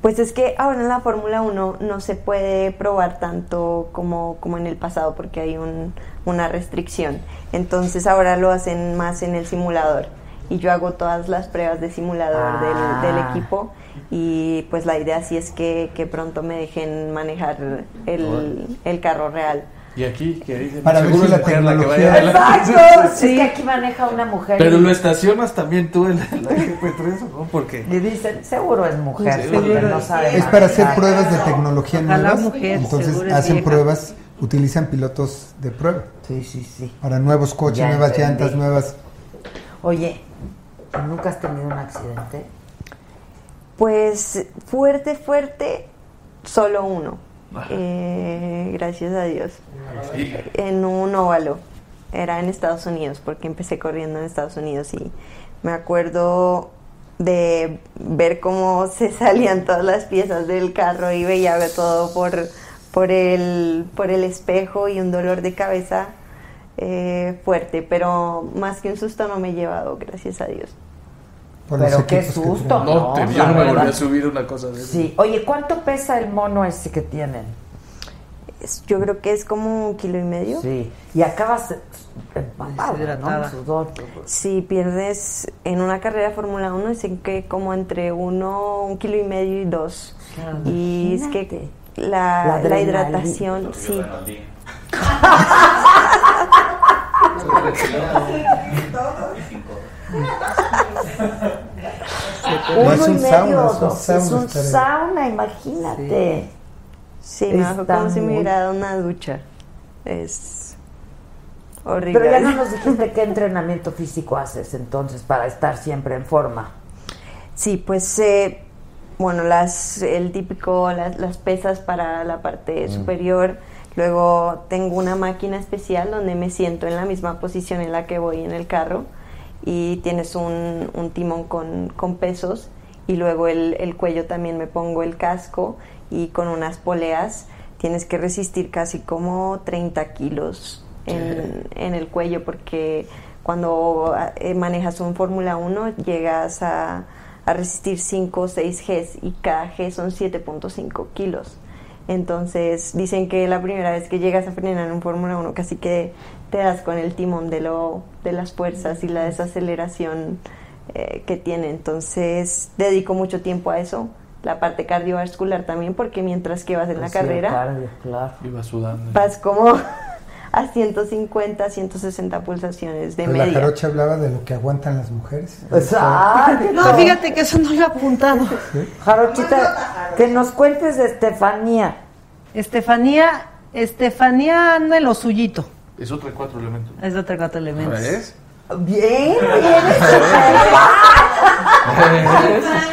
Pues es que ahora en la Fórmula 1 no se puede probar tanto como, como en el pasado porque hay un- una restricción. Entonces ahora lo hacen más en el simulador. Y yo hago todas las pruebas de simulador Ah. del, del equipo. Y pues la idea sí es que, que pronto me dejen manejar el, el carro real. Y aquí, que dicen, Para ver seguro la mujer la que tecnología- vaya adelante. Exacto. *laughs* Es que aquí maneja una mujer. Pero y- lo estacionas también tú en la GP3, ¿no? Porque Y dicen, seguro es mujer, Sí, seguro. no sabe Es para hacer pruebas de tecnología Ojalá nuevas. mujer, entonces hacen vieja. pruebas, utilizan pilotos de prueba. Sí, sí, sí. Para nuevos coches, Ya nuevas entendí. llantas, nuevas. Oye, ¿nunca has tenido un accidente? Pues fuerte, fuerte, solo uno. Eh, gracias a Dios. En un óvalo. era en Estados Unidos, porque empecé corriendo en Estados Unidos y me acuerdo de ver cómo se *laughs* salían todas las piezas del carro y veía todo por, por, el, por el espejo y un dolor de cabeza eh, fuerte, pero más que un susto no me he llevado, gracias a Dios. Por Pero qué susto. No, ¿no? yo no me volví a subir una cosa de eso. Sí. Oye, ¿cuánto pesa el mono ese que tienen? Es- Yo creo que es como un kilo y medio. Sí. Y acabas empapado, ¿no? Deshidratada. Sudor. Si pierdes en una carrera de Fórmula 1, dicen que como entre uno, un kilo y medio y dos. Claro, y es que la, La la adrenalina. hidratación, sí. *laughs* *laughs* No, Uno es y un medio, sauna, es un dos. sauna Es un sauna, imagínate. Sí, me bajó Está como si me hubiera dado una ducha. Es horrible. Pero ya no nos dijiste qué entrenamiento físico haces entonces para estar siempre en forma. Sí, pues eh, bueno, las el típico las, las pesas para la parte Mm. superior. Luego tengo una máquina especial donde me siento en la misma posición en la que voy en el carro y tienes un, un timón con, con pesos y luego el, el cuello también me pongo el casco y con unas poleas tienes que resistir casi como 30 kilos en, en el cuello porque cuando eh, manejas un Fórmula 1 llegas a, a resistir 5 o 6 Gs y cada G son 7.5 kilos. Entonces dicen que la primera vez que llegas a frenar en un Fórmula 1 casi que te das con el timón de, lo, de las fuerzas y la desaceleración eh, que tiene. Entonces dedico mucho tiempo a eso, la parte cardiovascular también, porque mientras que vas en la Sí, carrera cardio, claro. Iba sudando. vas como a 150, 160 pulsaciones de Pues la media. jarocha hablaba de lo que aguantan las mujeres. Exacto. No, fíjate que eso no lo he apuntado. Jarochita, que nos cuentes de Estefanía. Estefanía, Estefanía anda en lo suyito. Es otro de cuatro elementos. Es de otro cuatro elementos. ¿Ves? Bien, súper *laughs*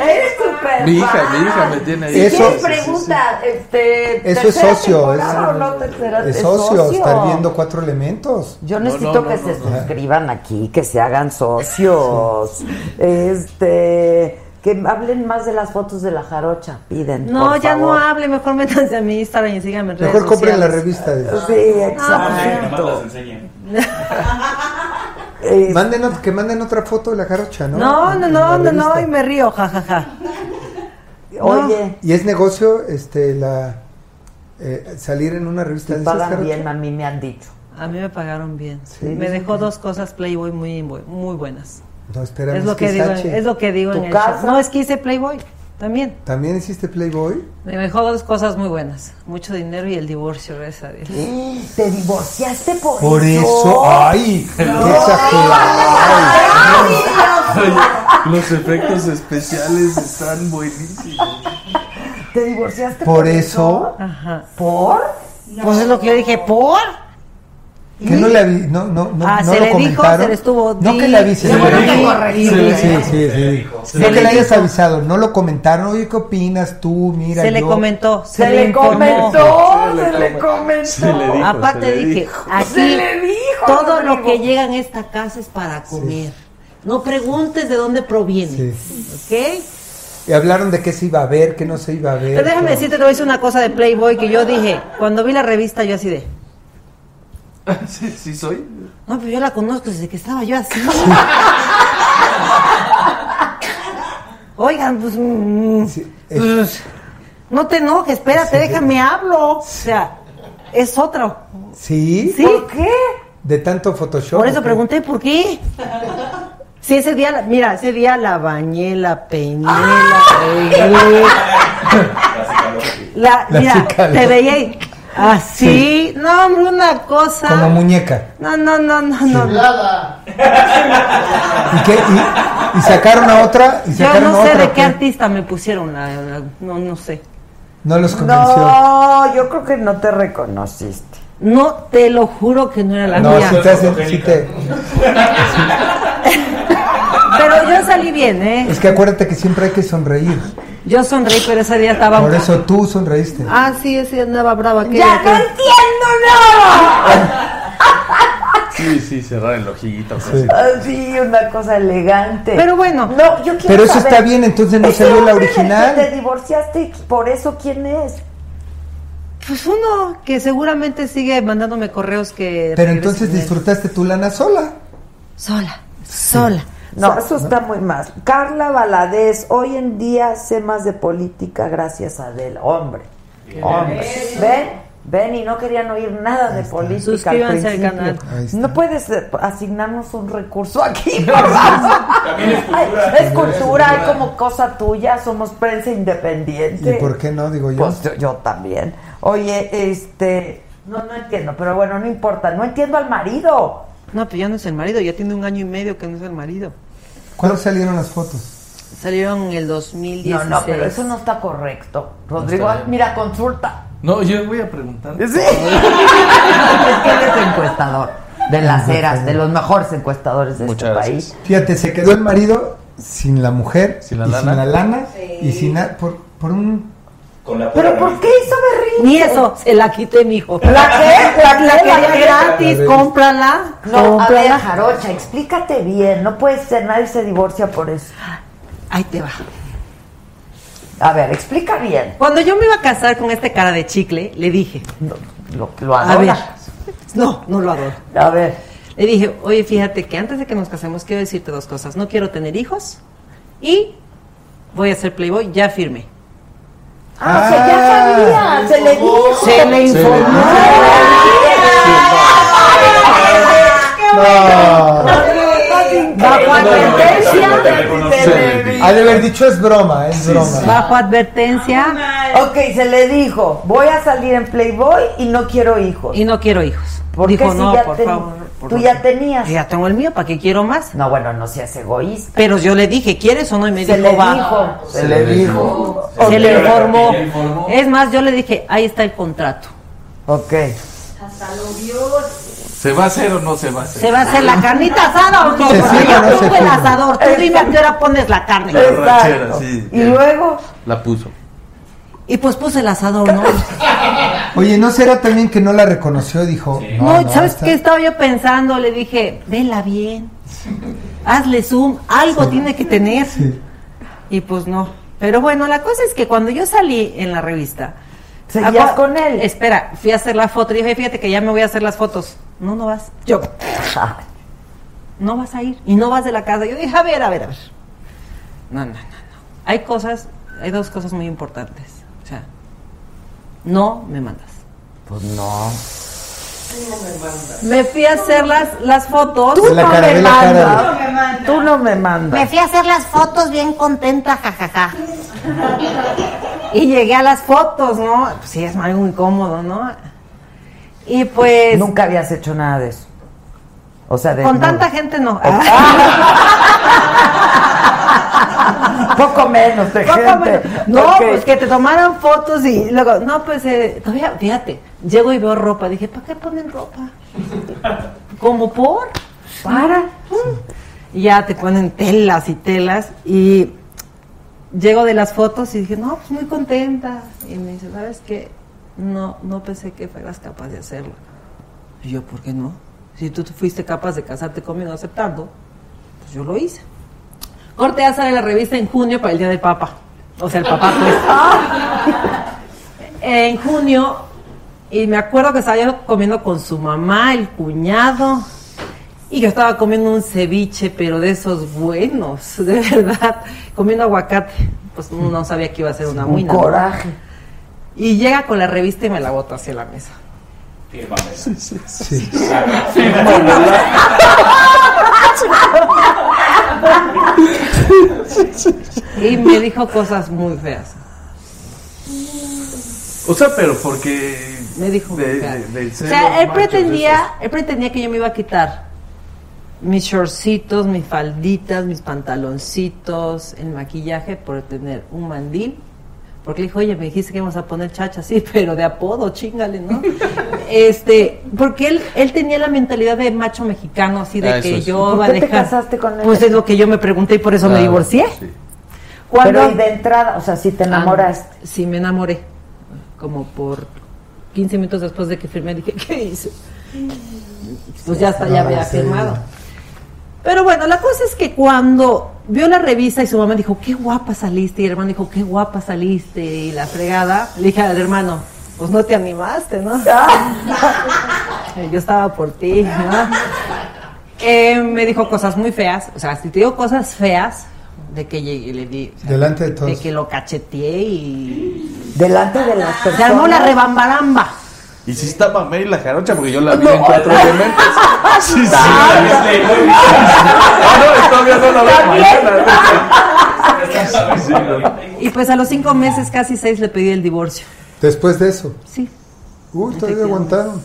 Eres súper Mi hija, mi hija me tiene ahí. Si Eso- quieres, sí, sí, sí. pregunta, este, Eso es ¿tercera socio, es, o no tercera? es socio, estar viendo cuatro elementos. Yo necesito no, que no, se no, no. suscriban aquí, que se hagan *laughs* socios. Este, que hablen más de las fotos de la jarocha, piden. No, por ya no hable, mejor métanse a mi Instagram y síganme en redes Mejor compren la revista. de- Sí, las exacto. enseñen. *laughs* Eh, Manden, que manden otra foto de la jarocha, ¿no? No, no, no, no, no, y me río, jajaja. Oye, Y es negocio este la eh, salir en una revista esas, pagan Jarocha? bien, a mí me han dicho. A mí me pagaron bien. Sí. me dejó dos cosas Playboy muy, muy buenas. No, espérame, es lo es que, que digo, es lo que digo ¿Tu en el casa? show. No, es que hice Playboy también. ¿También hiciste Playboy? Me dejó dos cosas muy buenas. Mucho dinero y el divorcio, gracias a Dios. ¿Te divorciaste por, Por eso, ay, qué exagerado. Los efectos especiales están buenísimos. ¿Te divorciaste Por eso, Ajá. ¿Por? Pues es lo que yo dije, ¿por? Que no le avi- no, no, no, Ah, no se lo le dijo, se le estuvo, No que le bueno Sí, sí, corregiste. Sí, sí, sí. Se No que le le hayas dijo. avisado, no lo comentaron. Oye, ¿qué opinas tú? Mira, se le comentó, se, Se le comentó, se le comentó. Se le dijo, Aparte se le dije, dijo. aquí Se le dijo, todo lo que llega en esta casa es para comer. No preguntes de dónde proviene. ¿Ok? Y hablaron de qué se iba a ver, qué no se iba a ver. Pero déjame decirte, te voy a decir una cosa de Playboy que yo dije, cuando vi la revista yo así de, *laughs* ¿Sí, sí soy? no, pero yo la conozco desde que estaba yo así. Oigan, pues, mm, Sí, eh, pues, no te enojes, espérate, déjame hablo. O sea, es otro. ¿Sí? ¿Sí? ¿Por qué? De tanto Photoshop. Por eso pregunté por qué. Sí, ese día, la- mira, ese día la bañé, la peiné, la. *laughs* La, La mira, te veía y así. No, hombre, una cosa. Como muñeca. No, no, no, no, no. ¿Y, qué? ¿Y, y sacaron a otra? ¿Y Yo sacaron no a sé otra, de qué artista me pusieron la, la- no, no sé. No los convenció. No, yo creo que no te reconociste. No, te lo juro que no era la No, mía. si te hacen, si te- *laughs* Pero yo salí bien, ¿eh? Es que acuérdate que siempre hay que sonreír. Yo sonreí, pero ese día estaba... Por eso tú sonreíste. Ah, sí, ese día andaba brava. ¿qué? ¡Ya ¿Qué? no entiendo nada! Sí, sí, cerrar el ojito. Sí. Así, una cosa elegante. Pero bueno. No, yo quiero Pero eso saber, está bien, entonces no salió la original. Te divorciaste, por eso, ¿quién es? Pues uno que seguramente sigue mandándome correos que... Pero entonces disfrutaste tu lana sola. Sola, sola. No, eso está muy más. Carla Valadez, hoy en día sé más de política gracias a Adela. Hombre, hombre. ¿Ven? Ven y no querían oír nada de política Suscríbanse al principio. canal. No puedes eh, asignarnos un recurso aquí. *laughs* También es cultura. Ay, es cultura, hay como cosa tuya, somos prensa independiente. ¿Y por qué no? Digo yo. Pues yo, yo también. Oye, este, no, no entiendo, pero bueno, no importa, no entiendo al marido. No, pues ya no es el marido, ya tiene un año y medio que no es el marido. ¿Cuándo salieron las fotos? Salieron en el 2016. No, no, pero eso no está correcto. Rodrigo, mira, consulta. No, yo voy a preguntar. Sí. *laughs* es que él es encuestador de las eras, de los mejores encuestadores de Muchas este gracias. país. Fíjate, se quedó el marido sin la mujer, Sin la y lana. sin la lana y sin nada, por, por un... Con la pura ¿Pero por qué hizo berrinche? Ni eso, se la quité, mijo. ¿La qué? ¿La La quería ¿La qué? gratis, cómprala. No, a ver. Jarocha, explícate bien. No puede ser, nadie se divorcia por eso. Ahí te va. A ver, explica bien. Cuando yo me iba a casar con este cara de chicle, le dije, Lo, lo, a ver, no, no lo adoro. A ver. Le dije, oye, fíjate que antes de que nos casemos quiero decirte dos cosas. No quiero tener hijos y voy a ser Playboy, ya firme. Ah, o sea, ya sabía, se le dijo. Se le informó. Bajo advertencia. Ha de haber dicho es broma, es broma. Bajo advertencia Ok, se le dijo, voy a salir en Playboy y no quiero hijos. y no quiero hijos. ¿Por Dijo, si no, ya por ten- favor. por tú favor". ya tenías? Ya tengo el mío, ¿para qué quiero más? No, bueno, no seas egoísta. Pero yo le dije, ¿quieres o no? Y me Se dijo, le va. dijo, se le dijo. Se le informó. Le informó. Es más, yo le dije, ahí está el contrato. Ok. ¿Se va a hacer o no se va a hacer? ¿Se va a hacer la carnita asada o no? Se no pongo el asador. Tú dime a qué hora pones la carne. La ranchera, sí. Y luego, La puso. Y pues puse el asador, ¿no? *laughs* Oye, ¿no será también que no la reconoció y dijo... No, No, ¿sabes qué estaba yo pensando? Le dije, vela bien. Hazle zoom. Algo tiene que tener. Sí. Y pues no. Pero bueno, la cosa es que cuando yo salí en la revista. ¿Seguías acu- con él? Espera, fui a hacer la foto. Y dije, fíjate que ya me voy a hacer las fotos. No, no vas. Yo, no vas a ir. Y no vas de la casa. Yo dije, a ver, a ver, a ver. No, no, no, no. Hay cosas, hay dos cosas muy importantes. No me mandas. pues no. Me fui a hacer las, las fotos. Tú la no cara, me la cara mandas. Tú no me mandas. Me fui a hacer las fotos bien contenta, jajaja. Y llegué a las fotos, ¿no? Pues sí, es algo incómodo, ¿no? Y pues Nunca habías hecho nada de eso. O sea, de con tanta gente no. *laughs* *laughs* Poco menos de Poco gente. menos. No, pues que te tomaran fotos y luego, no, pues eh, todavía, fíjate, llego y veo ropa. Dije, ¿para qué ponen ropa? ¿Como por? Para. Y ya te ponen telas y telas y llego de las fotos y dije, no, pues muy contenta. Y me dice, ¿sabes qué? No, no pensé que fueras capaz de hacerlo. Y yo, ¿por qué no? Si tú fuiste capaz de casarte conmigo aceptando, pues yo lo hice. Corte a sale la revista en junio para el Día del Papa. O sea, el papá pues. en junio, y me acuerdo que estaba yo comiendo con su mamá, el cuñado, y yo estaba comiendo un ceviche, pero de esos buenos, de verdad, comiendo aguacate. Pues no sabía que iba a ser una Un. ¿no? coraje. Y llega con la revista y me la bota hacia la mesa. Fírmamela. Sí. *laughs* Y me dijo cosas muy feas. O sea, pero porque. Me dijo de, muy feas. de- del O sea, él pretendía, él pretendía que yo me iba a quitar mis shortcitos, mis falditas, mis pantaloncitos, el maquillaje por tener un mandil. Porque le dijo, oye, me dijiste que íbamos a poner chacha, sí, *laughs* pero de apodo, chingale, ¿no? este, porque él, él tenía la mentalidad de macho mexicano, así de Ah, que yo ¿Por iba a qué te dejar. casaste con él? Pues es lo que yo me pregunté y por eso me divorcié. sí. Cuando, Pero y de entrada, o sea, si te enamoraste. Ah, sí, me enamoré. Como por 15 minutos después de que firmé, dije, *laughs* ¿qué hice? pues ya está, ya había firmado. Pero bueno, la cosa es que cuando vio la revista y su mamá dijo, qué guapa saliste, y el hermano dijo, qué guapa saliste, y la fregada, le dije al hermano, pues no te animaste, ¿no? *laughs* Yo estaba por ti, ¿no? Eh, me dijo cosas muy feas, o sea, si te digo cosas feas, de que llegué, le di, o sea, Delante de todos. de que lo cacheteé y... Delante de las Se armó la rebambaramba. Y si estaba Mary la jarocha, porque yo la vi en cuatro *laughs* elementos. Sí, sí. Ah, no, todavía no la veo mañana. Y pues a los cinco meses, casi seis, le pedí el divorcio. Después de eso. Sí. Uy, todavía aguantaron.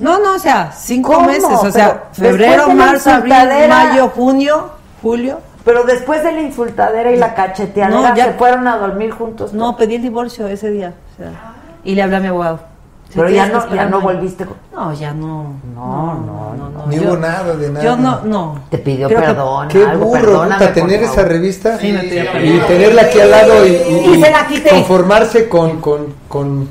No, no, o sea, cinco ¿Cómo? meses, o sea, Pero febrero, marzo, abril, mayo, junio, julio. Pero después de la insultadera y la cacheteadera, No, ya- se fueron a dormir juntos. No, pedí el divorcio ese día. o sea, y le hablé a mi abogado. Pero ya no, ya no volviste. con- No, ya no. No, no, no. Ni yo- hubo nada de nada. Yo no, no. Te pidió perdón. Qué algo, burro, puta, tener esa revista y tenerla aquí al lado y, y- Y se la quité. conformarse con, con, con,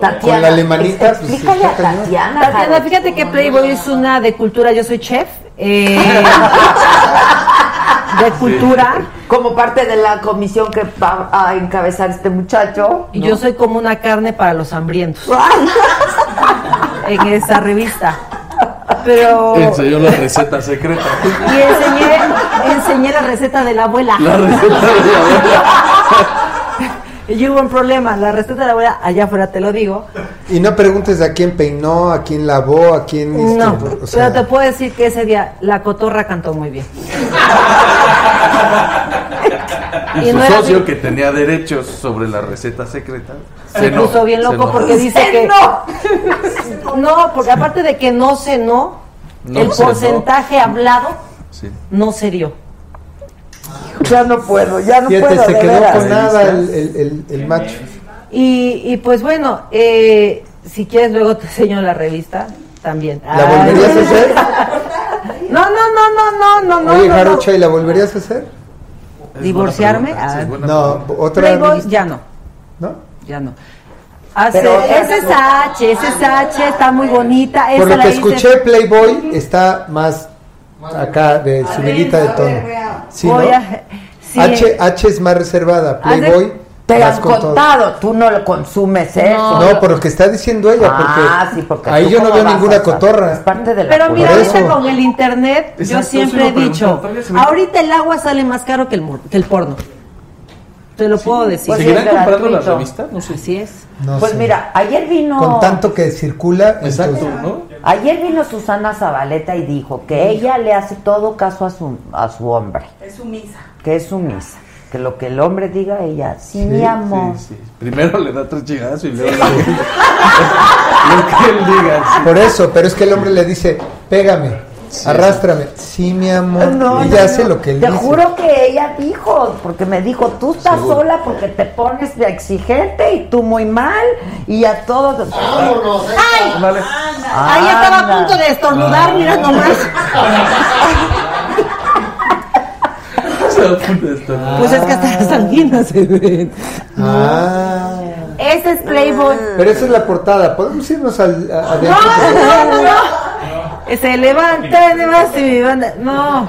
Tatiana, con la alemanita. pues, explícale está a cañón. Tatiana. Tatiana, Jarocha. fíjate que Playboy es una de cultura, yo soy chef. eh, *laughs* de cultura. Como parte de la comisión que va a encabezar este muchacho. Y ¿no? yo soy como una carne para los hambrientos. *laughs* en esa revista. Pero. Enseñó la receta secreta. Y enseñé, enseñé la receta de la abuela. La receta de la abuela. *laughs* Y hubo un problema, la receta de la abuela, allá afuera te lo digo. Y no preguntes a quién peinó, a quién lavó, a quién... este, No, o sea, pero te puedo decir que ese día la cotorra cantó muy bien. *laughs* Y su no socio, así. que tenía derechos sobre la receta secreta, Se puso bien loco porque dice que. No, porque aparte de que no cenó, No el porcentaje hablado Sí. no se dio. Ya no puedo, ya no fíjate, puedo. se de quedó veras. con nada el, el, el- el macho. Y, y pues bueno, eh, si quieres luego te enseño la revista también. ¿La volverías a hacer? *laughs* No, no, no, no, no, no, Oye, no, no. Jarocha, ¿y la volverías a hacer? ¿Divorciarme? Ah. No, otra Playboy revista, ya no, ¿no? ya no. Hace, esa es H, esa es H, está muy bonita. Esa Por lo la que hice- escuché, Playboy está más acá de subidita de tono. Sí, ¿no? A- sí. H, H es más reservada, Playboy Te vas han con todo. contado, tú no lo consumes eso. No, por lo que está diciendo ella, porque, Ah, sí, porque ahí yo no veo ninguna a saber. Es cotorra. parte de la Pero mira, ahorita con el internet, yo siempre he dicho, ahorita el agua sale más caro que el, mor- que el porno. Te lo puedo decir. Pues ¿Seguirán comprando las revistas? No sé. Así es. No Pues sé. mira, ayer vino. con tanto que circula, Exacto, entonces- ¿no? Ayer vino Susana Zabaleta y dijo que ella le hace todo caso a su, a su hombre. Es sumisa. Que es sumisa. Que lo que el hombre diga, ella, sí, Sí, mi amor. Sí, sí. Primero le da tres chingadas y luego lo que, *laughs* lo que él diga. sí. Por eso, pero es que el hombre le dice, pégame, arrástrame. Sí, mi amor. No, y ella no, hace no. lo que él Te dice. juro que ella dijo, porque me dijo, tú estás Seguro. sola porque te pones de exigente y tú muy mal y a todos. ¡Ay! Ahí estaba a punto de estornudar, mira nomás. *laughs* Se va a punto de estar. Pues es que hasta las anginas se ven. Ah, Ese es Playboy. pero esa es la portada. ¿Podemos irnos al, a- No, no, no, no. Se levanta de más y mi banda. No.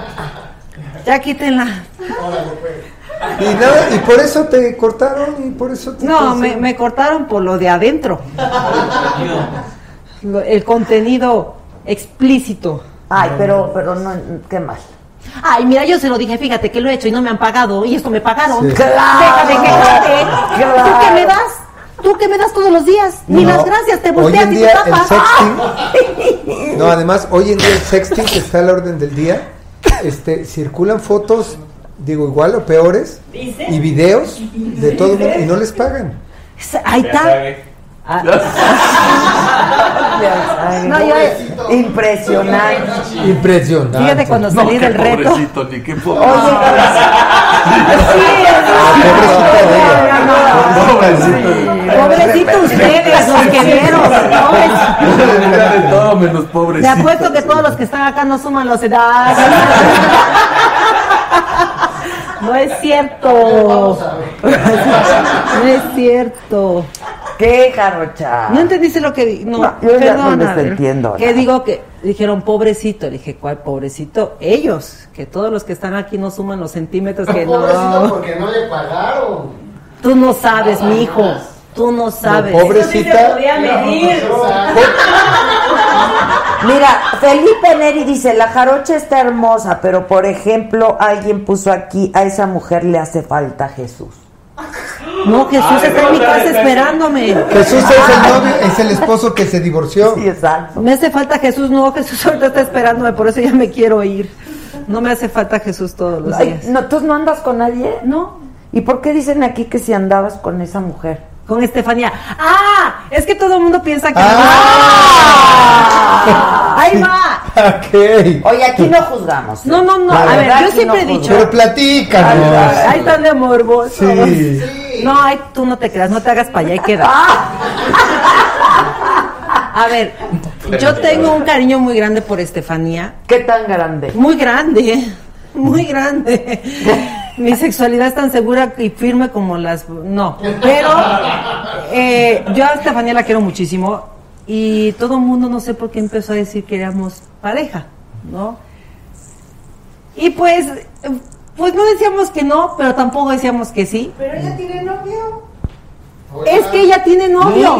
Ya quítenla. Y nada, y por eso te cortaron y por eso te No, me, me cortaron por lo de adentro. El contenido explícito. Ay, pero, pero no, qué mal. Ay, mira, yo se lo dije, fíjate que lo he hecho y no me han pagado y esto me pagaron. Sí. Claro. Quejarte. ¿Tú qué me das? ¿Tú qué me das todos los días? Ni No, las gracias, te Hoy volteas en y te día el tapas. sexting. No, además, hoy en día el sexting que está a la orden del día, este, circulan fotos, digo, igual o peores, y videos de todo el mundo, y no les pagan. Ahí Ya está. Ah, Ay, No, yo- Impresionante. Impresionante. Fíjate cuando No, salí qué del reto. pobrecito, ni qué pobre. Oye, Pobrecito. Pobrecito ustedes, los que vieron. De todo menos Te pobrecito. apuesto que todos los que están acá no suman los edades. *laughs* No es cierto. No es cierto. ¿Qué, Jarocha? No entendiste lo que di- no, No, yo no les entiendo Que digo que dijeron pobrecito, le dije, ¿cuál pobrecito? Ellos, que todos los que están aquí no suman los centímetros que Pobrecito no. porque no le pagaron. Tú no sabes, mi hijo. Tú no sabes. pobrecita. Eso sí se podía medir. *laughs* Mira, Felipe Neri dice, la jarocha está hermosa, pero por ejemplo, alguien puso aquí, a esa mujer le hace falta Jesús. No, Jesús está en mi casa esperándome. Jesús es el novio, es el esposo que se divorció. Sí, exacto. Me hace falta Jesús, no, Jesús ahorita está esperándome, por eso ya me quiero ir. No me hace falta Jesús todos los Ay, días. no, ¿Tú no andas con nadie? No. ¿Y por qué dicen aquí que si andabas con esa mujer? Con Estefanía. ¡Ah! Es que todo el mundo piensa que. ¡Ah! *laughs* ¡Ahí va! Ok. Oye, aquí no juzgamos. ¿eh? No, no, no. La A ver, yo siempre he dicho. Pero platícanos. Ahí están de morbosos. Sí. No, ay, tú no te creas, no te hagas para allá y queda. A ver, yo tengo un cariño muy grande por Estefanía. ¿Qué tan grande? Muy grande, muy grande. Mi sexualidad es tan segura y firme como las... No, pero eh, yo a Estefanía la quiero muchísimo y todo el mundo no sé por qué empezó a decir que éramos pareja, ¿no? Y pues, pues no decíamos que no, pero tampoco decíamos que sí. Pero ella tiene novio. Es que ella tiene novio.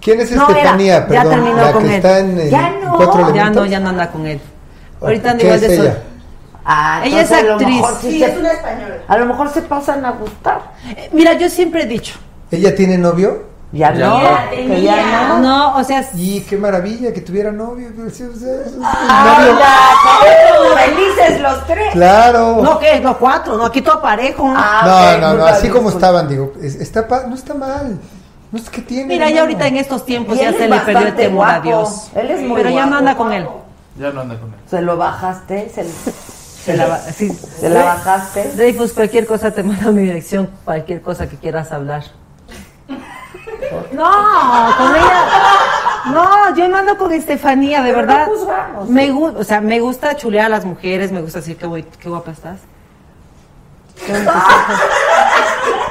¿Quién es No, Estefanía? era, ya Perdón, terminó la con que él. está en, el ya no, Cuatro ya no, ya no anda con él. Ahorita anda ¿Qué igual es de ella? Ah, Ella es actriz. mejor sí Sí, se- es una española. A lo mejor se pasan a gustar. Eh, Mira, yo siempre he dicho. ¿Ella tiene novio? Ya, Ya no. no. que ya no. No, o sea, Y qué maravilla que tuviera novio. O sea, ya, felices los tres. Claro. no, que los cuatro, no, aquí todo parejo. Ah, No, ok, no, no, así como estaban, digo, es- está pa- no está mal. No es que tiene. Mira, ya ahorita en estos tiempos ya se le perdió el temor a guapo. Dios. Él es muy Pero ya no guapo. anda con él. Ya no anda con él. Se lo bajaste, se, *laughs* Se la, sí. se la bajaste. Dreyfus, cualquier cosa te mando a mi dirección, cualquier cosa que quieras hablar. No, con ella. No, yo no ando con Estefanía, de Pero verdad. no juzgamos, me gusta, o sea, me gusta chulear a las mujeres, me gusta decir qué, guay- qué guapa estás. Qué bonita estás.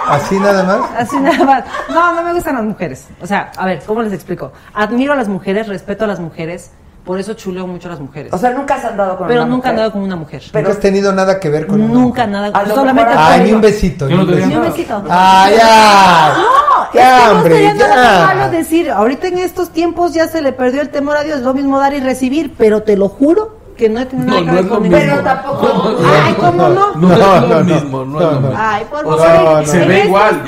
Así nada más. Así nada más. No, no me gustan las mujeres. O sea, a ver, ¿cómo les explico? Admiro a las mujeres, respeto a las mujeres, por eso chuleo mucho a las mujeres. O sea, nunca has andado con pero una nunca he mujer? andado con una mujer. Pero- Nunca has tenido nada que ver con una Nunca mujer. nada. Solamente Ay, ni un besito. Yo no te ni un besito. Ah, ya. No, es Ya, que no hombre, estaría nada ya. malo decir, ahorita en estos tiempos ya se le perdió el temor a Dios, lo mismo dar y recibir, pero te lo juro que no he tenido No, nada que ver es lo con mismo. Pero tampoco. Ay, ¿cómo no? No, No, es no, lo mismo, no, es No, lo no. mismo. Ay, por favor. se ve igual,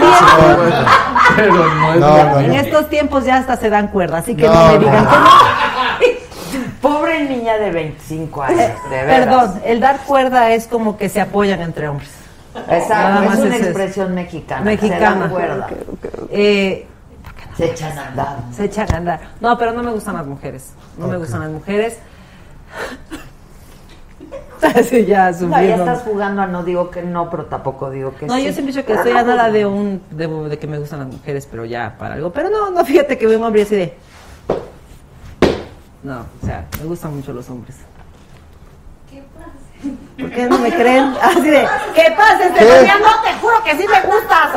pero no es En estos tiempos ya hasta se dan cuerda, así que No, me digan que no. Pobre niña de 25 años, de veras. Perdón, el dar cuerda es como que se apoyan entre hombres. Nada Exacto, más es una es eso. expresión mexicana. Mexicana. Se cuerda. Eh, Se echan a andar. se echan a andar. No, pero no me gustan las mujeres. No me gustan las mujeres. *laughs* Así ya No, ya estás jugando a no digo que no, pero tampoco digo que No, sí. yo siempre he dicho que estoy a nada de un de, de que me gustan las mujeres, pero ya para algo. Pero no, no, fíjate que veo un hombre así de. No, o sea, me gustan mucho los hombres. ¿Por qué no me creen? *laughs* Así de, ¿qué pasa, Estefanía? No, te juro que sí me gustas.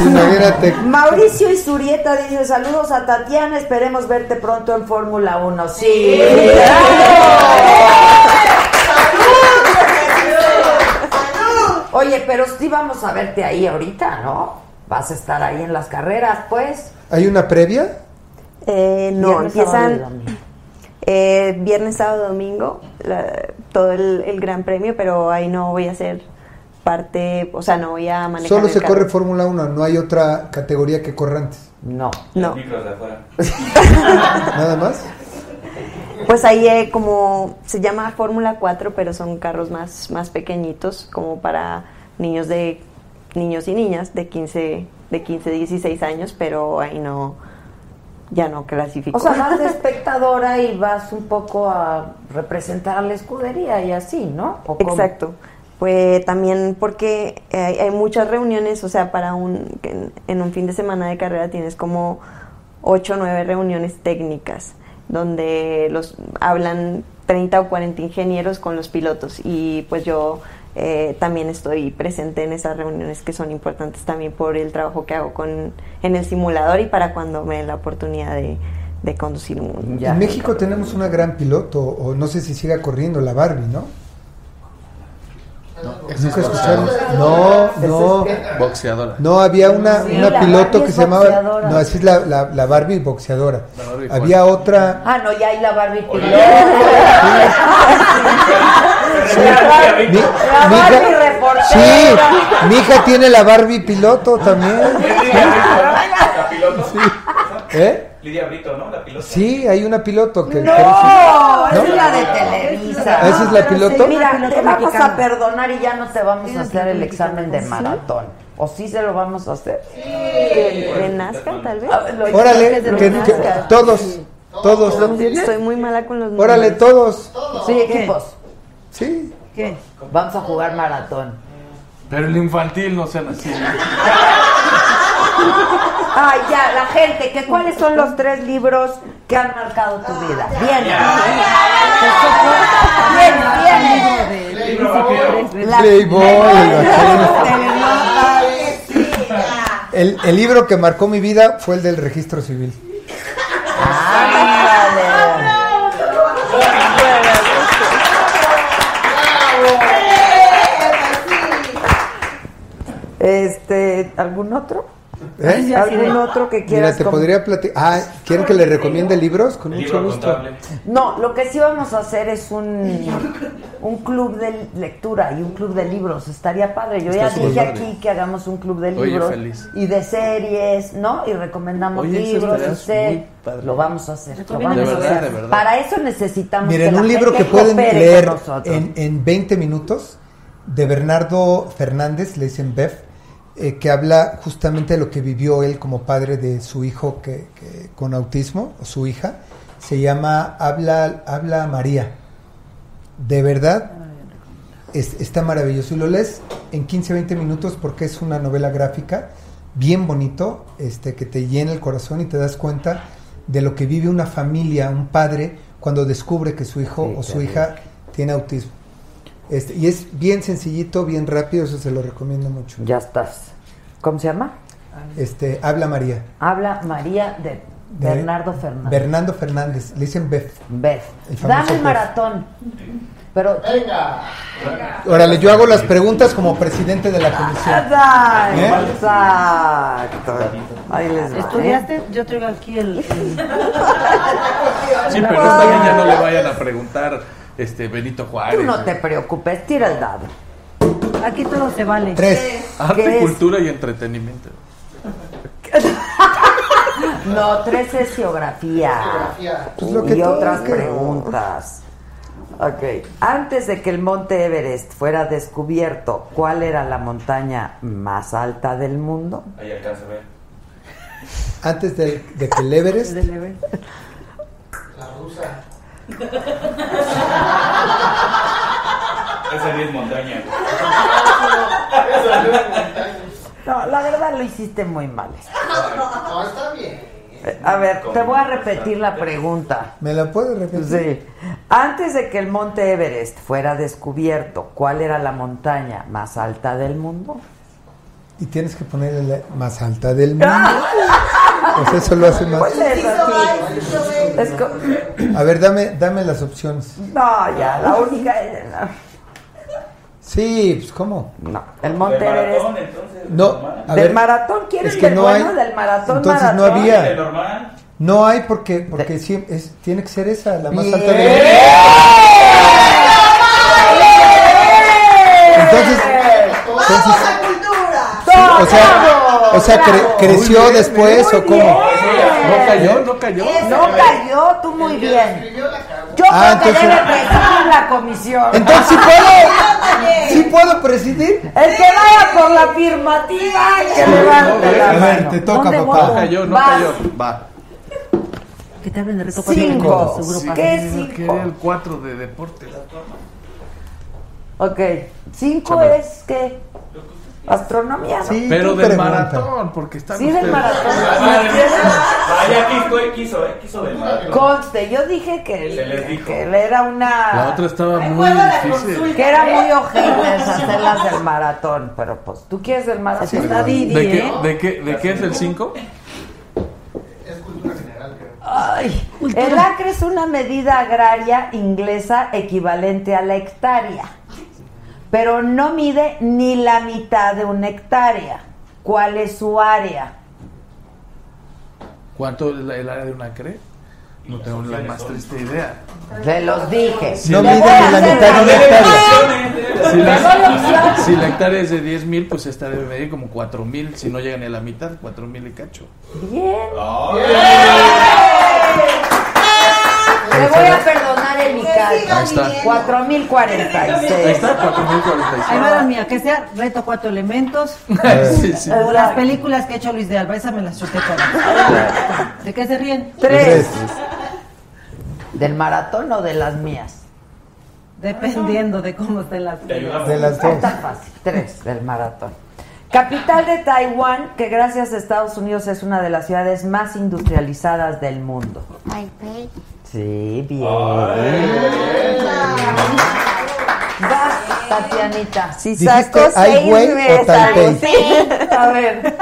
*laughs* Imagínate. Mauricio Isurieta dice saludos a Tatiana, esperemos verte pronto en Fórmula 1. Sí. Oye, pero sí vamos a verte ahí ahorita, ¿no? Vas a estar ahí en las carreras, pues. ¿Hay una previa? Eh, no, Viernes, empiezan eh, viernes, sábado, domingo, la- todo el, el gran premio, pero ahí no voy a ser parte, o sea, no voy a manejar Solo el se carro. corre Fórmula 1, no hay otra categoría que corra antes. No. No. *laughs* Nada más. pues ahí eh, como se llama Fórmula 4, pero son carros más, más pequeñitos, como para niños de niños y niñas de 15, de 15, 16 años, pero ahí no, ya no clasifico. O sea, vas de espectadora y vas un poco a representar a la escudería y así, ¿no? Exacto. Pues también porque hay, hay muchas reuniones, o sea, para un en, en un fin de semana de carrera tienes como ocho o nueve reuniones técnicas donde los hablan 30 o 40 ingenieros con los pilotos y pues yo eh, también estoy presente en esas reuniones que son importantes también por el trabajo que hago con, en el simulador y para cuando me den la oportunidad de, de conducir un... En México tenemos una gran piloto, o no sé si siga corriendo, la Barbie, ¿no? ¿Nunca escucharon? No, no. Boxeadora. No, había una, Sí, una piloto que se llamaba. No, así es la, la, la Barbie boxeadora. La Barbie había otra. Ah, no, ya hay la Barbie piloto. *laughs* La Barbie, mi, La mi hija- Barbie reportera. Sí, mi hija tiene la Barbie piloto también. ¿La piloto? ¿Eh? Lidia Brito, ¿no? La piloto. Sí, hay una piloto que. No, que- esa ¿no? es la de Televisa. ¿Esa es la piloto? Mira, te vamos a perdonar y ya no te vamos a hacer el examen de ¿Sí? maratón. ¿O sí se lo vamos a hacer? ¿De, de NASCAR tal vez? Órale, que- que- todos, todos. Estoy muy mala con los Órale, números. todos. Sí, equipos. Sí. ¿Qué? Vamos a jugar maratón. Pero el infantil no sean así. *laughs* Ay, ya, la gente, que ¿cuáles son los tres libros que han marcado tu vida? Bien. Bien, bien. La- Playboy, el libro que marcó mi vida fue el del registro civil. Este, ¿algún otro? ¿Eh? ¿Algún otro que Mira, quieras? te com- podría platicar. Ah, ¿quieren que le recomiende libros? Con mucho libro gusto. contable. No, lo que sí vamos a hacer es un, un club de lectura y un club de libros. Estaría padre. Yo Está ya dije padre. aquí que hagamos un club de Oye, libros feliz. y de series, ¿no? Y recomendamos Oye, libros y series. Lo vamos a hacer. Lo vamos a De verdad, hacer. de verdad. Para eso necesitamos Miren, que la un libro que pueden leer en, en 20 minutos de Bernardo Fernández, le dicen Bev, eh, que habla justamente de lo que vivió él como padre de su hijo que, que- con autismo, o su hija. Se llama Habla, Habla María. De verdad, es- está maravilloso. Y lo lees en 15, 20 minutos porque es una novela gráfica bien bonito, este, que te llena el corazón y te das cuenta de lo que vive una familia, un padre, cuando descubre que su hijo Sí, o su hija tiene autismo. Este, y es bien sencillito, bien rápido, eso se lo recomiendo mucho. Ya estás. ¿Cómo se llama? Este, habla María. Habla María de, de Bernardo Fernández. Bernardo Fernández, le dicen Bef. Beth. El Dame el Beth. maratón. Pero Venga. Órale, yo hago las preguntas como presidente de la comisión. *laughs* Exacto, ¿Eh? exacto. Ahí les va. ¿eh? ¿Estudiaste? Yo traigo aquí el... el- Sí, pero esta niña no le vayan a preguntar este Benito Juárez. Tú no te preocupes, tira el dado. Aquí todo se vale. Tres. Arte, cultura y entretenimiento. *laughs* No, tres es geografía. Geografía. Pues lo que y otras preguntas. Ok. Antes de que el monte Everest fuera descubierto, ¿cuál era la montaña más alta del mundo? Ahí alcanza a ver. Antes de, de que el Everest, *laughs* La rusa. Esa ni es montaña. Esa no es montaña. No, la verdad lo hiciste muy mal. No, está bien. A ver, te voy a repetir la pregunta. ¿me la puedes repetir? Sí. Antes de que el monte Everest fuera descubierto, ¿cuál era la montaña más alta del mundo? Y tienes que ponerle la más alta del mundo. *laughs* Pues eso lo hace más. Pues es así. Es co- A ver, dame, dame las opciones. No, ya, la única. Sí, pues ¿cómo? No, el monte Del maratón, entonces. No, a ¿Del ver, maratón? ¿Quieres es que del no bueno hay- del maratón? entonces no maratón? había. ¿De normal? No hay porque, porque sí, es, tiene que ser esa, la más Bien. alta del mundo. Entonces, entonces ¡Todo! o sea, o sea, cre- creció después o cómo? ¿No cayó? ¿No cayó? No cayó, tú muy bien. Yo Ah, creo que entonces- debe presidir la comisión. Entonces sí puedo, *laughs* sí puedo presidir. El que vaya por la afirmativa, que levante la A ver, mano. te toca, ¿Dónde papá. No cayó, no Vas. cayó. Va. Que te hablen de reto Cinco. su grupo. ¿Qué es Que cinco? era el 4 de deporte. Ok. Cinco es que. Astronomía, ¿no? Sí, Pero del pregunta. maratón, porque están Sí, del ustedes- maratón. Vaya, quiso, eh, quiso, eh, quiso del maratón. Conste, yo dije que, Se les dijo. que él era una... La otra estaba muy difícil. Que era muy ojetes *laughs* hacerlas del maratón, pero pues tú quieres del maratón. Está Didi, ¿De qué, ¿eh? de qué, de qué es el 5? Ay, el acre es una medida agraria inglesa equivalente a la hectárea, pero no mide ni la mitad de una hectárea. ¿Cuál es su área? ¿Cuánto es el área de una CRE? No tengo la más triste idea. Se los dije. No voy a ni la mitad de una hectárea. Si la, si hectárea es de 10 mil, pues esta debe medir como 4 mil. Si no llega ni a la mitad, 4 mil y cacho. Bien. Le está. caso. 4046. Ahí está, 4 mil Ahí va la mía, que sea reto cuatro elementos. *laughs* Sí, sí. O las películas que ha hecho Luis de Alba, esa me las chuté todas. ¿De qué se ríen? Tres. ¿Del maratón o de las mías? Dependiendo de cómo estén las De las dos. Está fácil. Tres del maratón. Capital de Taiwán, que gracias a Estados Unidos es una de las ciudades más industrializadas del mundo. Taipei. Sí, bien. Vas, Tatianita. Si ¿Dijiste saco seis, me o Taipei? sale- A ver.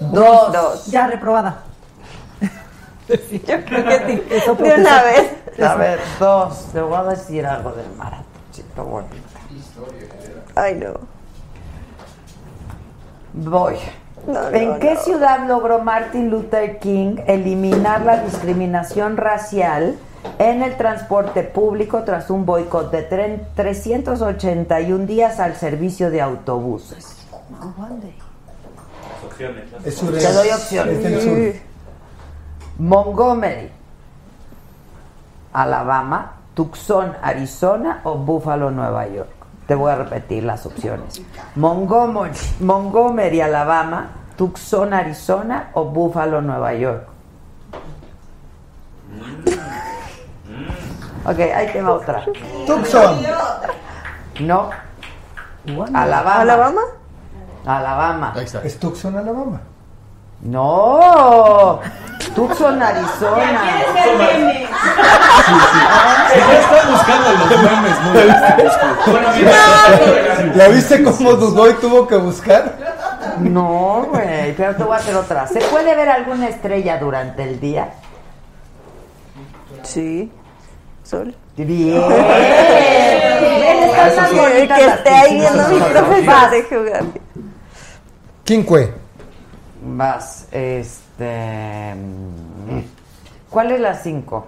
Dos. Dos. Ya reprobada. Yo creo que sí. Eso De una vez. A ver, dos. Te voy a decir algo del maratoncito bonito. Ay, no. Voy. No, ¿En no, qué no. ciudad logró Martin Luther King eliminar la discriminación racial en el transporte público tras un boicot de tren- 381 días al servicio de autobuses? Opciones. ¿no? Es Te doy es- opciones. es del sur. Montgomery, Alabama, Tucson, Arizona o Buffalo, Nueva York. Te voy a repetir las opciones. Montgomery, Montgomery, Alabama, Tucson, Arizona o Buffalo, Nueva York. Ok, ahí te va otra. Tucson. No. Alabama. ¿Alabama? Alabama. Ahí está. Es Tucson, Alabama. No. Tucson, Arizona. Ya está buscando los memes, no los busco. ¿La viste cómo dudó y tuvo que buscar? No, güey, pero te voy a hacer otra. ¿Se puede ver alguna estrella durante el día? Sí. Sol. Bien. Bien, Que, esté ahí viendo mi profesor de geografía. Quinque. Vas, este... mm, ¿Cuál es la cinco?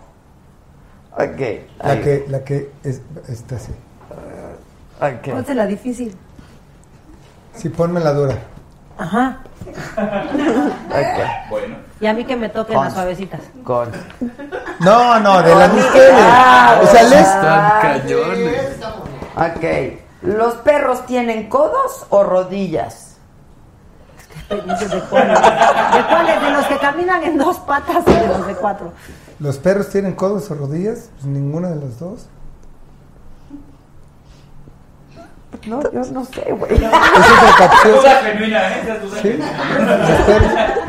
Ok. La ahí. que, la que es, está así. Ok. Ponte la difícil. Sí, ponme la dura. Ajá. ok. Bueno. Y a mí que me toquen Con- las suavecitas. Con... No, no, de las de ustedes. Ah, O sea, les... Están cañones. Ok. ¿Los perros tienen codos o rodillas? De cuáles. ¿De cuáles? ¿De los que caminan en dos patas o de los de cuatro? ¿Los perros tienen codos o rodillas? Pues ninguna de las dos. No, yo no sé, güey. Esa es capción. Duda genuina, ¿eh? Duda Sí.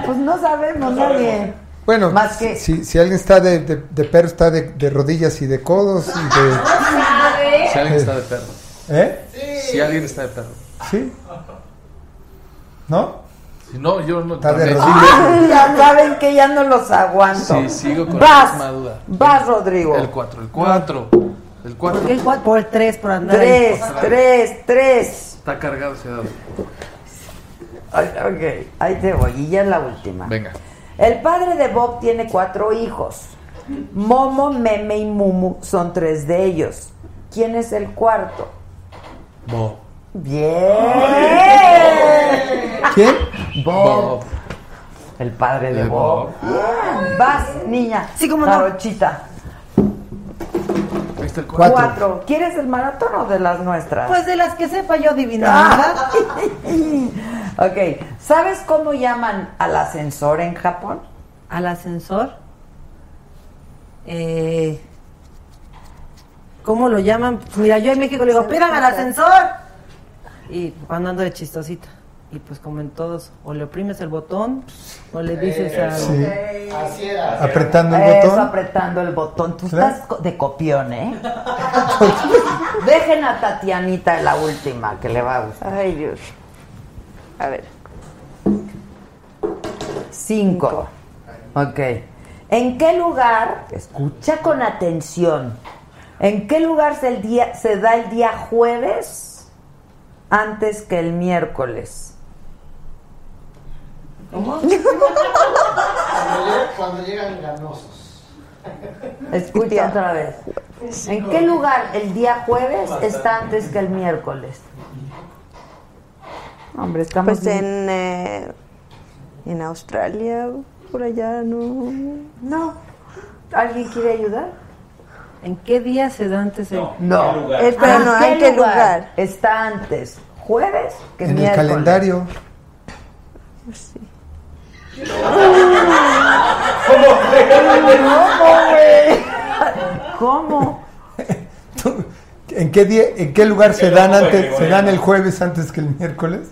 Pues no sabemos nadie. Bueno, Más que- si, si alguien está de, de, de perro, está de, de rodillas y de codos y de... Si alguien está de perro. ¿Eh? Si alguien está de perro. ¿Sí? ¿No? Si no, yo no. Está de rodillas. Ay, ya saben que ya no los aguanto. Sí, sigo con vas, la misma duda. Vas, Rodrigo. El 4, el 4. El 4. ¿Por qué el cuatro? Por el tres, por andar Tres, ahí. tres, tres. Está cargado ese dado. Ok, ahí te voy. Y ya es la última. Venga. El padre de Bob tiene cuatro hijos. Momo, Meme y Mumu son tres de ellos. ¿Quién es el cuarto? Bob. Bien. ¿Quién? Bob. Bob. El padre de De Bob. Vas, niña. Sí, cómo no. El 4. Cuatro. Cuatro. ¿Quieres el maratón o de las nuestras? Pues de las que sepa yo adivinar, *laughs* ok. ¿Sabes cómo llaman al ascensor en Japón? Al ascensor. Eh, ¿Cómo lo llaman? Pues mira, yo en México le digo, pídame al ascensor. Y cuando ando de chistosita. Y pues como en todos, o le oprimes el botón o le dices a... Sí. Así era. Apretando el Eso, botón. apretando el botón. Tú Claro. estás co- de copión, ¿eh? *laughs* Dejen a Tatianita la última, que le va a gustar. Ay, Dios. A ver. Cinco. Ok. ¿En qué lugar, escucha con atención, en qué lugar se, el día, se da el día jueves antes que el miércoles? ¿Cómo? *laughs* Cuando, llega- cuando llegan ganosos. Escucha otra vez. ¿En qué lugar el día jueves está antes que el miércoles? Hombre, estamos Pues en, eh, en Australia, por allá, no. No. ¿Alguien quiere ayudar? ¿En qué día se da antes el...? No. Espera, no, ¿en qué lugar? Está antes jueves que En el miércoles. calendario. ¿Cómo? ¿En qué día, en qué lugar se dan antes, se dan el jueves antes que el miércoles?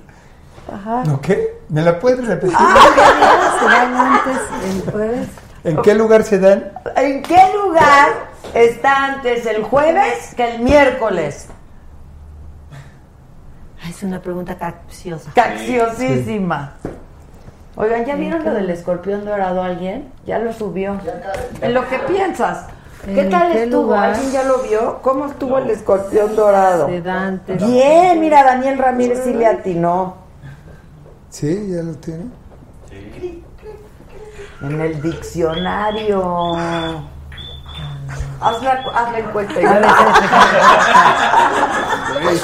Ajá. ¿No qué? ¿Me la puedes repetir? Ah, ¿qué se dan antes el jueves? ¿En qué lugar se dan? ¿En qué lugar está antes el jueves que el miércoles? Es una pregunta capciosa. Capciosísima. Oigan, ¿ya vieron lo del escorpión dorado alguien? Ya lo subió. En lo que piensas. ¿Qué ¿En tal qué estuvo? lugar? ¿Alguien ya lo vio? ¿Cómo estuvo el escorpión dorado? Bien, mira, Daniel Ramírez sí le atinó. Sí, ya lo tiene. En el diccionario. Hazle, hazle encuesta.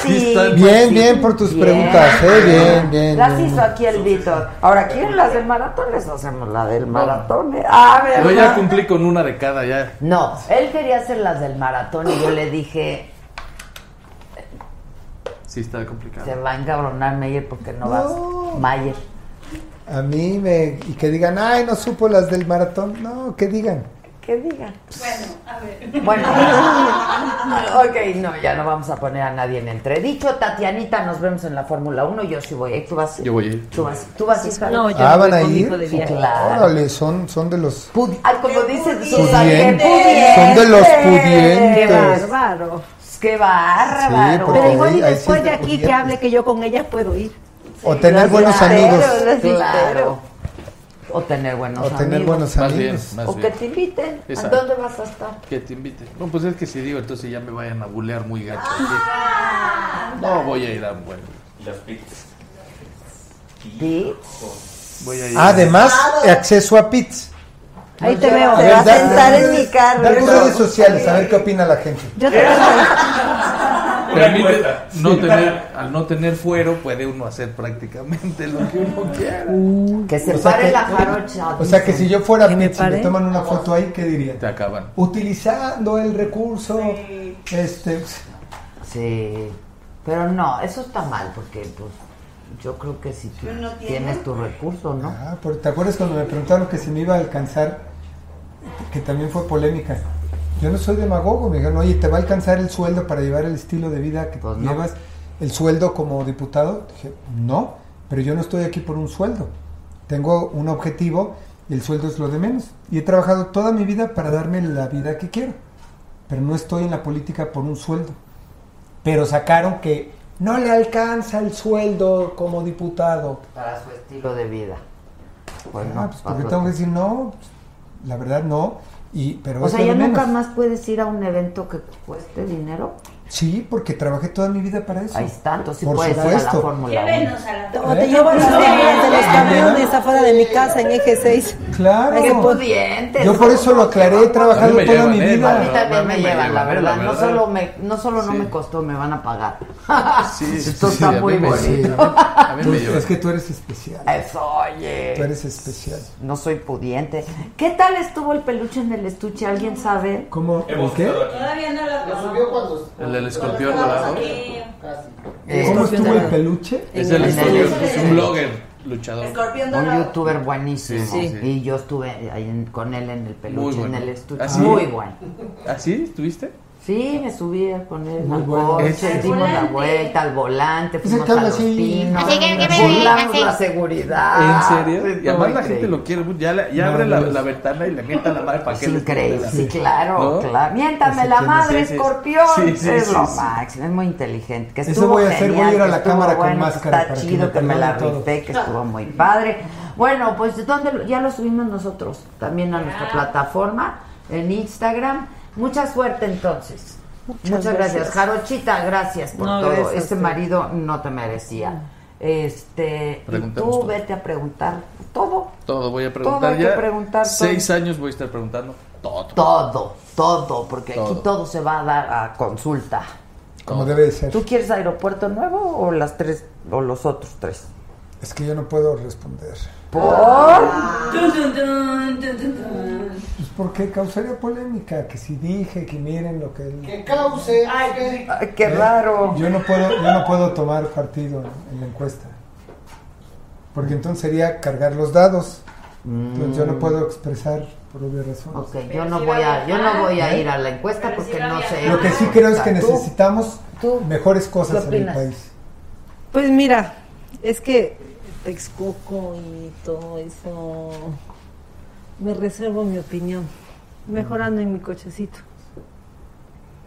Sí, Bien, bien por tus Bien. preguntas, ¿eh? Bien, bien. Las bien. hizo aquí el Víctor. Ahora, ¿quieren las del maratón? Les hacemos la del maratón. ¿eh? Ah, Yo ya cumplí con una de cada ya. No, él quería hacer las del maratón y yo le dije, Sí, está complicado. se va a encabronar Meyer porque no, vas. Mayer. A mí me. Y que digan, ay, no supo las del maratón. No, que digan. ¿Qué digan? Bueno, a ver. Bueno, *laughs* ok, no, ya no vamos a poner a nadie en entredicho. Tatianita, nos vemos en la Fórmula 1. Yo sí voy. ¿Tú vas? Yo voy a ir. ¿Tú vas? ¿Tú vas, hija? No, yo Ah, van a ir. de Sí, claro. Órale, son, son de los. Ay, como dice Pudientes. Son de los pudiente. Qué pudientes. bárbaro. Qué bárbaro. Sí, Pero igual y después sí de aquí que hable que yo con ella puedo ir. O tener buenos amigos. Claro. O tener buenos O tener amigos. buenos Más bien, más O que te inviten. ¿A dónde vas a estar? Que te invite. No, pues es que si digo, entonces ya me vayan a bulear muy gacho. aquí. No, voy a ir a un buen. Las pizzas. ¿Pits? Voy a ir. Además, acceso a pits. Ahí te veo. Te ver, va a sentar en mi carro. Da tus redes sociales, a ver qué opina la gente. Yo te *laughs* Permite no tener, al no tener fuero, puede uno hacer prácticamente lo que uno quiera. Que se O sea pare que- la jarocha. O sea que si yo fuera ¿Que me pits y me pare? toman una foto ahí, ¿qué diría? Te acaban. Utilizando el recurso, este, Sí. Pero no, eso está mal porque pues yo creo que si tú tienes tu recurso, ¿no? Ah, ¿te acuerdas cuando me preguntaron que si me iba a alcanzar, que también fue polémica? Yo no soy demagogo, me dijeron, oye, ¿te va a alcanzar el sueldo para llevar el estilo de vida que Pues no. llevas? ¿El sueldo como diputado? Dije, no, pero yo no estoy aquí por un sueldo. Tengo un objetivo y el sueldo es lo de menos. Y he trabajado toda mi vida para darme la vida que quiero, pero no estoy en la política por un sueldo. Pero sacaron que no le alcanza el sueldo como diputado. Para su estilo de vida. Pues Ah, no, pues para porque tengo que decir no, pues, la verdad no, y pero O sea, ya nunca más puedes ir a un evento que cueste dinero. Sí, porque trabajé toda mi vida para eso. Ahí está, entonces sí Por puedes ir a la supuesto. Fórmula 1. Llévenos a la O te llevo a las de los camiones afuera de mi casa en eje 6. Claro. Qué pudientes. Yo por eso lo aclaré, he trabajado A mí me toda llevan, mi eh, vida. A mí también A mí me me llevan, la llevan, verdad. la No verdad. solo, me, no solo no Sí. me costó, me van a pagar. Sí, *laughs* sí, Esto sí, está a mí muy me- bonito. A mí Tú- me lleva. es que tú eres especial. Eso, oye. Tú eres especial. No soy pudiente. ¿Qué tal estuvo el peluche en el estuche? ¿Alguien sabe? ¿Cómo? ¿El Hemos qué? Todavía no lo Lo subió cuando. El del escorpión dorado. Casi. ¿Cómo Eh, estuvo el peluche? Es el escorpión, estudio. es un blogger luchador. Un youtuber buenísimo. Sí, sí. Y yo estuve ahí en- con él en el peluche, Muy bueno. en el estuche. ¿Ah, sí? Muy bueno. ¿Ah, sí? ¿Estuviste? Sí, me subí con él Muy al bueno. coche, dimos la vuelta al volante, fuimos a los así. pinos, Así que- que burlamos así. la seguridad. ¿En serio? Sí, Y además la gente increíble. lo quiere mucho. Ya, la- ya No, abre la, no. la ventana y le mienta la madre para Es que le increíble, sí, claro, ¿No? claro. Miéntame la es. madre, Sí, sí. escorpión. Sí, sí, es sí, lo sí. máximo, es muy inteligente. Que Eso estuvo voy a hacer, voy a ir a genial, la cámara con bueno, que máscara Está para que chido, que me la rifé, que estuvo muy padre. Bueno, pues ¿dónde lo- ya lo subimos nosotros, también a nuestra plataforma, en Instagram. Mucha suerte entonces. Muchas, gracias. gracias. Jarochita, gracias por No, todo. gracias Este marido no te merecía. Este, y tú todo. vete a preguntar todo, Todo voy a Todo preguntar hay que preguntar, todo. Seis años voy a estar preguntando todo. todo, todo, porque aquí Todo. todo se va a dar a consulta. Como debe de ser. ¿Tú quieres aeropuerto nuevo o las tres o los otros tres? Es que yo no puedo responder. ¿Por? Pues porque causaría polémica, que si dije, que miren lo que... Que cause. que- Ay, qué raro. Yo no puedo, yo no puedo tomar partido en la encuesta. Porque entonces sería cargar los dados. Entonces yo no puedo expresar por obvias razones. Ok, yo no voy a, yo no voy a ir a la encuesta porque no sé. Lo que sí creo es que necesitamos tú, mejores cosas ¿qué en el país. Pues mira, es que Texcoco y todo eso, me reservo mi opinión. Mejorando en mi cochecito.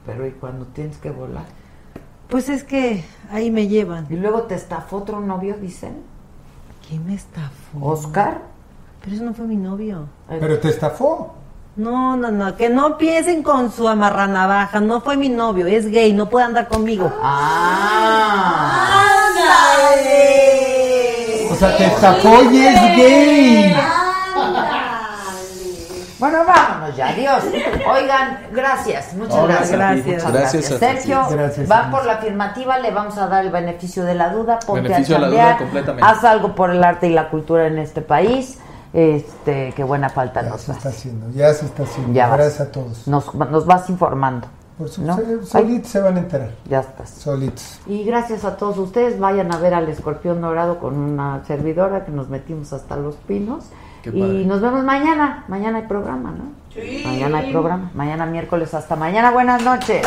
Pero ¿y cuando tienes que volar? Pues es que ahí me llevan. Y luego te estafó otro novio, dicen. ¿Quién me estafó? ¿Oscar? Pero eso no fue mi novio. Pero te estafó. No, no, no, que no piensen con su amarranavaja, no fue mi novio, es gay, no puede andar conmigo. Ah. O sea, te estafó y es gay. Bueno, vámonos ya, adiós. Oigan, gracias, muchas gracias. gracias. Muchas Gracias gracias. Sergio, Gracias, va por la afirmativa, le vamos a dar el beneficio de la duda, ponte Beneficio a de la duda completamente. haz algo por el arte y la cultura en este país. Este, qué buena falta Ya nos se hace. está haciendo, ya se está haciendo. Ya vas. Gracias a todos. Nos, nos vas informando. Por su, ¿no? solitos se van a enterar. ya estás. Solitos. Y gracias a todos ustedes, vayan a ver al escorpión dorado con una servidora que nos metimos hasta los pinos. Qué y nos vemos mañana. Mañana hay programa, ¿no? Sí. Mañana hay programa. Mañana miércoles. Hasta mañana. Buenas noches.